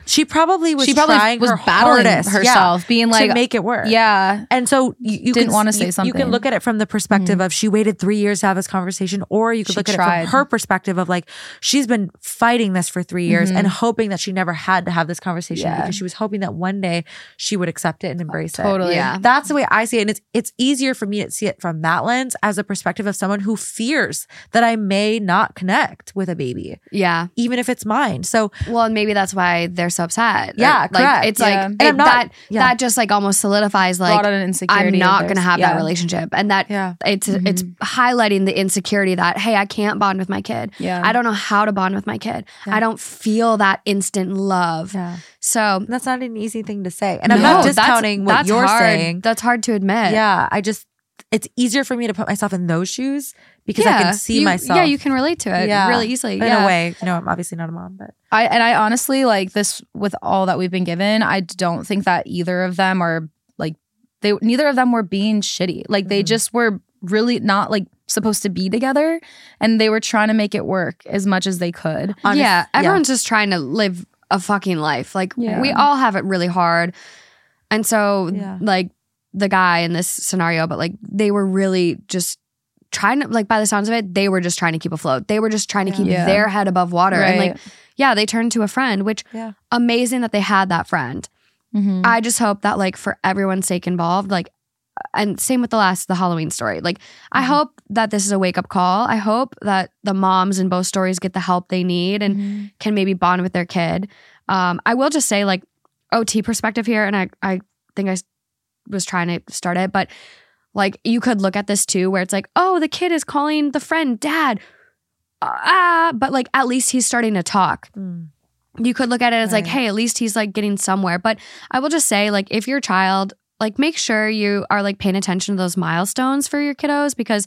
Speaker 1: She probably was
Speaker 2: she probably
Speaker 1: trying
Speaker 2: was
Speaker 1: her
Speaker 2: battling
Speaker 1: hardest, yeah,
Speaker 2: herself, being like,
Speaker 1: to make it work.
Speaker 2: yeah,
Speaker 1: And so you, you
Speaker 2: Didn't wanna say
Speaker 1: You
Speaker 2: something.
Speaker 1: You can look at it from the perspective of she waited three years to have this conversation, or you could
Speaker 2: She
Speaker 1: look at it from her perspective of like she's been fighting this for three years
Speaker 2: Mhm.
Speaker 1: and hoping that she never had to have this conversation
Speaker 2: Yeah.
Speaker 1: because she was hoping that one day she would accept it and embrace it.
Speaker 2: totally.
Speaker 3: Yeah.
Speaker 1: That's the way I see it. And it's it's easier for me to see it from that lens as a perspective of someone who fears that I may not connect with a baby,
Speaker 3: Yeah.
Speaker 1: even if it's mine. So
Speaker 3: Well, and maybe that's why they're so upset.
Speaker 1: Yeah,
Speaker 3: like
Speaker 1: correct.
Speaker 3: it's
Speaker 2: Yeah.
Speaker 3: like it-
Speaker 1: not-
Speaker 3: that
Speaker 1: yeah.
Speaker 3: that just like almost solidifies like. I'm not going to have that relationship, and that
Speaker 1: yeah.
Speaker 3: it's mm-hmm. it's highlighting the insecurity that hey, I can't bond with my kid.
Speaker 2: Yeah.
Speaker 3: I don't know how to bond with my kid. I don't feel that instant love.
Speaker 1: Yeah.
Speaker 3: So
Speaker 1: That's not an easy thing to say. And I'm
Speaker 3: no,
Speaker 1: not discounting what
Speaker 3: that's
Speaker 1: you're
Speaker 3: hard.
Speaker 1: saying.
Speaker 3: That's hard to admit.
Speaker 1: Yeah, I just it's easier for me to put myself in those shoes because I can see
Speaker 3: you-
Speaker 1: myself.
Speaker 3: Yeah, you can relate to it
Speaker 1: Yeah.
Speaker 3: really easily.
Speaker 1: in
Speaker 3: yeah.
Speaker 1: a way. You know, I'm obviously not a mom, but
Speaker 2: I and I honestly like this with all that we've been given. I don't think that either of them are like they neither of them were being shitty. Like they
Speaker 1: Mhm.
Speaker 2: just were really not like supposed to be together and they were trying to make it work as much as they could.
Speaker 1: honest-
Speaker 3: yeah, everyone's just trying to live a fucking life. Like
Speaker 2: Yeah.
Speaker 3: we all have it really hard. And so
Speaker 1: Yeah.
Speaker 3: like the guy in this scenario, but like they were really just trying to like by the sounds of it, they were just trying to keep afloat. They were just trying to
Speaker 1: Yeah.
Speaker 3: keep
Speaker 2: Yeah.
Speaker 3: their head above water. And like, yeah, they turned to a friend, which
Speaker 1: Yeah.
Speaker 3: amazing that they had that friend.
Speaker 2: Mhm.
Speaker 3: I just hope that like for everyone's sake involved, like and same with the last the Halloween story. Like I
Speaker 1: Mhm.
Speaker 3: hope that this is a wake up call. I hope that the moms in both stories get the help they need and
Speaker 2: Mhm.
Speaker 3: can maybe bond with their kid. Um, I will just say like OT perspective here, and I I think I was trying to start it, but like you could look at this too, where it's like, oh, the kid is calling the friend dad, ah, but like at least he's starting to talk
Speaker 1: Mm.
Speaker 3: you could look at it as like, hey, at least he's like getting somewhere. But I will just say, like, if your child, like, make sure you are like paying attention to those milestones for your kiddos because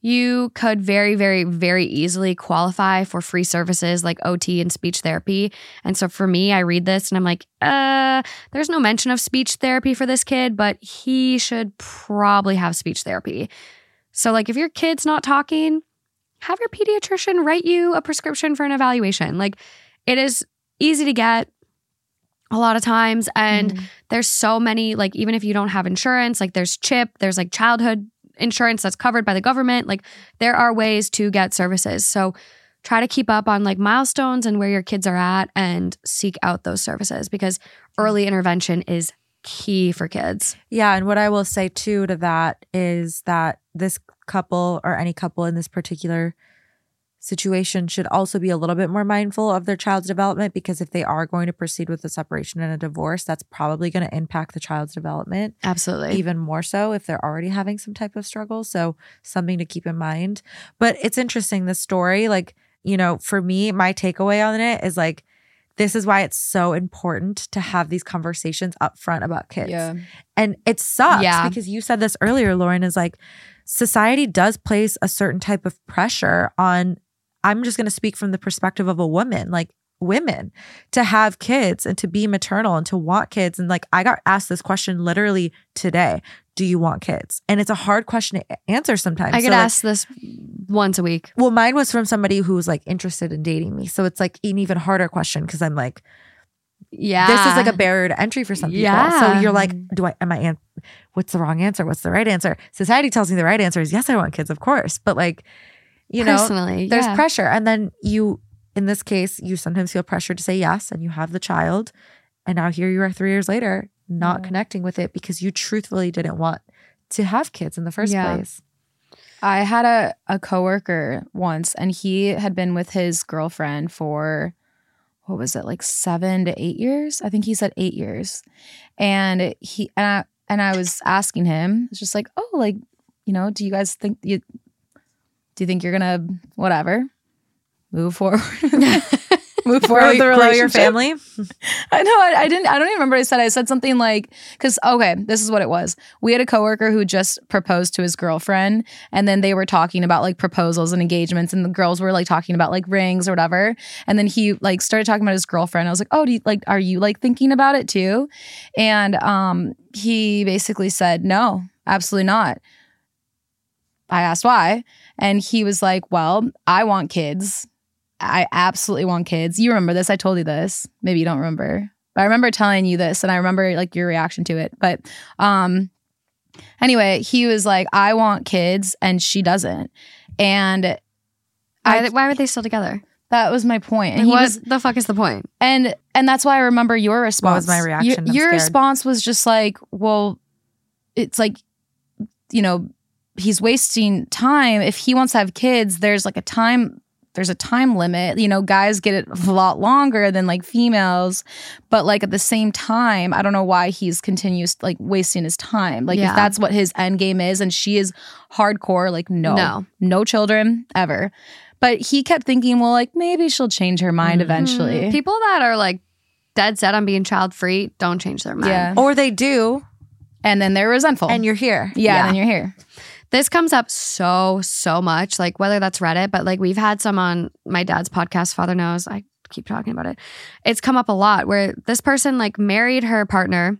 Speaker 3: you could very, very, very easily qualify for free services like OT and speech therapy. And so for me, I read this and I'm like, uh, there's no mention of speech therapy for this kid, but he should probably have speech therapy. So, like, if your kid's not talking, have your pediatrician write you a prescription for an evaluation. Like, it is easy to get a lot of times and
Speaker 2: Mhm.
Speaker 3: there's so many like even if you don't have insurance like there's CHIP there's like childhood insurance that's covered by the government like there are ways to get services. So try to keep up on like milestones and where your kids are at and seek out those services because early intervention is key for kids.
Speaker 1: Yeah, and what I will say too to that is that this couple or any couple in this particular situation should also be a little bit more mindful of their child's development because if they are going to proceed with a separation and a divorce, that's probably going to impact the child's development
Speaker 3: Absolutely.
Speaker 1: even more so if they're already having some type of struggle. So, something to keep in mind. But it's interesting, the story, like, you know, for me, my takeaway on it is like, this is why it's so important to have these conversations up front about kids.
Speaker 2: Yeah.
Speaker 1: And it sucks
Speaker 3: Yeah.
Speaker 1: because you said this earlier, Lauren, is like society does place a certain type of pressure on, I'm just going to speak from the perspective of a woman, like women to have kids and to be maternal and to want kids. And like, I got asked this question literally today Do you want kids? And it's a hard question to answer sometimes.
Speaker 3: I
Speaker 1: So,
Speaker 3: get
Speaker 1: like,
Speaker 3: asked this once a week.
Speaker 1: well, mine was from somebody who was like interested in dating me. So it's like an even harder question because I'm like,
Speaker 3: Yeah.
Speaker 1: this is like a barrier to entry for some people. So you're like, do I am I an- what's the wrong answer? What's the right answer? Society tells me the right answer is yes, I want kids, of course. But like, you know, there's
Speaker 3: yeah.
Speaker 1: pressure. And then you in this case, you sometimes feel pressure to say yes and you have the child. And now here you are three years later, not
Speaker 2: Yeah.
Speaker 1: connecting with it because you truthfully didn't want to have kids in the first
Speaker 3: Yeah.
Speaker 1: place.
Speaker 2: I had a, a coworker once and he had been with his girlfriend for what was it, like seven to eight years? I think he said eight years. And he and I and I was asking him, it's just like, oh, like, you know, do you guys think you do you think you're gonna whatever? Move forward. Move forward with the
Speaker 1: grow your family.
Speaker 2: I know. I, I didn't. I don't even remember what I said. I said something like, "Because okay, this is what it was. We had a coworker who just proposed to his girlfriend, and then they were talking about like proposals and engagements, and the girls were like talking about like rings or whatever. And then he like started talking about his girlfriend. I was like, "Oh, do you, like are you like thinking about it too?" And um, he basically said, "No, absolutely not." I asked why, and he was like, "Well, I want kids." I absolutely want kids. You remember this? I told you this. Maybe you don't remember. But I remember telling you this and I remember like your reaction to it. But um anyway, he was like, I want kids and she doesn't. And
Speaker 3: Why,
Speaker 2: I,
Speaker 3: why were they still together?
Speaker 2: that was my point. And
Speaker 3: Like,
Speaker 2: he
Speaker 3: what
Speaker 2: was
Speaker 3: the fuck is the point?
Speaker 2: and and that's why I remember your response.
Speaker 1: Was my
Speaker 2: Your-
Speaker 1: reaction? I'm
Speaker 2: Your,
Speaker 1: scared.
Speaker 2: response was just like, well, it's like, you know, he's wasting time. If he wants to have kids, there's like a time there's a time limit. You know, guys get it a lot longer than like females, but like at the same time, I don't know why he's continues like wasting his time. Like
Speaker 3: Yeah.
Speaker 2: if that's what his end game is, and she is hardcore, like no,
Speaker 3: No.
Speaker 2: no children ever. But he kept thinking, well, like maybe she'll change her mind
Speaker 1: Mhm.
Speaker 2: eventually.
Speaker 3: People that are like dead set on being child free don't change their mind.
Speaker 2: Yeah.
Speaker 1: Or they do,
Speaker 2: and then they're resentful.
Speaker 1: and you're here.
Speaker 2: yeah, and then you're here.
Speaker 3: This comes up so, so much, like whether that's Reddit, but like we've had some on my dad's podcast, Father Knows. I keep talking about it. It's come up a lot where this person like married her partner,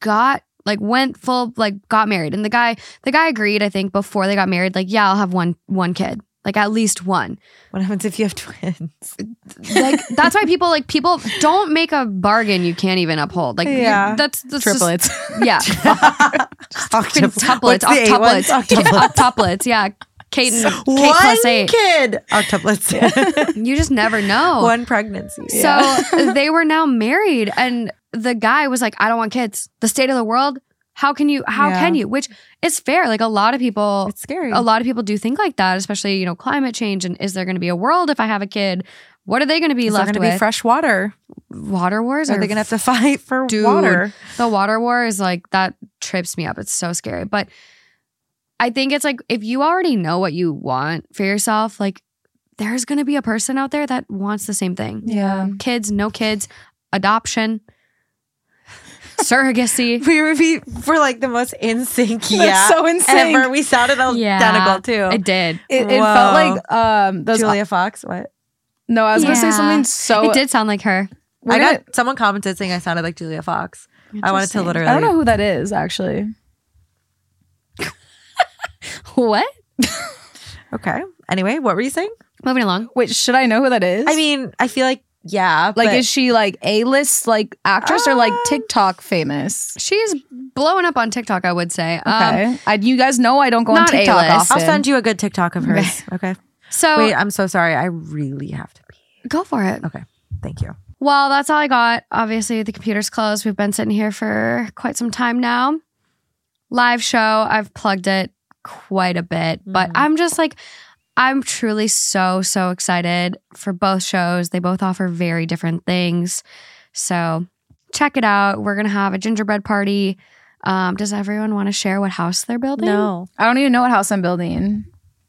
Speaker 3: got like went full like got married. And the guy, the guy agreed, I think, before they got married, like, yeah, I'll have one one kid. Like at least one.
Speaker 1: What happens if you have twins?
Speaker 3: Like that's why people like people don't make a bargain you can't even uphold. Like
Speaker 1: Yeah.
Speaker 3: yeah. that's, that's just-
Speaker 2: Triplets.
Speaker 3: yeah.
Speaker 1: Octuplets.
Speaker 3: Octuplets.
Speaker 1: What's the eight ones?
Speaker 3: Octuplets. Yeah. Kate and Kate
Speaker 1: One
Speaker 3: plus eight.
Speaker 1: kid. Octuplets.
Speaker 3: You just never know.
Speaker 1: One pregnancy.
Speaker 3: So they were now married, and the guy was like, "I don't want kids. The state of the world. How can you? How
Speaker 1: Yeah.
Speaker 3: can you?" Which is fair. Like a lot of people,
Speaker 1: It's scary.
Speaker 3: a lot of people do think like that, especially you know climate change. And is there going to be a world if I have a kid? What are they going to be
Speaker 1: Is
Speaker 3: left with?
Speaker 1: be fresh water?
Speaker 3: water wars?
Speaker 1: Are they going to have to fight for
Speaker 3: Dude.
Speaker 1: water?
Speaker 3: the water war is like that trips me up. It's so scary. But I think it's like if you already know what you want for yourself, like there's going to be a person out there that wants the same thing.
Speaker 2: Yeah.
Speaker 3: Kids, no kids, adoption, surrogacy.
Speaker 1: We were be for like the most in sync.
Speaker 2: That's
Speaker 1: Yeah.
Speaker 2: so insane.
Speaker 1: Ever. We sounded
Speaker 3: Yeah.
Speaker 1: identical too.
Speaker 3: It did.
Speaker 2: It, it felt like um those
Speaker 1: Julia Fox. What?
Speaker 2: No, I was gonna say something so
Speaker 3: it did sound like her.
Speaker 2: we're
Speaker 1: I
Speaker 2: gonna-
Speaker 1: got someone commented saying I sounded like Julia Fox. I wanted to literally.
Speaker 2: I don't know who that is actually.
Speaker 3: What?
Speaker 1: Okay. Anyway, what were you saying?
Speaker 3: Moving along.
Speaker 2: Wait, should I know who that is?
Speaker 1: I mean, I feel like yeah.
Speaker 2: like
Speaker 1: but
Speaker 2: is she like A list like actress or like
Speaker 1: Uh,
Speaker 2: TikTok famous?
Speaker 3: She's blowing up on TikTok, I would say. Um,
Speaker 2: Okay, I, you guys know I don't go on
Speaker 3: not
Speaker 2: TikTok
Speaker 3: A-list.
Speaker 2: often.
Speaker 1: I'll send you a good TikTok of hers. Okay.
Speaker 3: so
Speaker 1: Wait, I'm so sorry. I really have to pee.
Speaker 3: go for it. Okay.
Speaker 1: Thank you.
Speaker 3: Well, that's all I got. Obviously, the computer's closed. We've been sitting here for quite some time now. Live show, I've plugged it quite a bit, but
Speaker 1: Mhm.
Speaker 3: I'm just like, I'm truly so, so excited for both shows. They both offer very different things. So check it out. We're going to have a gingerbread party. Um, does everyone want to share what house they're building?
Speaker 1: No.
Speaker 2: I don't even know what house I'm building.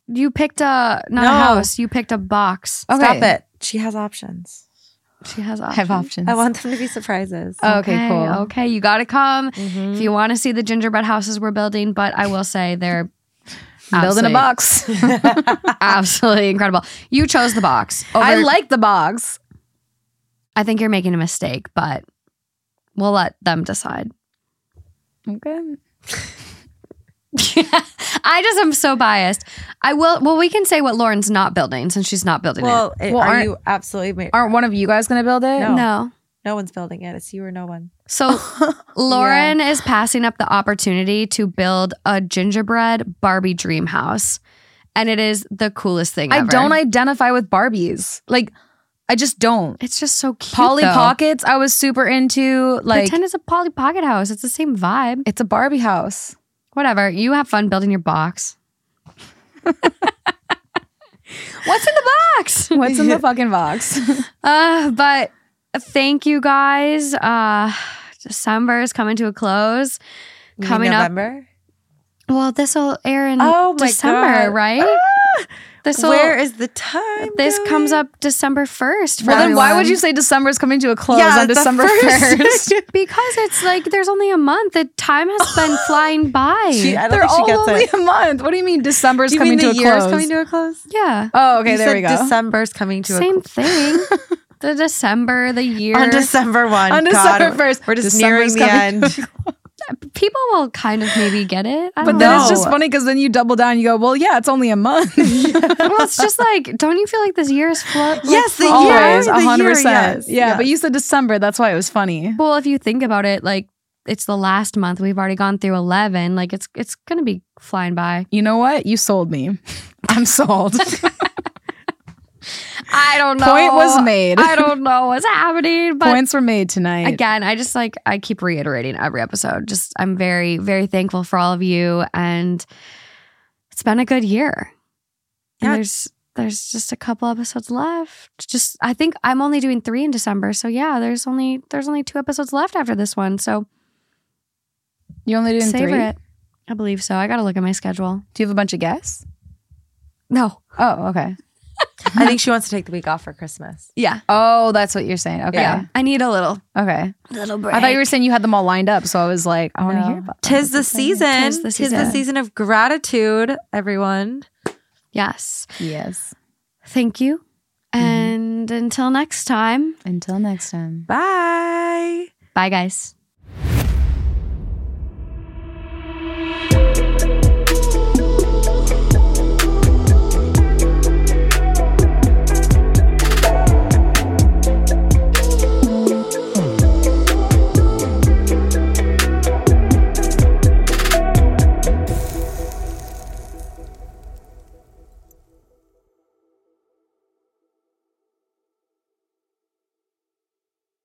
Speaker 3: You picked a, not
Speaker 1: No.
Speaker 3: a house, you picked a box.
Speaker 2: Okay.
Speaker 1: Stop it. She has options.
Speaker 3: She has
Speaker 2: I
Speaker 3: options.
Speaker 2: have options.
Speaker 1: I want them to be surprises.
Speaker 2: Oh, okay, cool.
Speaker 3: Okay, you got to come
Speaker 1: Mhm.
Speaker 3: if you want to see the gingerbread houses we're building. But I will say they're
Speaker 2: Building a box.
Speaker 3: absolutely incredible. You chose the box.
Speaker 2: I like the box.
Speaker 3: I think you're making a mistake, but we'll let them decide.
Speaker 2: Okay.
Speaker 3: I just am so biased. I will. Well, we can say what Lauren's not building since she's not building
Speaker 1: Well, it-
Speaker 2: Well,
Speaker 1: are
Speaker 2: aren't-
Speaker 1: you absolutely? Ma-
Speaker 2: Aren't one of you guys gonna build it?
Speaker 3: it.
Speaker 1: No.
Speaker 3: No.
Speaker 1: no one's building it. It's you or no one.
Speaker 3: So Lauren is passing up the opportunity to build a gingerbread Barbie dream house, and it is the coolest thing.
Speaker 2: I
Speaker 3: ever.
Speaker 2: don't identify with Barbies. Like, I just don't.
Speaker 3: It's just so cute.
Speaker 2: Polly
Speaker 3: though.
Speaker 2: Pockets, I was super into. Like,
Speaker 3: Pretend it's a Polly Pocket house. It's the same vibe.
Speaker 2: it's a Barbie house.
Speaker 3: Whatever. You have fun building your box. What's in the box?
Speaker 2: What's in the fucking box?
Speaker 3: Uh, but thank you guys. Uh, December is coming to a close.
Speaker 1: You mean
Speaker 3: Coming up-
Speaker 1: November.
Speaker 3: Well, this will air in
Speaker 1: Oh
Speaker 3: December,
Speaker 1: God.
Speaker 3: right? This will.
Speaker 1: Where is the time?
Speaker 3: this
Speaker 1: going?
Speaker 3: comes up December first.
Speaker 2: well, then why would you say December is coming to a close
Speaker 1: Yeah,
Speaker 2: on December
Speaker 1: first.
Speaker 3: Because it's like there's only a month. The time has been flying by.
Speaker 1: She, I don't
Speaker 2: They're
Speaker 1: think she
Speaker 2: all
Speaker 1: gets
Speaker 2: only
Speaker 1: it.
Speaker 2: a month. What do you mean December's
Speaker 1: Do you
Speaker 2: coming
Speaker 1: mean
Speaker 2: to
Speaker 1: the
Speaker 2: a
Speaker 1: year's
Speaker 2: close?
Speaker 1: coming to a close?
Speaker 3: yeah.
Speaker 2: oh, okay,
Speaker 1: you
Speaker 2: there
Speaker 1: said
Speaker 2: we go.
Speaker 1: December's coming to a year.
Speaker 3: Same
Speaker 1: a
Speaker 3: thing. The December, the year.
Speaker 1: on December one.
Speaker 2: On
Speaker 1: God,
Speaker 2: December 1st.
Speaker 1: We're just
Speaker 2: December's
Speaker 1: nearing the
Speaker 2: coming
Speaker 1: end.
Speaker 3: People will kind of maybe get it. I
Speaker 2: But
Speaker 3: don't
Speaker 2: then
Speaker 3: know.
Speaker 2: it's just funny because then you double down. You go, well, yeah, it's only a month.
Speaker 3: well, it's just like, don't you feel like this year is flow?
Speaker 1: Yes, the year,
Speaker 2: Always,
Speaker 1: the
Speaker 2: hundred
Speaker 1: year,
Speaker 2: percent.
Speaker 1: yes,
Speaker 2: Yeah,
Speaker 1: yes.
Speaker 2: but you said December. That's why it was funny.
Speaker 3: Well, if you think about it, like it's the last month. We've already gone through eleven. Like it's it's gonna be flying by.
Speaker 2: You know what? You sold me. I'm sold.
Speaker 3: I don't know.
Speaker 2: Point was made.
Speaker 3: I don't know what's happening, but
Speaker 2: Points were made tonight.
Speaker 3: again, I just like I keep reiterating every episode. Just I'm very very thankful for all of you, and it's been a good year. And
Speaker 1: Yeah.
Speaker 3: there's there's just a couple episodes left. Just I think I'm only doing three in December, so yeah, there's only there's only two episodes left after this one. So
Speaker 2: You only doing
Speaker 3: savor
Speaker 2: three?
Speaker 3: it. I believe so. I got to look at my schedule.
Speaker 2: Do you have a bunch of guests?
Speaker 3: No.
Speaker 2: Oh, okay.
Speaker 1: I think she wants to take the week off for Christmas.
Speaker 3: Yeah.
Speaker 2: Oh, that's what you're saying. Okay.
Speaker 3: Yeah. I need a little
Speaker 2: Okay.
Speaker 3: little break.
Speaker 2: I thought you were saying you had them all lined up, so I was like, I want to
Speaker 1: No.
Speaker 2: hear about.
Speaker 1: Tis the season.
Speaker 3: Tis the
Speaker 1: Tis the
Speaker 3: season.
Speaker 1: season of gratitude, everyone.
Speaker 3: Yes.
Speaker 2: Yes.
Speaker 3: Thank you. Mm-hmm. And until next time,
Speaker 2: Until next time.
Speaker 1: Bye.
Speaker 3: bye guys.